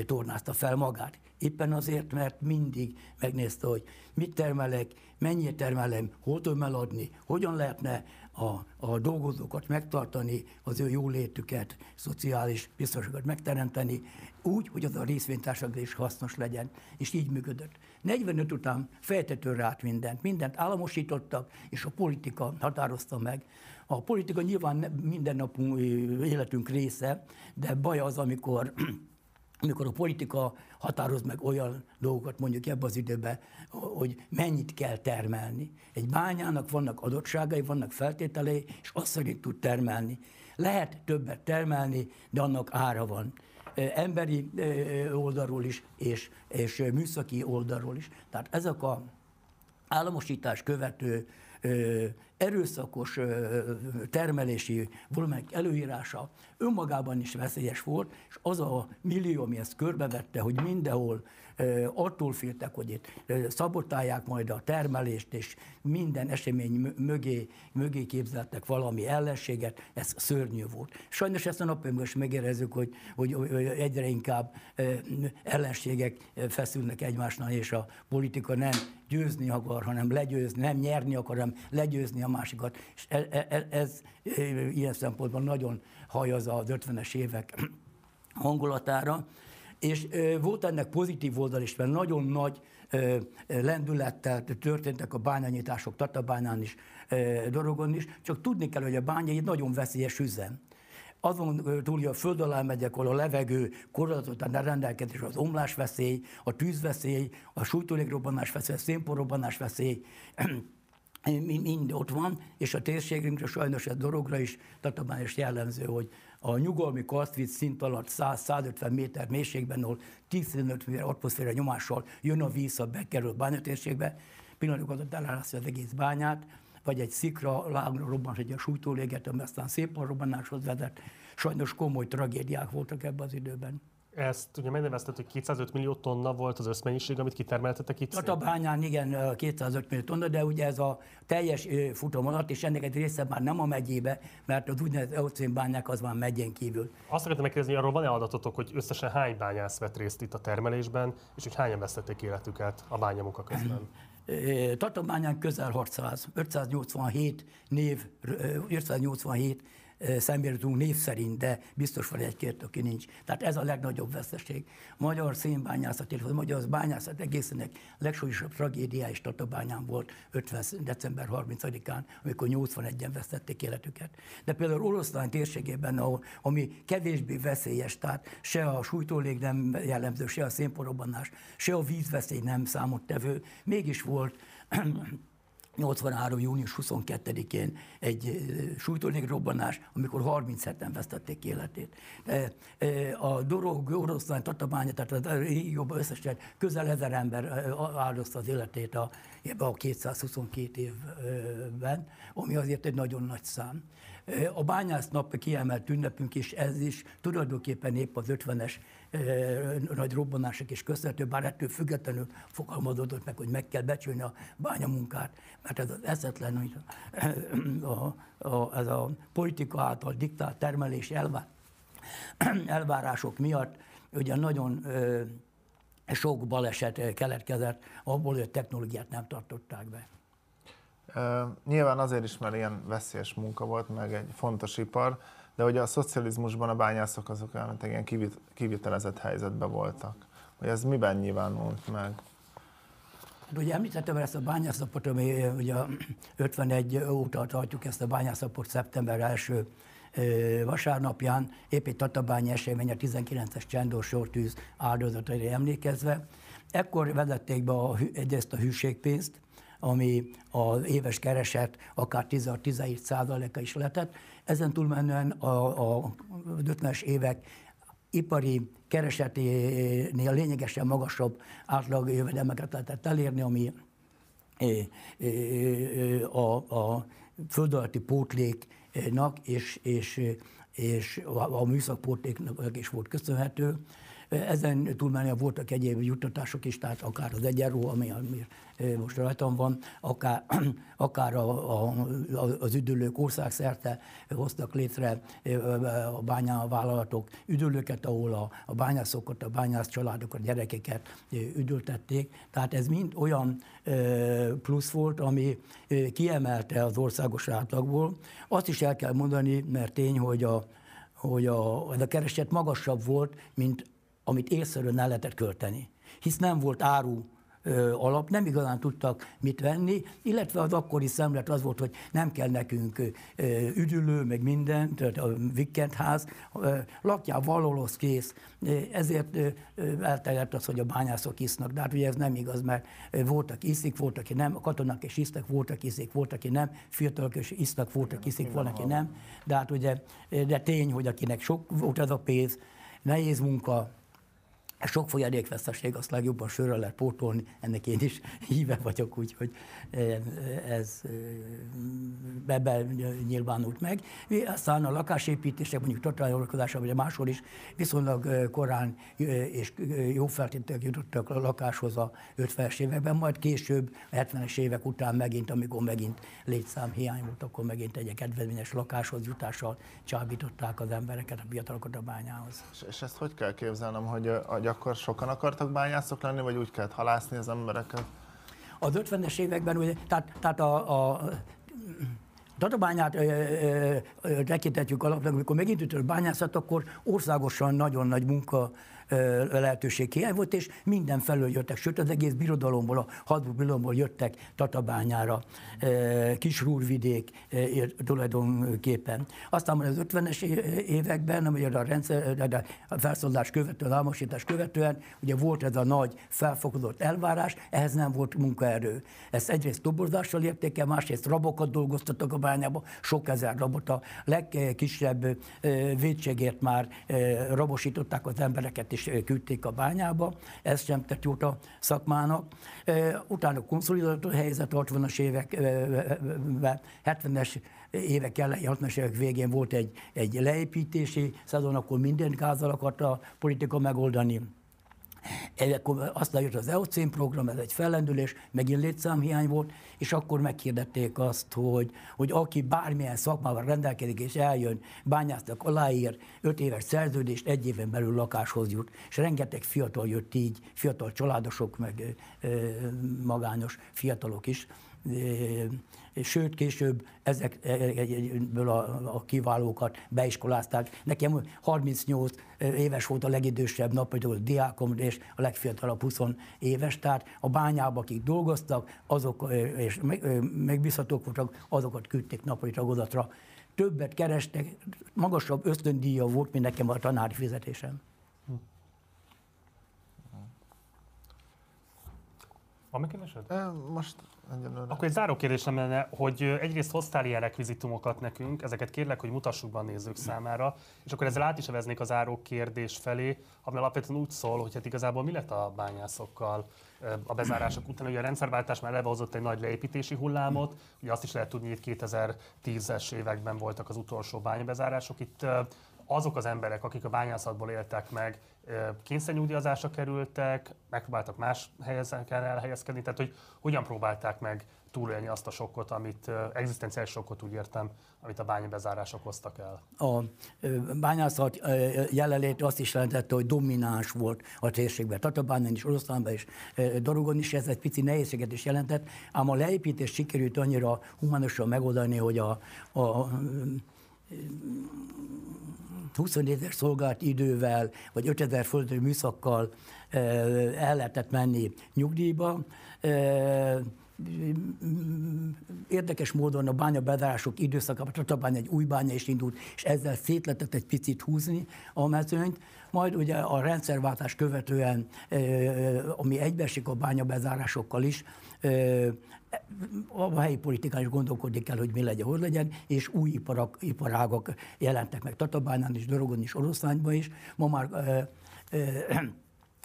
tornázta fel magát. Éppen azért, mert mindig megnézte, hogy mit termelek, mennyit termelem, hol tudom eladni, hogyan lehetne a, a dolgozókat megtartani, az ő jólétüket, szociális biztonságot megteremteni, úgy, hogy az a részvénytársaság is hasznos legyen, és így működött. 45 után fejtetőre át mindent, mindent államosítottak, és a politika határozta meg. A politika nyilván minden napunk életünk része, de baj az, amikor amikor a politika határoz meg olyan dolgokat, mondjuk ebbe az időben, hogy mennyit kell termelni. Egy bányának vannak adottságai, vannak feltételei, és azt szerint tud termelni. Lehet többet termelni, de annak ára van emberi oldalról is, és, és műszaki oldalról is. Tehát ezek a államosítás követő erőszakos termelési volumenek előírása önmagában is veszélyes volt, és az a millió, ami ezt körbevette, hogy mindenhol attól féltek, hogy itt szabotálják majd a termelést, és minden esemény mögé, mögé képzeltek valami ellenséget, ez szörnyű volt. Sajnos ezt a napon is megérezzük, hogy, hogy egyre inkább ellenségek feszülnek egymásnál, és a politika nem győzni akar, hanem legyőzni, nem nyerni akar, hanem legyőzni a másikat. És ez, ez, ez ilyen szempontból nagyon hajaz az 50-es évek hangulatára. És volt ennek pozitív oldal is, mert nagyon nagy lendülettel történtek a bányanyítások Tatabányán is, Dorogon is, csak tudni kell, hogy a bánya egy nagyon veszélyes üzem. Azon túl, hogy a föld alá megyek, ahol a levegő korlátozottan rendelkezés, az omlásveszély, a tűzveszély, a sújtólégrobbanás veszély, a szénporrobbanás veszély, <clears throat> mind ott van, és a térségünkre sajnos ez dorogra is tatabányos jellemző, hogy a nyugalmi karstvíz szint alatt 100-150 méter mélységben, ahol 10-15 méter atmoszféra nyomással jön a víz, ha bekerül a bányatérségbe, pillanatok alatt elárasztja az egész bányát, vagy egy szikra lágra robban egy a sújtóléget, ami aztán szépen robbanáshoz vezet. Sajnos komoly tragédiák voltak ebben az időben. Ezt ugye megnevezted, hogy 205 millió tonna volt az összmennyiség, amit kitermeltetek itt? Tatabányán igen, 205 millió tonna, de ugye ez a teljes futam alatt, és ennek egy része már nem a megyébe, mert az úgynevezett eocénbányák az már megyén kívül. Azt akartam megkérdezni, arról van-e adatotok, hogy összesen hány bányász vett részt itt a termelésben, és hogy hányan vesztették életüket a bányamunka közben? Tatabányán közel 600, 587 név, 587 szemléletünk név szerint, de biztos van egy-két, aki nincs. Tehát ez a legnagyobb veszteség. Magyar szénbányászat, illetve magyar bányászat egészenek legsúlyosabb tragédiája is Tatabányán volt 50. december 30-án, amikor 81-en vesztették életüket. De például Oroszlán térségében, ahol, ami kevésbé veszélyes, tehát se a sújtólég nem jellemző, se a szénporobbanás, se a vízveszély nem számottevő, mégis volt 83. június 22-én egy súlytolnék robbanás, amikor 37-en vesztették életét. A Dorog, Oroszlány, Tatabánya, tehát a régióban összesen közel ezer ember áldozta az életét a, ebbe a 222 évben, ami azért egy nagyon nagy szám. A bányász nap kiemelt ünnepünk is, ez is tulajdonképpen épp az 50-es nagy robbanások is köszönhető, bár ettől függetlenül fogalmazódott meg, hogy meg kell becsülni a bányamunkát, mert ez az eszetlen, hogy a, a, ez a politika által diktált termelés elvár, elvárások miatt ugye nagyon sok baleset keletkezett, abból, hogy a technológiát nem tartották be. Uh, nyilván azért is, mert ilyen veszélyes munka volt, meg egy fontos ipar, de hogy a szocializmusban a bányászok azok olyan, ilyen kivit, kivitelezett helyzetben voltak. Hogy ez miben nyilvánult meg? Ugye említettem ezt a bányászapot, ami ugye 51 <clears throat> óta tartjuk ezt a bányászapot szeptember első vasárnapján, épp egy tatabány esemény, a 19-es csendos sortűz áldozatai emlékezve. Ekkor vezették be a, egyrészt a hűségpénzt, ami az éves kereset akár 10-17 százaléka is letett. Ezen túlmenően a, a 50-es évek ipari kereseténél lényegesen magasabb átlag jövedelmeket lehetett elérni, ami a, a föld alatti pótléknak és, és, és a műszakpótléknak is volt köszönhető. Ezen túlmenően voltak egyéb juttatások is, tehát akár az egyenró, ami, ami most rajtam van, akár, <clears throat> akár a, a, az üdülők országszerte hoztak létre a bányávállalatok üdülőket, ahol a, a bányászokat, a bányász családokat, a gyerekeket üdültették. Tehát ez mind olyan plusz volt, ami kiemelte az országos átlagból. Azt is el kell mondani, mert tény, hogy a, hogy a, a kereset magasabb volt, mint amit észszerűen el lehetett költeni. Hisz nem volt áru alap, nem igazán tudtak mit venni, illetve az akkori szemlet az volt, hogy nem kell nekünk üdülő, meg minden, tehát a vikendház, lakjál valólosz kész, ezért elterjedt az, hogy a bányászok isznak, de hát ugye ez nem igaz, mert voltak iszik, voltak, aki nem, a katonák is isztak, voltak iszik, voltak, aki nem, fiatalok is isznak, voltak iszik, van, aki nem, de hát ugye, de tény, hogy akinek sok volt ez a pénz, nehéz munka, sok folyadékveszteség, azt legjobban sörrel lehet pótolni, ennek én is <laughs> híve vagyok, úgyhogy eh, ez eh, ebben nyilvánult meg. Aztán a lakásépítések, mondjuk totályorkodásra, vagy máshol is viszonylag eh, korán és jó feltételek jutottak a lakáshoz a 50-es években, majd később, a 70-es évek után megint, amikor megint létszám hiány volt, akkor megint egy kedvezményes lakáshoz jutással csábították az embereket, a fiatalokat a bányához. És, és ezt hogy kell képzelnem, hogy a akkor sokan akartak bányászok lenni, vagy úgy kellett halászni az embereket? Az 50-es években, ugye, tehát, tehát a, a Tatabányát tekintetjük alapnak, amikor megint ütött bányászat, akkor országosan nagyon nagy munka lehetőség hiány volt, és minden felől jöttek, sőt az egész birodalomból, a Habsburg birodalomból jöttek Tatabányára, Kisrúrvidék tulajdonképpen. Aztán az 50-es években, ami a rendszer, a felszólalás követően, a álmosítás követően, ugye volt ez a nagy felfokozott elvárás, ehhez nem volt munkaerő. Ezt egyrészt toborzással érték el, másrészt rabokat dolgoztattak a bányába, sok ezer rabot, a legkisebb védségért már rabosították az embereket, és és küldték a bányába, ez sem tett jót a szakmának. Utána konszolidálta a helyzet 60-as évek, 70-es évek elején, 60-as évek végén volt egy, egy leépítési szezon, akkor minden gázzal akarta a politika megoldani akkor aztán jött az EOCén program, ez egy fellendülés, megint létszámhiány volt, és akkor meghirdették azt, hogy, hogy aki bármilyen szakmával rendelkezik és eljön, bányásztak aláír, öt éves szerződést, egy éven belül lakáshoz jut. És rengeteg fiatal jött így, fiatal családosok, meg magányos fiatalok is sőt később ezekből a, a kiválókat beiskolázták. Nekem 38 éves volt a legidősebb napidő diákom, és a legfiatalabb 20 éves, tehát a bányában, akik dolgoztak, azok és megbízhatók voltak, azokat küldték napi tagozatra. Többet kerestek, magasabb ösztöndíja volt, mint nekem a tanári fizetésem. Van még kérdésed? Most egyenlőre. Akkor egy záró kérdésem lenne, hogy egyrészt hoztál ilyen rekvizitumokat nekünk, ezeket kérlek, hogy mutassuk be a nézők számára, és akkor ezzel át is eveznék a záró kérdés felé, ami alapvetően úgy szól, hogy hát igazából mi lett a bányászokkal a bezárások után. Ugye a rendszerváltás már eleve hozott egy nagy leépítési hullámot, ugye azt is lehet tudni, hogy 2010-es években voltak az utolsó bányabezárások. Itt azok az emberek, akik a bányászatból éltek meg, kényszernyugdíjazásra kerültek, megpróbáltak más helyeken elhelyezkedni, tehát hogy hogyan próbálták meg túlélni azt a sokkot, amit, egzisztenciális sokkot úgy értem, amit a bányabezárások hoztak el? A bányászat jelenlét azt is jelentette, hogy domináns volt a térségben. Tatabányon is, Oroszlánban is, Dorogon is ez egy pici nehézséget is jelentett, ám a leépítés sikerült annyira humánosan megoldani, hogy a, a 24 ezer szolgált idővel, vagy 5000 földi műszakkal el lehetett menni nyugdíjba. Érdekes módon a bánya bedárások időszakában Tatabány egy új bánya is indult, és ezzel szét lehetett egy picit húzni a mezőnyt. Majd ugye a rendszerváltás követően, ami egybeesik a bánya bezárásokkal is, a helyi politikán is gondolkodik el, hogy mi legyen, hogy legyen, és új iparak, iparágak jelentek meg Tatabánán is, Dorogon is, Oroszlányban is. Ma már <clears throat>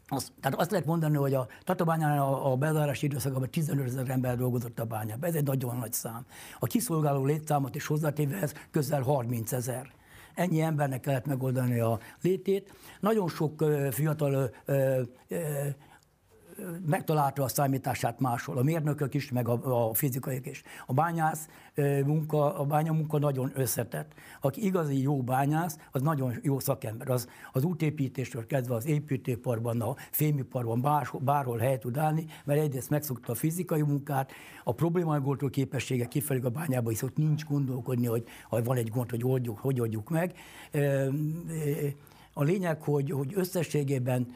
az, tehát azt lehet mondani, hogy a Tatabányán a, a bezárási időszakban 15 ezer ember dolgozott a bányában. Ez egy nagyon nagy szám. A kiszolgáló létszámot is hozzátéve ez közel 30 ezer. Ennyi embernek kellett megoldani a létét. Nagyon sok fiatal megtalálta a számítását máshol, a mérnökök is, meg a, a fizikaiak is. A bányász munka, a bányamunka nagyon összetett. Aki igazi jó bányász, az nagyon jó szakember. Az, az útépítéstől kezdve az építőiparban, a fémiparban bárhol, bárhol helyet tud állni, mert egyrészt megszokta a fizikai munkát, a problémagoldó képessége kifelé a bányába, hisz ott nincs gondolkodni, hogy ha van egy gond, hogy oldjuk, hogy oldjuk meg. A lényeg, hogy, hogy összességében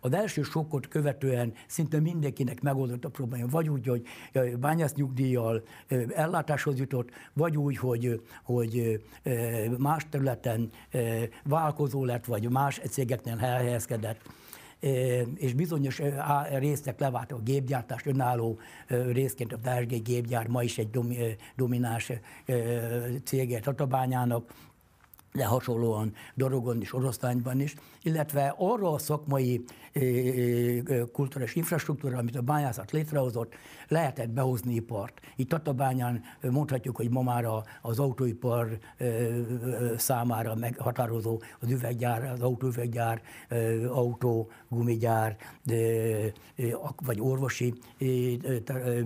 az első sokkot követően szinte mindenkinek megoldott a probléma. Vagy úgy, hogy bányásznyugdíjjal ellátáshoz jutott, vagy úgy, hogy, hogy más területen vállalkozó lett, vagy más cégeknél elhelyezkedett és bizonyos részek levált a gépgyártás, önálló részként a Versgé gépgyár ma is egy domináns cége Tatabányának, de hasonlóan Dorogon és Oroszlányban is, illetve arra a szakmai kulturális infrastruktúra, amit a bányászat létrehozott, lehetett behozni ipart. Itt Tatabányán mondhatjuk, hogy ma már az autóipar számára meghatározó az üveggyár, az autóüveggyár, autógumigyár, vagy orvosi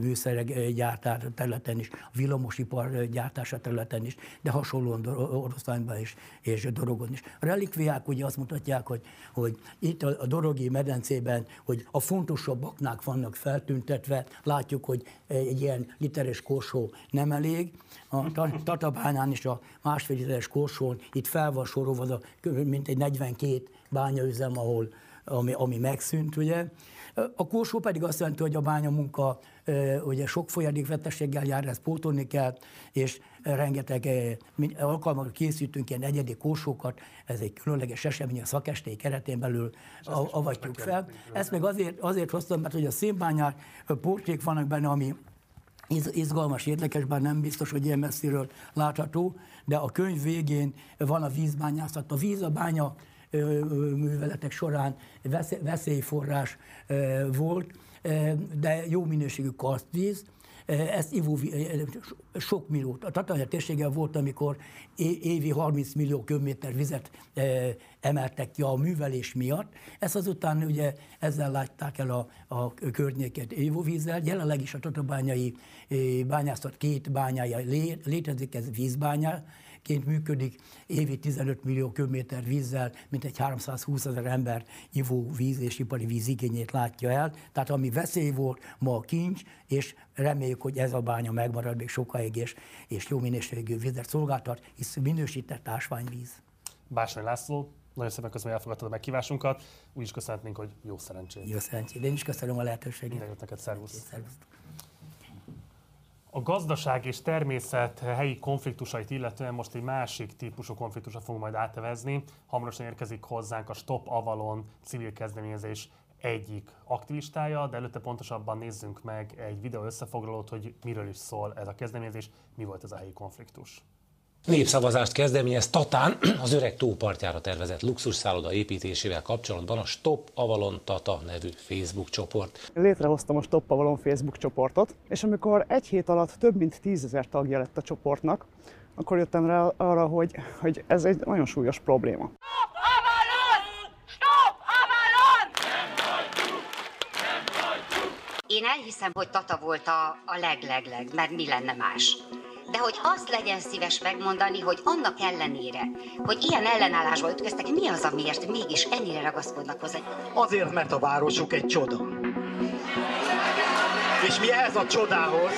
műszerek gyártása területen is, villamosipar gyártása területen is, de hasonlóan Oroszlányban is és Dorogon is. A relikviák ugye azt mutatják, hogy, hogy itt a, a Dorogi medencében, hogy a fontosabb aknák vannak feltüntetve, látjuk, hogy egy ilyen literes korsó nem elég. A Tatabányán is a másfél literes korsón itt fel van sorolva, mint egy 42 bányaüzem, ahol ami, ami megszűnt, ugye. A korsó pedig azt jelenti, hogy a bánya munka ugye sok folyadékvetességgel jár, ezt pótolni kell, és rengeteg alkalommal készítünk ilyen egyedi korsókat, ez egy különleges esemény a szakestély keretén belül avatjuk fel. Ezt meg azért, azért hoztam, mert hogy a szénbányák portrék vannak benne, ami izgalmas, érdekes, bár nem biztos, hogy ilyen messziről látható, de a könyv végén van a vízbányászat. A víz, a bánya műveletek során veszélyforrás volt, de jó minőségű karstvíz, ezt ivóvíz, sok millió, a Tatanya térséggel volt, amikor évi 30 millió köbméter vizet emeltek ki a művelés miatt. Ezt azután ugye ezzel látták el a, a környéket ivóvízzel. Jelenleg is a tatabányai bányászat két bányája létezik, ez vízbányá, ként működik, évi 15 millió köbméter vízzel, mint egy 320 ezer ember ivóvíz és ipari víz igényét látja el. Tehát ami veszély volt, ma a kincs, és reméljük, hogy ez a bánya megmarad még sokáig, és, és jó minőségű vizet szolgáltat, hisz minősített ásványvíz. Bársony László, nagyon szépen köszönöm, hogy elfogadtad a meghívásunkat. Úgy is köszönhetnénk, hogy jó szerencsét. Jó szerencsét. Én is köszönöm a lehetőséget. Mindenjött neked, szervusz. szervusz. A gazdaság és természet helyi konfliktusait illetően most egy másik típusú konfliktusra fogunk majd átevezni. Hamarosan érkezik hozzánk a Stop Avalon civil kezdeményezés egyik aktivistája, de előtte pontosabban nézzünk meg egy videó összefoglalót, hogy miről is szól ez a kezdeményezés, mi volt ez a helyi konfliktus. Népszavazást kezdeményez Tatán az öreg tópartjára tervezett luxusszálloda építésével kapcsolatban a Stop Avalon Tata nevű Facebook csoport. Létrehoztam a Stop Avalon Facebook csoportot, és amikor egy hét alatt több mint tízezer tagja lett a csoportnak, akkor jöttem rá arra, hogy, hogy ez egy nagyon súlyos probléma. Stop Avalon! Stop Avalon! Én elhiszem, hogy Tata volt a, a leglegleg, mert mi lenne más de hogy azt legyen szíves megmondani, hogy annak ellenére, hogy ilyen ellenállásba ütköztek, mi az, amiért mégis ennyire ragaszkodnak hozzá? Azért, mert a városuk egy csoda. És mi ehhez a csodához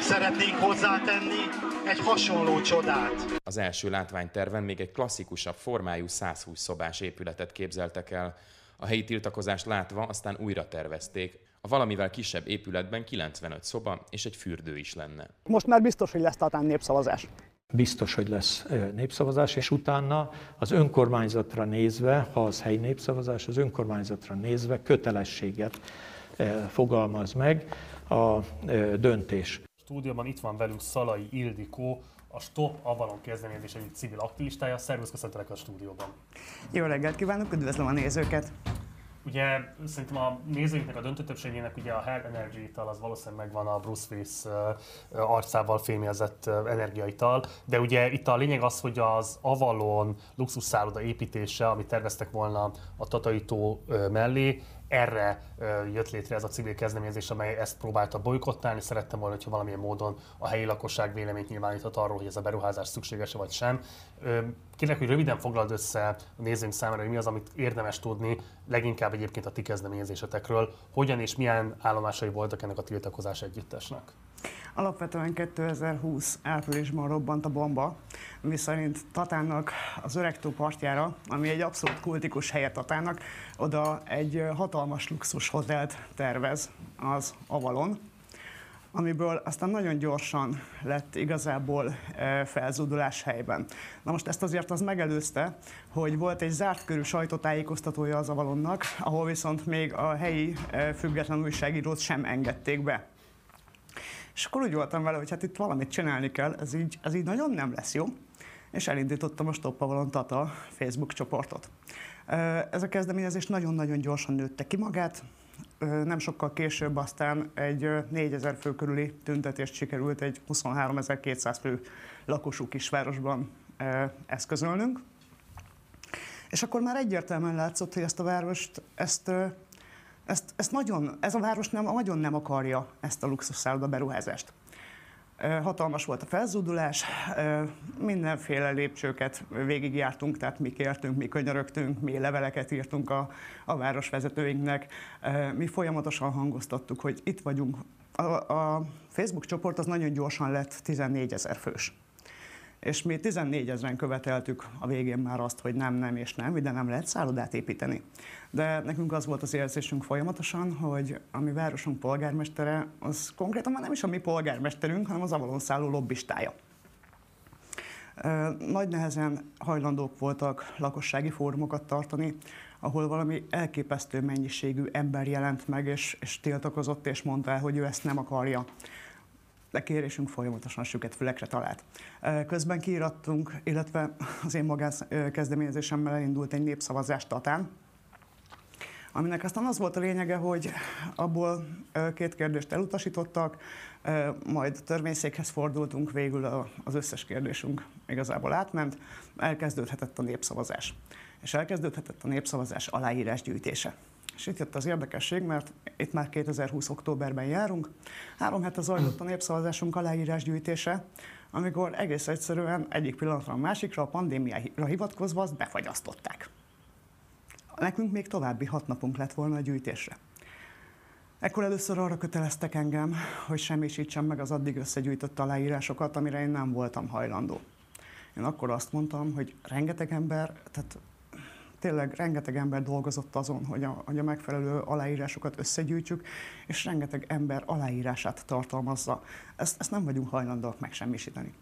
szeretnénk hozzátenni egy hasonló csodát. Az első látványterven még egy klasszikusabb formájú 120 szobás épületet képzeltek el. A helyi tiltakozást látva aztán újra tervezték, a valamivel kisebb épületben 95 szoba és egy fürdő is lenne. Most már biztos, hogy lesz talán népszavazás. Biztos, hogy lesz népszavazás, és utána az önkormányzatra nézve, ha az helyi népszavazás, az önkormányzatra nézve kötelességet fogalmaz meg a döntés. A stúdióban itt van velünk Szalai Ildikó, a Stop Avalon kezdeményezés egyik civil aktivistája. Szervusz, köszöntelek a stúdióban. Jó reggelt kívánok, üdvözlöm a nézőket! Ugye szerintem a nézőinknek a döntő többségének ugye a Hell Energy ital az valószínűleg megvan a Bruce Willis arcával fémjelzett energiaital, de ugye itt a lényeg az, hogy az Avalon luxusszálloda építése, amit terveztek volna a Tataitó mellé, erre jött létre ez a civil kezdeményezés, amely ezt próbálta bolykottálni. Szerettem volna, hogyha valamilyen módon a helyi lakosság véleményt nyilváníthat arról, hogy ez a beruházás szükséges vagy sem. Kérlek, hogy röviden foglald össze a nézőink számára, hogy mi az, amit érdemes tudni, leginkább egyébként a ti kezdeményezésetekről, hogyan és milyen állomásai voltak ennek a tiltakozás együttesnek. Alapvetően 2020 áprilisban robbant a bomba, mi szerint Tatának az Öregtó partjára, ami egy abszolút kultikus helye Tatának, oda egy hatalmas luxus hotelt tervez az Avalon, amiből aztán nagyon gyorsan lett igazából felzúdulás helyben. Na most ezt azért az megelőzte, hogy volt egy zárt körű sajtótájékoztatója az Avalonnak, ahol viszont még a helyi független újságírót sem engedték be. És akkor úgy voltam vele, hogy hát itt valamit csinálni kell, ez így, ez így nagyon nem lesz jó. És elindítottam a Stoppavalon Tata Facebook csoportot. Ez a kezdeményezés nagyon-nagyon gyorsan nőtte ki magát, nem sokkal később aztán egy 4000 fő körüli tüntetést sikerült egy 23.200 fő lakosú kisvárosban eszközölnünk. És akkor már egyértelműen látszott, hogy ezt a várost, ezt ezt, ezt nagyon, ez a város nem, nagyon nem akarja ezt a luxusszálloda beruházást. Hatalmas volt a felzúdulás, mindenféle lépcsőket végigjártunk, tehát mi kértünk, mi könyörögtünk, mi leveleket írtunk a, a városvezetőinknek, mi folyamatosan hangoztattuk, hogy itt vagyunk. A, a Facebook csoport az nagyon gyorsan lett 14 ezer fős és mi 14 ezeren követeltük a végén már azt, hogy nem, nem és nem, ide nem lehet szállodát építeni. De nekünk az volt az érzésünk folyamatosan, hogy a mi városunk polgármestere, az konkrétan már nem is a mi polgármesterünk, hanem az Avalon szálló lobbistája. Nagy nehezen hajlandók voltak lakossági fórumokat tartani, ahol valami elképesztő mennyiségű ember jelent meg, és, és tiltakozott, és mondta el, hogy ő ezt nem akarja de kérésünk folyamatosan süket fülekre talált. Közben kiírattunk, illetve az én magán kezdeményezésemmel elindult egy népszavazás Tatán, aminek aztán az volt a lényege, hogy abból két kérdést elutasítottak, majd törvényszékhez fordultunk, végül az összes kérdésünk igazából átment, elkezdődhetett a népszavazás. És elkezdődhetett a népszavazás aláírásgyűjtése. És itt jött az érdekesség, mert itt már 2020. októberben járunk. Három hete zajlott a népszavazásunk aláírásgyűjtése, amikor egész egyszerűen egyik pillanatra a másikra a pandémiára hivatkozva azt befagyasztották. Nekünk még további hat napunk lett volna a gyűjtésre. Ekkor először arra köteleztek engem, hogy semmisítsem meg az addig összegyűjtött aláírásokat, amire én nem voltam hajlandó. Én akkor azt mondtam, hogy rengeteg ember, tehát tényleg rengeteg ember dolgozott azon, hogy a, hogy a megfelelő aláírásokat összegyűjtsük, és rengeteg ember aláírását tartalmazza. Ezt, ezt nem vagyunk hajlandóak megsemmisíteni.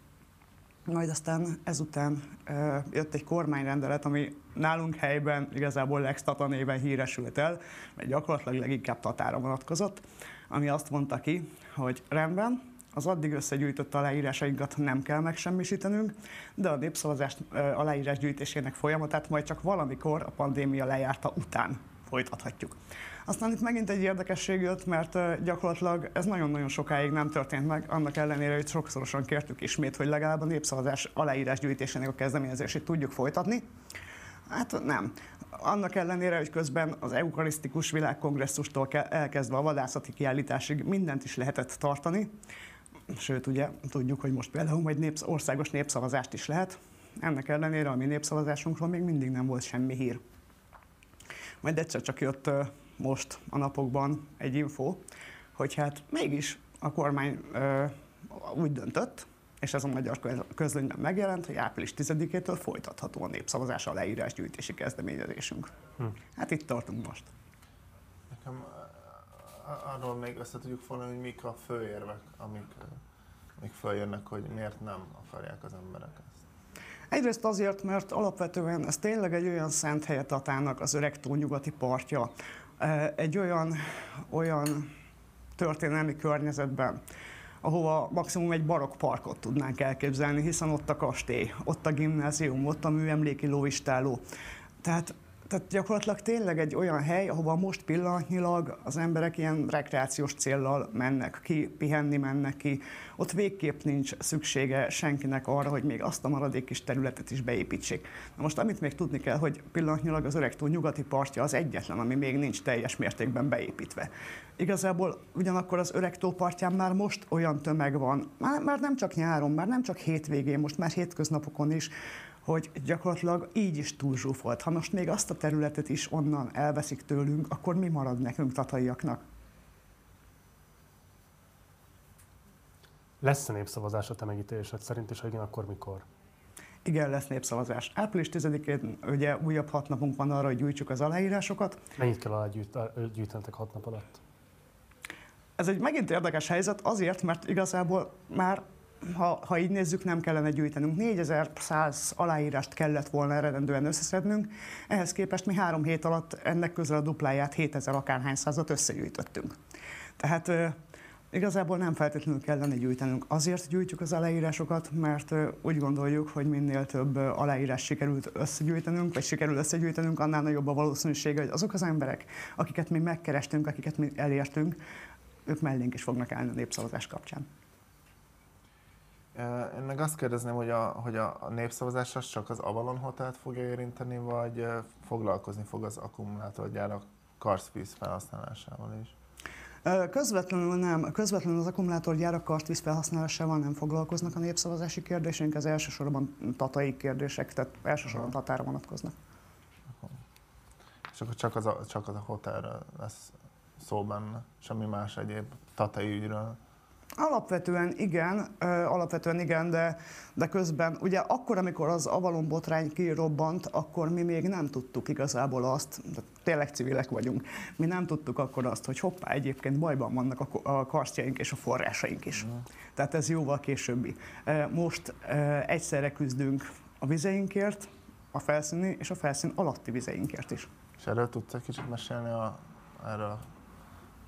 Majd aztán ezután e, jött egy kormányrendelet, ami nálunk helyben igazából Lex Tata néven híresült el, mert gyakorlatilag leginkább Tatára vonatkozott, ami azt mondta ki, hogy rendben, az addig összegyűjtött aláírásainkat nem kell megsemmisítenünk, de a népszavazást aláírás gyűjtésének folyamatát majd csak valamikor a pandémia lejárta után folytathatjuk. Aztán itt megint egy érdekesség jött, mert gyakorlatilag ez nagyon-nagyon sokáig nem történt meg, annak ellenére, hogy sokszorosan kértük ismét, hogy legalább a népszavazás aláírás gyűjtésének a kezdeményezését tudjuk folytatni. Hát nem. Annak ellenére, hogy közben az eukarisztikus világkongresszustól elkezdve a vadászati kiállításig mindent is lehetett tartani, sőt ugye tudjuk, hogy most például majd népsz, országos népszavazást is lehet, ennek ellenére a mi népszavazásunkról még mindig nem volt semmi hír. Majd egyszer csak jött most a napokban egy info, hogy hát mégis a kormány úgy döntött, és ez a magyar közlönyben megjelent, hogy április 10-től folytatható a népszavazás gyűjtési kezdeményezésünk. Hm. Hát itt tartunk most. Nekem arról még össze tudjuk foglalni, hogy mik a főérvek, amik, amik följönnek, hogy miért nem akarják az emberek ezt. Egyrészt azért, mert alapvetően ez tényleg egy olyan szent helyet Tatának az öreg nyugati partja, egy olyan, olyan történelmi környezetben, ahova maximum egy barokk parkot tudnánk elképzelni, hiszen ott a kastély, ott a gimnázium, ott a műemléki lóistáló. Tehát tehát gyakorlatilag tényleg egy olyan hely, ahova most pillanatnyilag az emberek ilyen rekreációs céllal mennek ki, pihenni mennek ki. Ott végképp nincs szüksége senkinek arra, hogy még azt a maradék kis területet is beépítsék. Na most amit még tudni kell, hogy pillanatnyilag az Öregtó nyugati partja az egyetlen, ami még nincs teljes mértékben beépítve. Igazából ugyanakkor az Öregtó partján már most olyan tömeg van, már, már nem csak nyáron, már nem csak hétvégén, most már hétköznapokon is, hogy gyakorlatilag így is túlzsúfolt. Ha most még azt a területet is onnan elveszik tőlünk, akkor mi marad nekünk tataiaknak? Lesz-e népszavazás a te megítélésed szerint, és ha igen, akkor mikor? Igen, lesz népszavazás. Április 10-én ugye újabb hat napunk van arra, hogy gyűjtsük az aláírásokat. Mennyit kell alágyűjtenetek hat nap alatt? Ez egy megint érdekes helyzet azért, mert igazából már ha, ha így nézzük, nem kellene gyűjtenünk. 4100 aláírást kellett volna eredendően összeszednünk, ehhez képest mi három hét alatt ennek közel a dupláját, 7000 akárhány százat összegyűjtöttünk. Tehát Igazából nem feltétlenül kellene gyűjtenünk. Azért gyűjtjük az aláírásokat, mert úgy gondoljuk, hogy minél több aláírás sikerült összegyűjtenünk, vagy sikerül összegyűjtenünk, annál nagyobb a valószínűsége, hogy azok az emberek, akiket mi megkerestünk, akiket mi elértünk, ők mellénk is fognak állni a népszavazás kapcsán. Én meg azt kérdezném, hogy a, hogy a népszavazás az csak az Avalon Hotelt fogja érinteni, vagy foglalkozni fog az akkumulátorgyárak karszvíz felhasználásával is? Közvetlenül nem. Közvetlenül az akkumulátorgyárak kartvíz felhasználásával nem foglalkoznak a népszavazási kérdéseink, ez elsősorban tatai kérdések, tehát elsősorban tatára vonatkoznak. És akkor csak az a, csak az a hotelről lesz szó benne, semmi más egyéb tatai ügyről? Alapvetően igen, alapvetően igen, de, de közben ugye akkor, amikor az Avalon botrány kirobbant, akkor mi még nem tudtuk igazából azt, tényleg civilek vagyunk, mi nem tudtuk akkor azt, hogy hoppá, egyébként bajban vannak a, a karstjaink és a forrásaink is. Mm. Tehát ez jóval későbbi. Most egyszerre küzdünk a vizeinkért, a felszíni és a felszín alatti vizeinkért is. És erről tudsz egy kicsit mesélni a, erről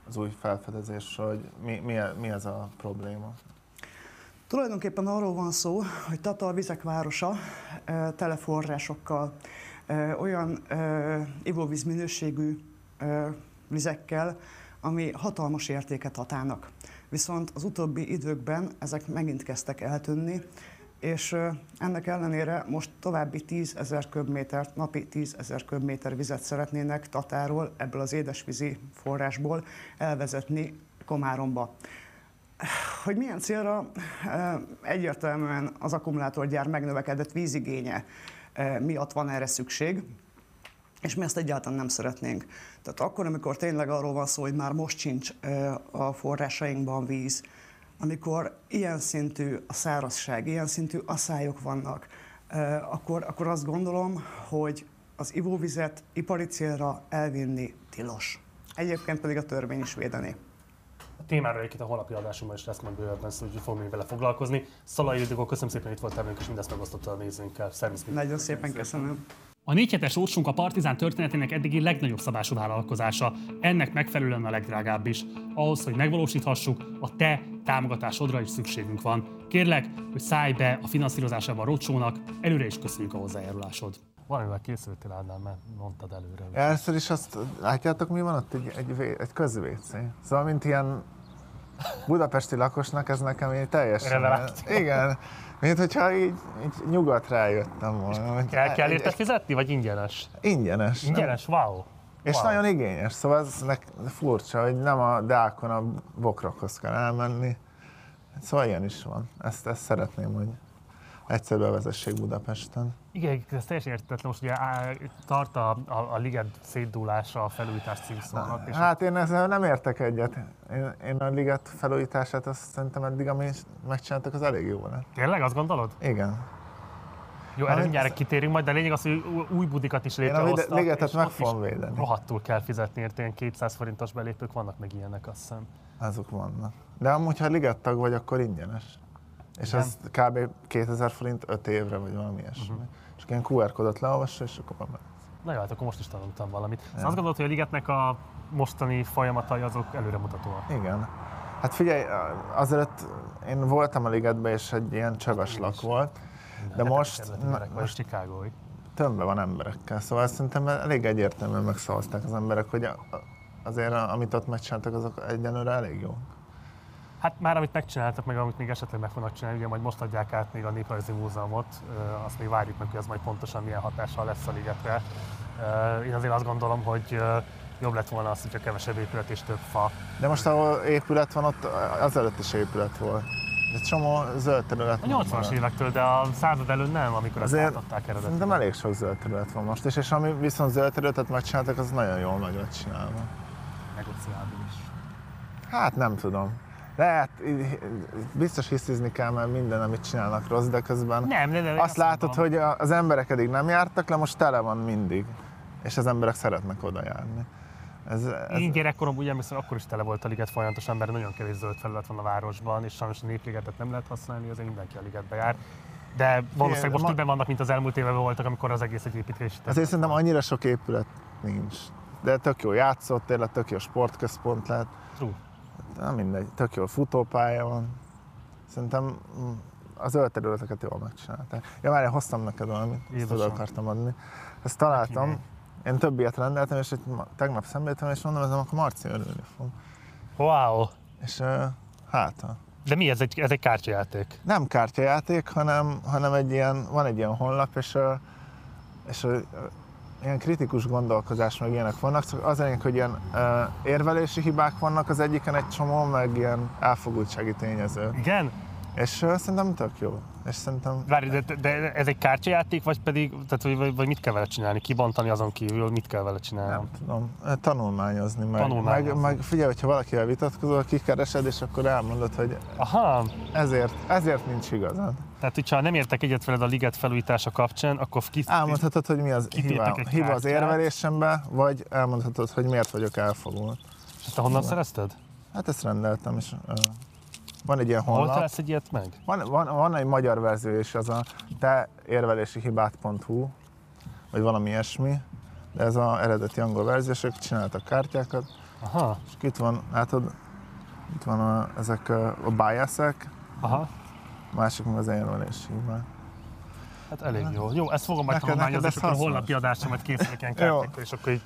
az új felfedezés, hogy mi, mi, mi ez a probléma? Tulajdonképpen arról van szó, hogy Tata a vizek városa teleforrásokkal, olyan ivóvíz minőségű vizekkel, ami hatalmas értéket Tatának. Viszont az utóbbi időkben ezek megint kezdtek eltűnni, és ennek ellenére most további 10 ezer köbmétert, napi 10 ezer köbméter vizet szeretnének Tatáról, ebből az édesvízi forrásból elvezetni Komáromba. Hogy milyen célra? Egyértelműen az akkumulátorgyár megnövekedett vízigénye miatt van erre szükség, és mi ezt egyáltalán nem szeretnénk. Tehát akkor, amikor tényleg arról van szó, hogy már most sincs a forrásainkban víz, amikor ilyen szintű a szárazság, ilyen szintű asszályok vannak, akkor, akkor azt gondolom, hogy az ivóvizet ipari célra elvinni tilos. Egyébként pedig a törvény is védeni. A témáról egyébként a holnapi adásunkban is lesz majd bővebben szó, úgyhogy fogunk még vele foglalkozni. Szalai Ildikó, köszönöm szépen, hogy itt voltál velünk, és mindezt megosztotta a nézőinkkel. Szervusz! Nagyon szépen köszönöm. A négyhetes ócsunk a Partizán történetének eddigi legnagyobb szabású vállalkozása, ennek megfelelően a legdrágább is. Ahhoz, hogy megvalósíthassuk, a te támogatásodra is szükségünk van. Kérlek, hogy szállj be a finanszírozásába a rocsónak, előre is köszönjük a hozzájárulásod. Valamivel készültél Ádám, mert mondtad előre. Először is azt látjátok, mi van ott? Egy, egy, egy közvécé. Szóval, mint ilyen budapesti lakosnak, ez nekem így teljesen... Releváns. Igen. Mint hogyha így, így nyugatra jöttem volna. hogy Kell, kell egy- érte fizetni, vagy ingyenes? Ingyenes. nem? Ingyenes? Wow! És wow. nagyon igényes, szóval ez nek furcsa, hogy nem a Dákon a bokrokhoz kell elmenni. Szóval ilyen is van. Ezt, ezt szeretném, hogy egyszer bevezessék Budapesten. Igen, ez teljesen értetlen. Most ugye á, tart a, a, a liget szétdúlása a felújítás címszónak. És Hát én ezzel nem értek egyet. Én, én a liget felújítását azt szerintem eddig, amit megcsináltak, az elég jó lett. Tényleg, azt gondolod? Igen. Jó, erre mindjárt kitérünk majd, de lényeg az, hogy új- budikat is Én a létrehoztak. ligetet meg fogom védeni. Rohadtul kell fizetni, érte ilyen 200 forintos belépők vannak meg ilyenek, azt hiszem. Azok vannak. De amúgy, ha liget tag vagy, akkor ingyenes. És Igen. ez kb. 2000 forint 5 évre, vagy valami ilyesmi. Mhm. Uh-huh. Csak ilyen QR kódot leolvassa, és akkor bemegy. Na jó, hát akkor most is tanultam valamit. Szóval azt gondolod, hogy a ligetnek a mostani folyamatai azok előremutatóak? Igen. Hát figyelj, azelőtt én voltam a ligetben, és egy ilyen csöves lak volt. De most, Emberek, vagy Chicagói. tömve van emberekkel, szóval szerintem elég egyértelműen megszavazták az emberek, hogy azért amit ott megcsináltak, azok egyenlőre elég jó. Hát már amit megcsináltak, meg amit még esetleg meg fognak csinálni, ugye majd most adják át még a Néprajzi Múzeumot, azt még várjuk meg, hogy az majd pontosan milyen hatással lesz a ligetre. Én azért azt gondolom, hogy jobb lett volna az, hogyha kevesebb épület és több fa. De most, ahol épület van, ott azelőtt is épület volt. Egy csomó zöld terület A 80-as évektől, de a század előtt nem, amikor ezt Azért átadták eredetileg. szerintem elég sok zöld terület van most is, és ami viszont zöld területet megcsináltak, az nagyon jól meg lett csinálva. Negociábil is. Hát nem tudom. Lehet, biztos hiszizni kell, mert minden, amit csinálnak rossz, de közben Nem, nem, nem, azt azt látod, mondom. hogy az emberek eddig nem jártak le, most tele van mindig. És az emberek szeretnek oda járni. Ez, ez, Én gyerekkorom úgy emlékszem, akkor is tele volt a liget folyamatosan, mert nagyon kevés zöld felület van a városban, és sajnos a népligetet nem lehet használni, azért mindenki a ligetbe jár. De valószínűleg most ma- többen vannak, mint az elmúlt években voltak, amikor az egész egy építési Azért szerintem annyira sok épület nincs. De tök jó játszótér, tök jó sportközpont lehet. True. Nem mindegy, tök jó futópálya van. Szerintem mm, a zöld területeket jól megcsinálták. Ja, várjál, hoztam neked valamit, ezt Jézusom. oda akartam adni. Ezt találtam, én több ilyet rendeltem, és ma- tegnap szemléltem, és mondom, ez akkor Marci örülni fog. Wow! És hát. De mi ez egy, ez egy kártyajáték? nem kártyajáték, hanem, hanem egy ilyen, van egy ilyen honlap, és, és ilyen kritikus gondolkozás, meg ilyenek vannak, csak az lényeg, hogy ilyen ö, érvelési hibák vannak az egyiken egy csomó, meg ilyen elfogultsági tényező. Igen? És ö, szerintem tök jó. És szerintem Várj, de, de, ez egy kártyajáték, vagy pedig, tehát, vagy, vagy, mit kell vele csinálni? Kibontani azon kívül, mit kell vele csinálni? nem tudom, tanulmányozni meg. Tanulmányozni. Meg, meg figyelj, hogyha valakivel vitatkozol, kikeresed, és akkor elmondod, hogy Aha. ezért, ezért nincs igazad. Tehát, hogyha nem értek egyet veled a liget felújítása kapcsán, akkor kis, Elmondhatod, hogy mi az hiba, hiba az kártyát. érvelésembe, vagy elmondhatod, hogy miért vagyok elfogult. Ezt te honnan szerezted? Hát ezt rendeltem, és uh, van egy ilyen Hol honlap. találsz egy ilyet meg? Van, van, van egy magyar verzió is, az a te érvelési hibát.hu, vagy valami ilyesmi, de ez az eredeti angol verzió, és ők csináltak kártyákat, Aha. és itt van, látod, itt van a, ezek a, biasek, Aha. Másik meg az érvelési hibák. Hát elég jó. Jó, ezt fogom majd tanulmányozni, és ez akkor a holnapi adásra majd készülök ilyen <laughs> Jó. kártyákkal, és akkor így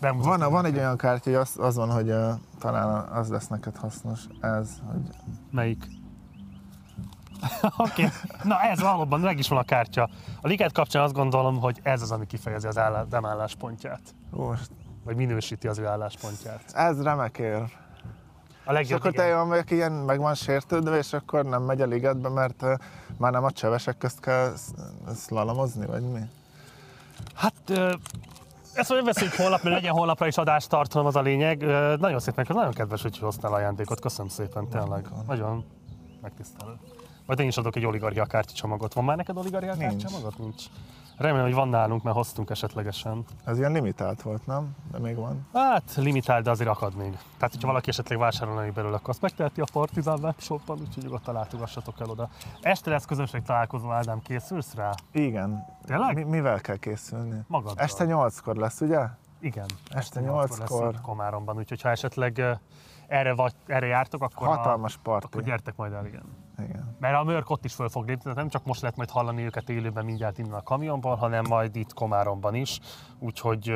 bemutatom. Van, van egy olyan kártya, hogy az, az van, hogy uh, talán az lesz neked hasznos, ez, hogy Melyik? <laughs> Oké, okay. na ez valóban, meg is van a kártya. A liget kapcsán azt gondolom, hogy ez az, ami kifejezi az állá, álláspontját. Most. Vagy minősíti az ő álláspontját. ez remek ér. A És legjobb, akkor te vagy, ilyen meg van sértődve, és akkor nem megy a ligetbe, mert már nem a csövesek közt kell sz- szlalomozni, vagy mi? Hát ezt majd beszéljük holnap, mert legyen holnapra is adást tartalom, az a lényeg. Nagyon szépen, nagyon kedves, hogy hoztál ajándékot. Köszönöm szépen, tényleg. Nagyon megtisztelő. Majd én is adok egy oligarchia kártyacsomagot. Van már neked oligarchia Nincs. kártyacsomagot? Nincs. Remélem, hogy van nálunk, mert hoztunk esetlegesen. Ez ilyen limitált volt, nem? De még van. Hát limitált, de azért akad még. Tehát, hogyha valaki esetleg vásárolni belőle, akkor azt megteheti a Partizán webshopban, úgyhogy nyugodtan látogassatok el oda. Este lesz közönség találkozó, Ádám, készülsz rá? Igen. Tényleg? Mi, mivel kell készülni? Magaddal. Este nyolckor lesz, ugye? Igen. Este nyolckor lesz Komáromban, úgyhogy ha esetleg erre, vagy, erre jártok, akkor, Hatalmas a, akkor gyertek majd el, igen. Igen. Mert a Mörk ott is föl fog lépni, nem csak most lehet majd hallani őket élőben mindjárt innen a kamionban, hanem majd itt Komáromban is. Úgyhogy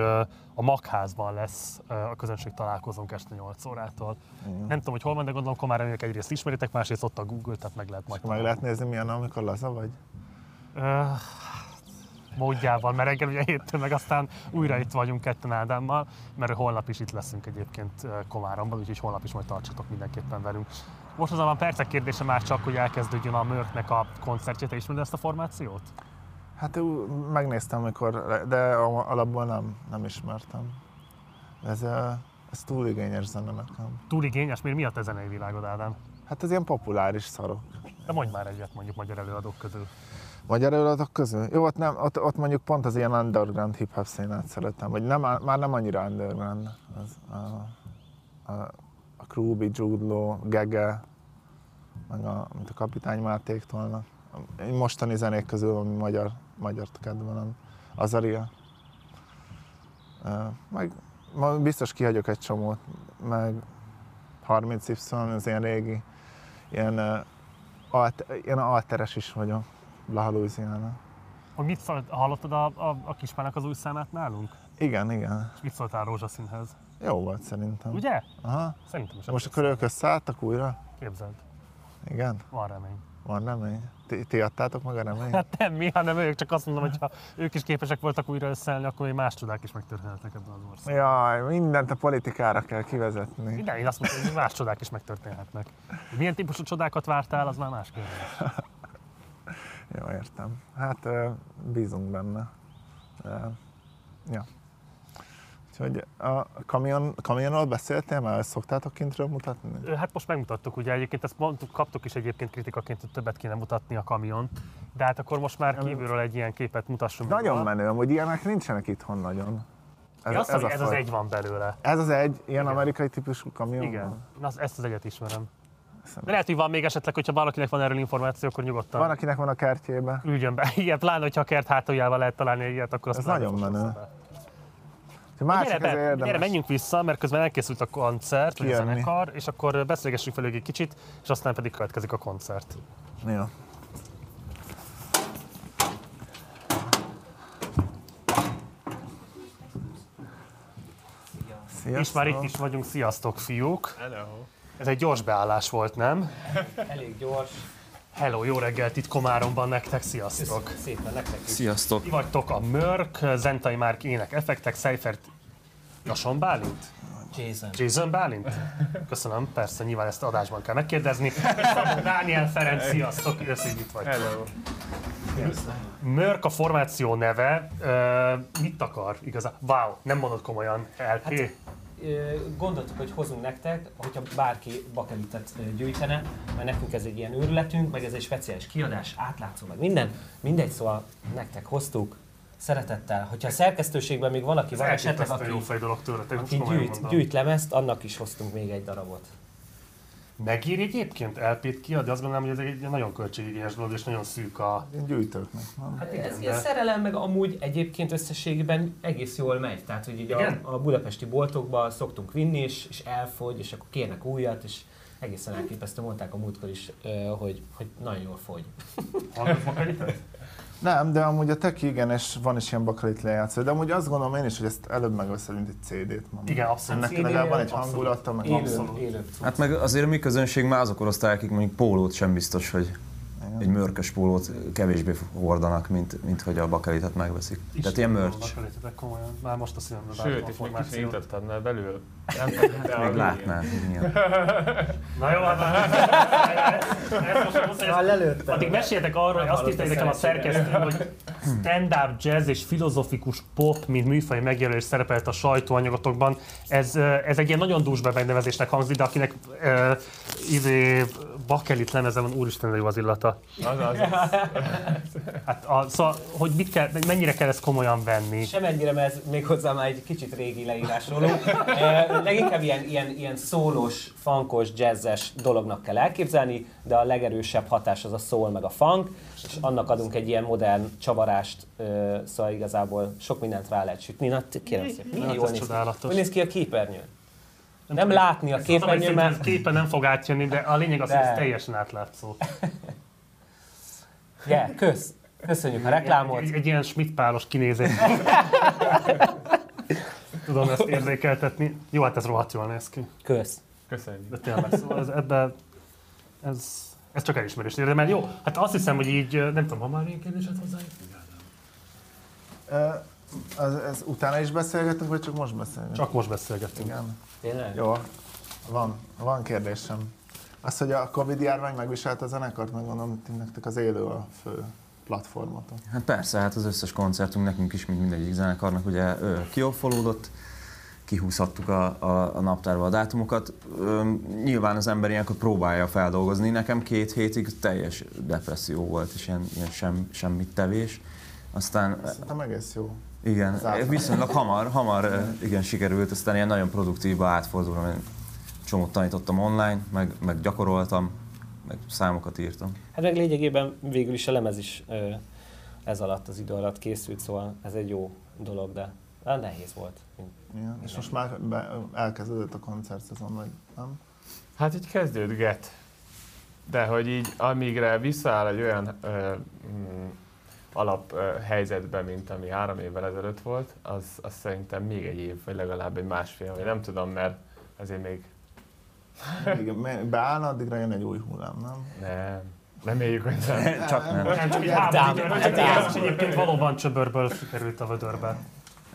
a Magházban lesz a közönség találkozónk este 8 órától. Igen. Nem tudom, hogy hol van, de gondolom Komárom ők egyrészt ismeritek, másrészt ott a Google, tehát meg lehet majd Meg lehet nézni, milyen, amikor laza vagy? Ö, módjával, mert reggel ugye héttől meg aztán újra itt vagyunk ketten Ádámmal, mert holnap is itt leszünk egyébként Komáromban, úgyhogy holnap is majd tartsatok mindenképpen velünk. Most azonban percek kérdése már csak, hogy elkezdődjön a Mörknek a koncertje, te ismered ezt a formációt? Hát megnéztem, amikor, de alapból nem, nem ismertem. Ez, ez túl igényes zene nekem. Túl igényes, miért mi a zenei világod, Ádám? Hát ez ilyen populáris szarok. De mondj már egyet mondjuk magyar előadók közül. Magyar előadók közül? Jó, ott, nem, ott, ott mondjuk pont az ilyen underground hip-hop színát szeretem, vagy nem, már nem annyira underground. Az, a, a Krúbi, Jude Law, Gege, meg a, mint a Kapitány Máték tolnak. Egy mostani zenék közül, ami magyar, magyar kedvelem. Azaria. Ö, Meg ma biztos kihagyok egy csomót, meg 30Y, az ilyen régi, ilyen, alt, ilyen alteres is vagyok. La Louisiana. Hogy mit szólt, hallottad a, a, a Kispának az új számát nálunk? Igen, igen. És mit szóltál Rózsaszínhez? Jó volt szerintem. Ugye? Aha. Szerintem is. Most akkor ők összeálltak újra? Képzeld. Igen? Van remény. Van remény? Ti, ti adtátok meg a reményt? Hát nem mi, hanem ők, csak azt mondom, hogy ha ők is képesek voltak újra összeállni, akkor még más csodák is megtörténhetnek ebben az országban. Jaj, mindent a politikára kell kivezetni. Igen, én azt mondom, hogy más csodák is megtörténhetnek. Milyen típusú csodákat vártál, az már más kérdés. Jó, értem. Hát bízunk benne. De, ja. Úgyhogy a kamion, kamionról beszéltél már? Ezt szoktátok kintről mutatni? Hát most megmutattuk, ugye egyébként ezt mondtuk, kaptuk is egyébként kritikaként, hogy többet kéne mutatni a kamion. De hát akkor most már kívülről egy ilyen képet mutassunk. meg Nagyon róla. menő, hogy ilyenek nincsenek itthon nagyon. Ez, azt ez, ez az egy van belőle. Ez az egy, ilyen amerikai típusú kamion? Igen, Na, az- ezt az egyet ismerem. De lehet, hogy van még esetleg, hogyha valakinek van erről információ, akkor nyugodtan Van, akinek van a kertjébe. üljön be. Igen, pláne, hogyha a kert hátuljával lehet találni ilyet, akkor azt Ez nagyon menő. A másik gyere, be, érdemes. gyere, menjünk vissza, mert közben elkészült a koncert, vagy a zenekar, és akkor beszélgessünk velük egy kicsit, és aztán pedig következik a koncert. Jó. Sziasztok. És már itt is vagyunk, sziasztok fiúk! Hello. Ez egy gyors beállás volt, nem? Elég gyors. Hello, jó reggelt itt Komáromban nektek, sziasztok! Szépen nektek is. Sziasztok! Ti vagytok a Mörk, Zentai Márk ének effektek, Seifert Jason Bálint? Jason. Jason Bálint? Köszönöm, persze, nyilván ezt adásban kell megkérdezni. Szabó Dániel Ferenc, sziasztok, hogy itt vagytok. Hello. Mörk a formáció neve, Ö, mit akar igazán? Wow, nem mondod komolyan, LP? Hát, Gondoltuk, hogy hozunk nektek, hogyha bárki bakelitet gyűjtene, mert nekünk ez egy ilyen őrületünk, meg ez egy speciális kiadás, átlátszó, meg minden. Mindegy, szóval nektek hoztuk, szeretettel. Hogyha a szerkesztőségben még valaki Ez van, esetleg, aki, jó fej dolog tőletek, aki gyűjt, gyűjt lemezt, annak is hoztunk még egy darabot. Megír egyébként LP-t kiadni? Azt gondolom, hogy ez egy nagyon költségigényes dolog, és nagyon szűk a... Gyűjtőknek, nem? Hát igen, ez de- ilyen szerelem meg amúgy egyébként összességében egész jól megy. Tehát, hogy így a, a budapesti boltokba szoktunk vinni, és, és elfogy, és akkor kérnek újat, és egészen elképesztő, mondták a múltkor is, hogy, hogy nagyon jól fogy. Bakelitet? Nem, de amúgy a teki igen, és van is ilyen bakalit lejátszó, de amúgy azt gondolom én is, hogy ezt előbb megveszel, mint egy CD-t. ma. Igen, abszolút. Ennek legalább van egy hangulata, meg Élő, Hát meg azért a mi közönség már azok korosztályok, akik mondjuk pólót sem biztos, hogy egy mörkös pólót kevésbé hordanak, mint, mint hogy a bakelitet megveszik. Tehát ilyen mörcs. Bakelitetek komolyan. Már most a szívembe Sőt, a és még formációt. kifinítottad már belül. Nem <laughs> Hát még látnál, hogy milyen. Na jó, hát ezt most muszáj, Már lelőttem. Addig meséltek arról, hogy azt írta a nekem a szerkesztő, hogy stand-up jazz és filozofikus pop, mint műfaj megjelölés szerepelt a sajtóanyagotokban. Ez, ez egy ilyen nagyon dúsbe megnevezésnek hangzik, de akinek uh, izé, bakelit lemeze van, úristen, de jó az illata. Az, az, <laughs> Hát, a, szóval, hogy mit kell, mennyire kell ezt komolyan venni? Semennyire, mert ez még hozzá már egy kicsit régi leírásról. E, leginkább ilyen, ilyen, ilyen szólós, funkos, jazzes dolognak kell elképzelni, de a legerősebb hatás az a soul meg a funk, és annak adunk egy ilyen modern csavarást, e, szóval igazából sok mindent rá lehet sütni. Na, kérem szépen, milyen Hát jól ez néz ki. Hogy néz ki a képernyőn? Nem látni a képernyőn, mert... képen nem fog átjönni, de a lényeg az, hogy De. ez teljesen átlátszó. <laughs> Yeah, kösz. Köszönjük a reklámot. Egy, egy ilyen schmidt pálos kinézés. <laughs> Tudom ezt érzékeltetni. Jó, hát ez rohadt jól néz ki. Kösz. Köszönjük. De tényleg, szóval ez, ebben, ez, ez csak elismerés érde, mert jó, hát azt hiszem, hogy így, nem tudom, ha már ilyen kérdésed hozzá? Ö, Az, ez utána is beszélgetünk, vagy csak most beszélgetünk? Csak most beszélgetünk. Igen. Tényleg? Jó, van, van kérdésem. Az, hogy a Covid járvány megviselt a zenekart, meg gondolom, ti nektek az élő a fő platformotok. Hát persze, hát az összes koncertünk nekünk is, mint mindegyik zenekarnak, ugye kioffolódott, kihúzhattuk a, a, a naptárba a dátumokat. Ö, nyilván az ember ilyenkor próbálja feldolgozni. Nekem két hétig teljes depresszió volt, és ilyen, ilyen sem, semmit tevés. Aztán Szerintem egész jó. Igen, viszonylag hamar, hamar igen, sikerült, aztán ilyen nagyon produktívba átfordulva, mert csomót tanítottam online, meg, meg gyakoroltam, meg számokat írtam. Hát meg lényegében végül is a lemez is ez alatt, az idő alatt készült, szóval ez egy jó dolog, de de nehéz volt. Igen. És most már be, elkezdődött a koncertszezon, vagy nem? Hát így kezdődget. De hogy így amígre visszaáll egy olyan ö, alap ö, helyzetbe, mint ami három évvel ezelőtt volt, az, az szerintem még egy év, vagy legalább egy másfél, vagy nem tudom, mert azért még <laughs> Igen, beállna, addigra jön egy új hullám, nem? nem. Reméljük, hogy nem. <laughs> Csak nem. Nem, csak egy háború, és egyébként valóban csöbörből sikerült a vödörbe.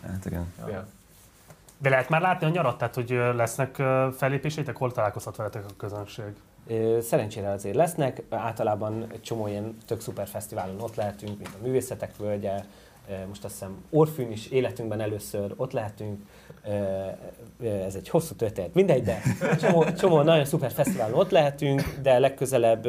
Hát igen. Ja. De lehet már látni a nyarat, tehát hogy lesznek fellépéseitek, hol találkozhat veletek a közönség? Szerencsére azért lesznek, általában egy csomó ilyen tök szuper fesztiválon ott lehetünk, mint a Művészetek Völgye, most azt hiszem Orfűn is életünkben először ott lehetünk, ez egy hosszú történet, mindegy, de csomó, csomó nagyon szuper fesztiválon ott lehetünk, de legközelebb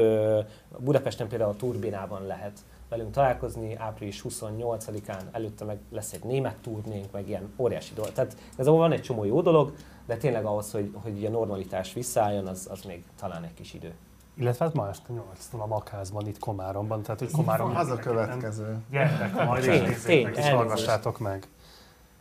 Budapesten például a Turbinában lehet velünk találkozni, április 28-án, előtte meg lesz egy német turnénk, meg ilyen óriási dolog. Tehát ez van egy csomó jó dolog, de tényleg ahhoz, hogy, hogy a normalitás visszaálljon, az, az még talán egy kis idő. Illetve hát ma este 8 a Makházban, itt Komáromban, tehát hogy Komárom Az a következő. Gyertek majd, és nézzétek, és hallgassátok meg.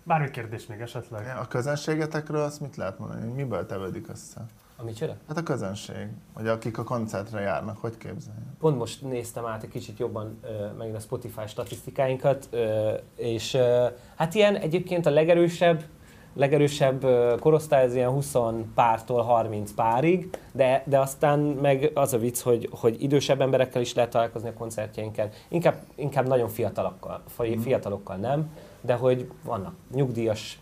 Bármi kérdés még esetleg? A közönségetekről azt mit lehet mondani? Miből tevődik össze? A micsoda? Hát a közönség, vagy akik a koncertre járnak, hogy képzeljen? Pont most néztem át egy kicsit jobban ö, megint a Spotify statisztikáinkat, ö, és ö, hát ilyen egyébként a legerősebb, legerősebb korosztály az ilyen 20 pártól 30 párig, de, de aztán meg az a vicc, hogy, hogy idősebb emberekkel is lehet találkozni a koncertjeinken, inkább, inkább nagyon fiatalokkal, fi- fiatalokkal nem, de hogy vannak nyugdíjas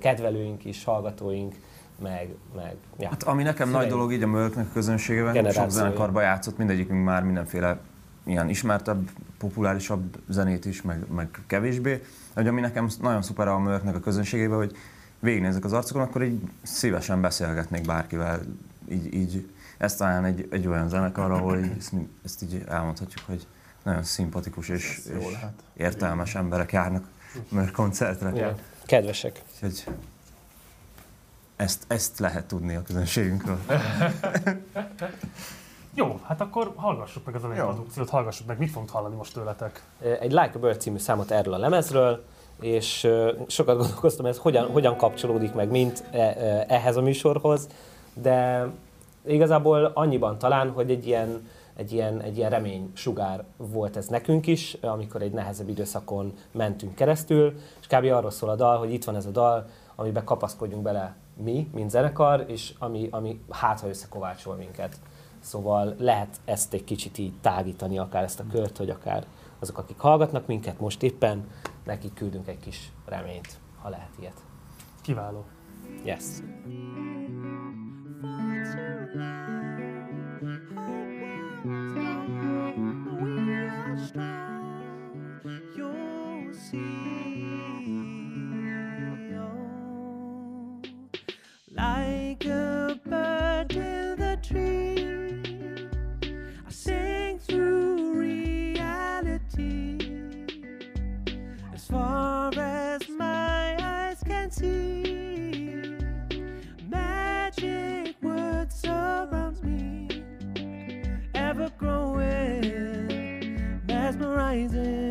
kedvelőink is, hallgatóink, meg, meg ja. Hát ami nekem nagy dolog így a Mölknek a közönségében, sok zenekarban játszott, mindegyikünk már mindenféle ilyen ismertebb, populárisabb zenét is, meg, meg kevésbé. Hogy ami nekem nagyon szuper a Mölknek a közönségében, hogy végignézek az arcokon, akkor így szívesen beszélgetnék bárkivel. Így, így ez talán egy, egy olyan zenekar, ahol így, ezt, ezt így elmondhatjuk, hogy nagyon szimpatikus és, és lehet. értelmes emberek járnak Mölk koncertre. Ja, kedvesek. Úgyhogy ezt, ezt lehet tudni a közönségünkről. <laughs> Jó, hát akkor hallgassuk meg a zenei Jó. produkciót, hallgassuk meg, mit fogunk hallani most tőletek. egy Like a Bird című számot erről a lemezről, és sokat gondolkoztam, ez hogyan, hogyan kapcsolódik meg mint e, e, ehhez a műsorhoz, de Igazából annyiban talán, hogy egy ilyen, egy ilyen, egy ilyen remény sugár volt ez nekünk is, amikor egy nehezebb időszakon mentünk keresztül, és kb. arról szól a dal, hogy itt van ez a dal, amiben kapaszkodjunk bele mi, mint zenekar, és ami, ami hát, ha összekovácsol minket. Szóval lehet ezt egy kicsit így tágítani, akár ezt a kört, hogy akár azok, akik hallgatnak minket most éppen, nekik küldünk egy kis reményt, ha lehet ilyet. Kiváló. Yes. Like a bird as far as my eyes can see. Magic words surround me, ever growing, mesmerizing.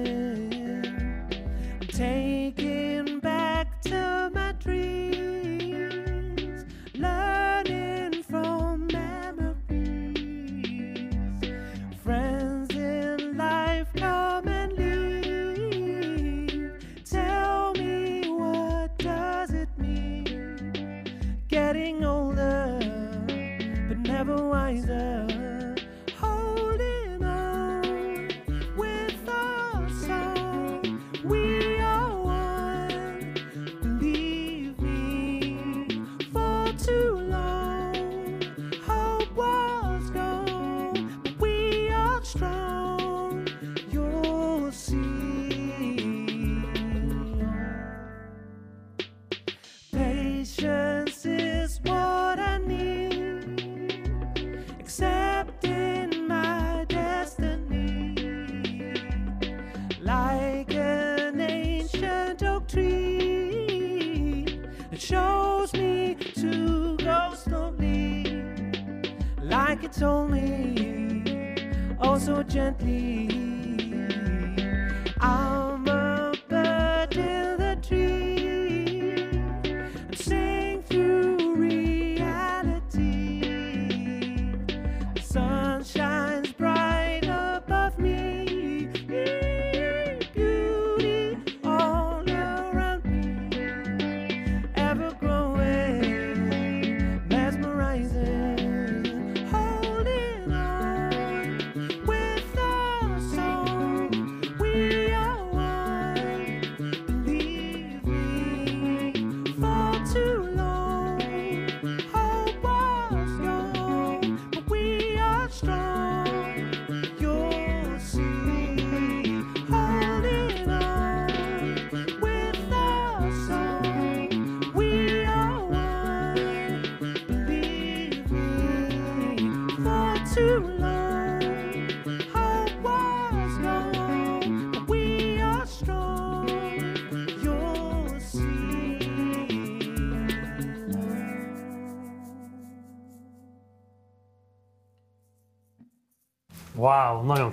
it's only you, oh so gently.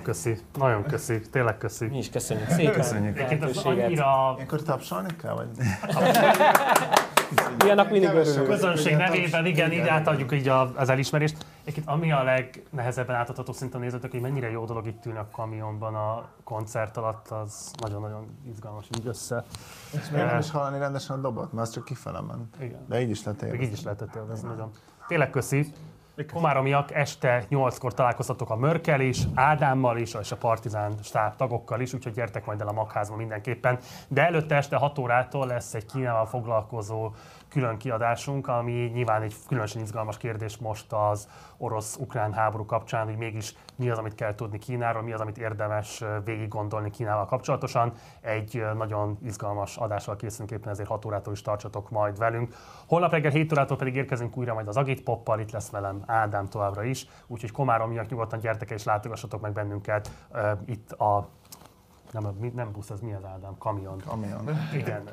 Köszi, nagyon köszi, tényleg köszi. Mi is köszönjük szépen. Köszönjük. Egyébként lehetőséget. annyira Ilyenkor tapsolni kell, vagy? <laughs> Ilyenek mindig A örülünk. közönség nevében, igen, így átadjuk így a, az elismerést. Egyébként ami a legnehezebben átadható szinte a nézőtök, hogy mennyire jó dolog itt ülni a kamionban a koncert alatt, az nagyon-nagyon izgalmas így össze. És még nem is hallani rendesen a dobot, mert az csak kifele ment. Igen. De így is lehet élvezni. így is lehetett élvezni, nagyon. Tényleg köszi. Komáromiak este 8-kor találkozhatok a Mörkel is, Ádámmal is, és a Partizán stáb tagokkal is, úgyhogy gyertek majd el a Magházba mindenképpen. De előtte este 6 órától lesz egy Kínával foglalkozó külön kiadásunk, ami nyilván egy különösen izgalmas kérdés most az orosz-ukrán háború kapcsán, hogy mégis mi az, amit kell tudni Kínáról, mi az, amit érdemes végig gondolni Kínával kapcsolatosan. Egy nagyon izgalmas adással készülünk éppen, ezért 6 órától is tartsatok majd velünk. Holnap reggel 7 órától pedig érkezünk újra majd az Agit Poppal, itt lesz velem Ádám továbbra is, úgyhogy Komárom miatt nyugodtan gyertek és látogassatok meg bennünket itt a nem, nem busz, ez mi az Ádám? Kamion. Kamion. Igen,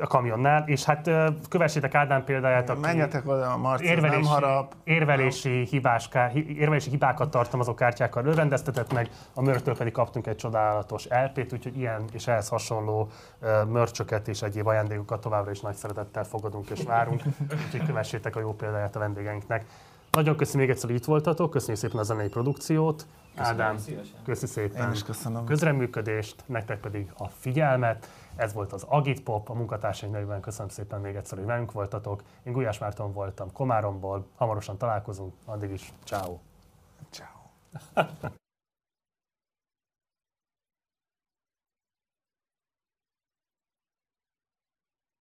a kamionnál. És hát kövessétek Ádám példáját, aki Menjetek oda, a Marci, az nem érvelési, harap. érvelési, hibáská, hi- érvelési hibákat tartalmazó kártyákkal örvendeztetett meg, a mörtől pedig kaptunk egy csodálatos LP-t, úgyhogy ilyen és ehhez hasonló mörcsöket és egyéb ajándékokat továbbra is nagy szeretettel fogadunk és várunk, <laughs> úgyhogy kövessétek a jó példáját a vendégeinknek. Nagyon köszönöm még egyszer, hogy itt voltatok, köszönjük szépen a zenei produkciót. Köszönöm. Ádám, Szívesen. köszi szépen. Én is köszönöm. Közreműködést, nektek pedig a figyelmet. Ez volt az Agit Pop, a munkatársaink nevében köszönöm szépen még egyszer, hogy velünk voltatok. Én Gulyás Márton voltam Komáromból, hamarosan találkozunk, addig is ciao. Ciao. <laughs>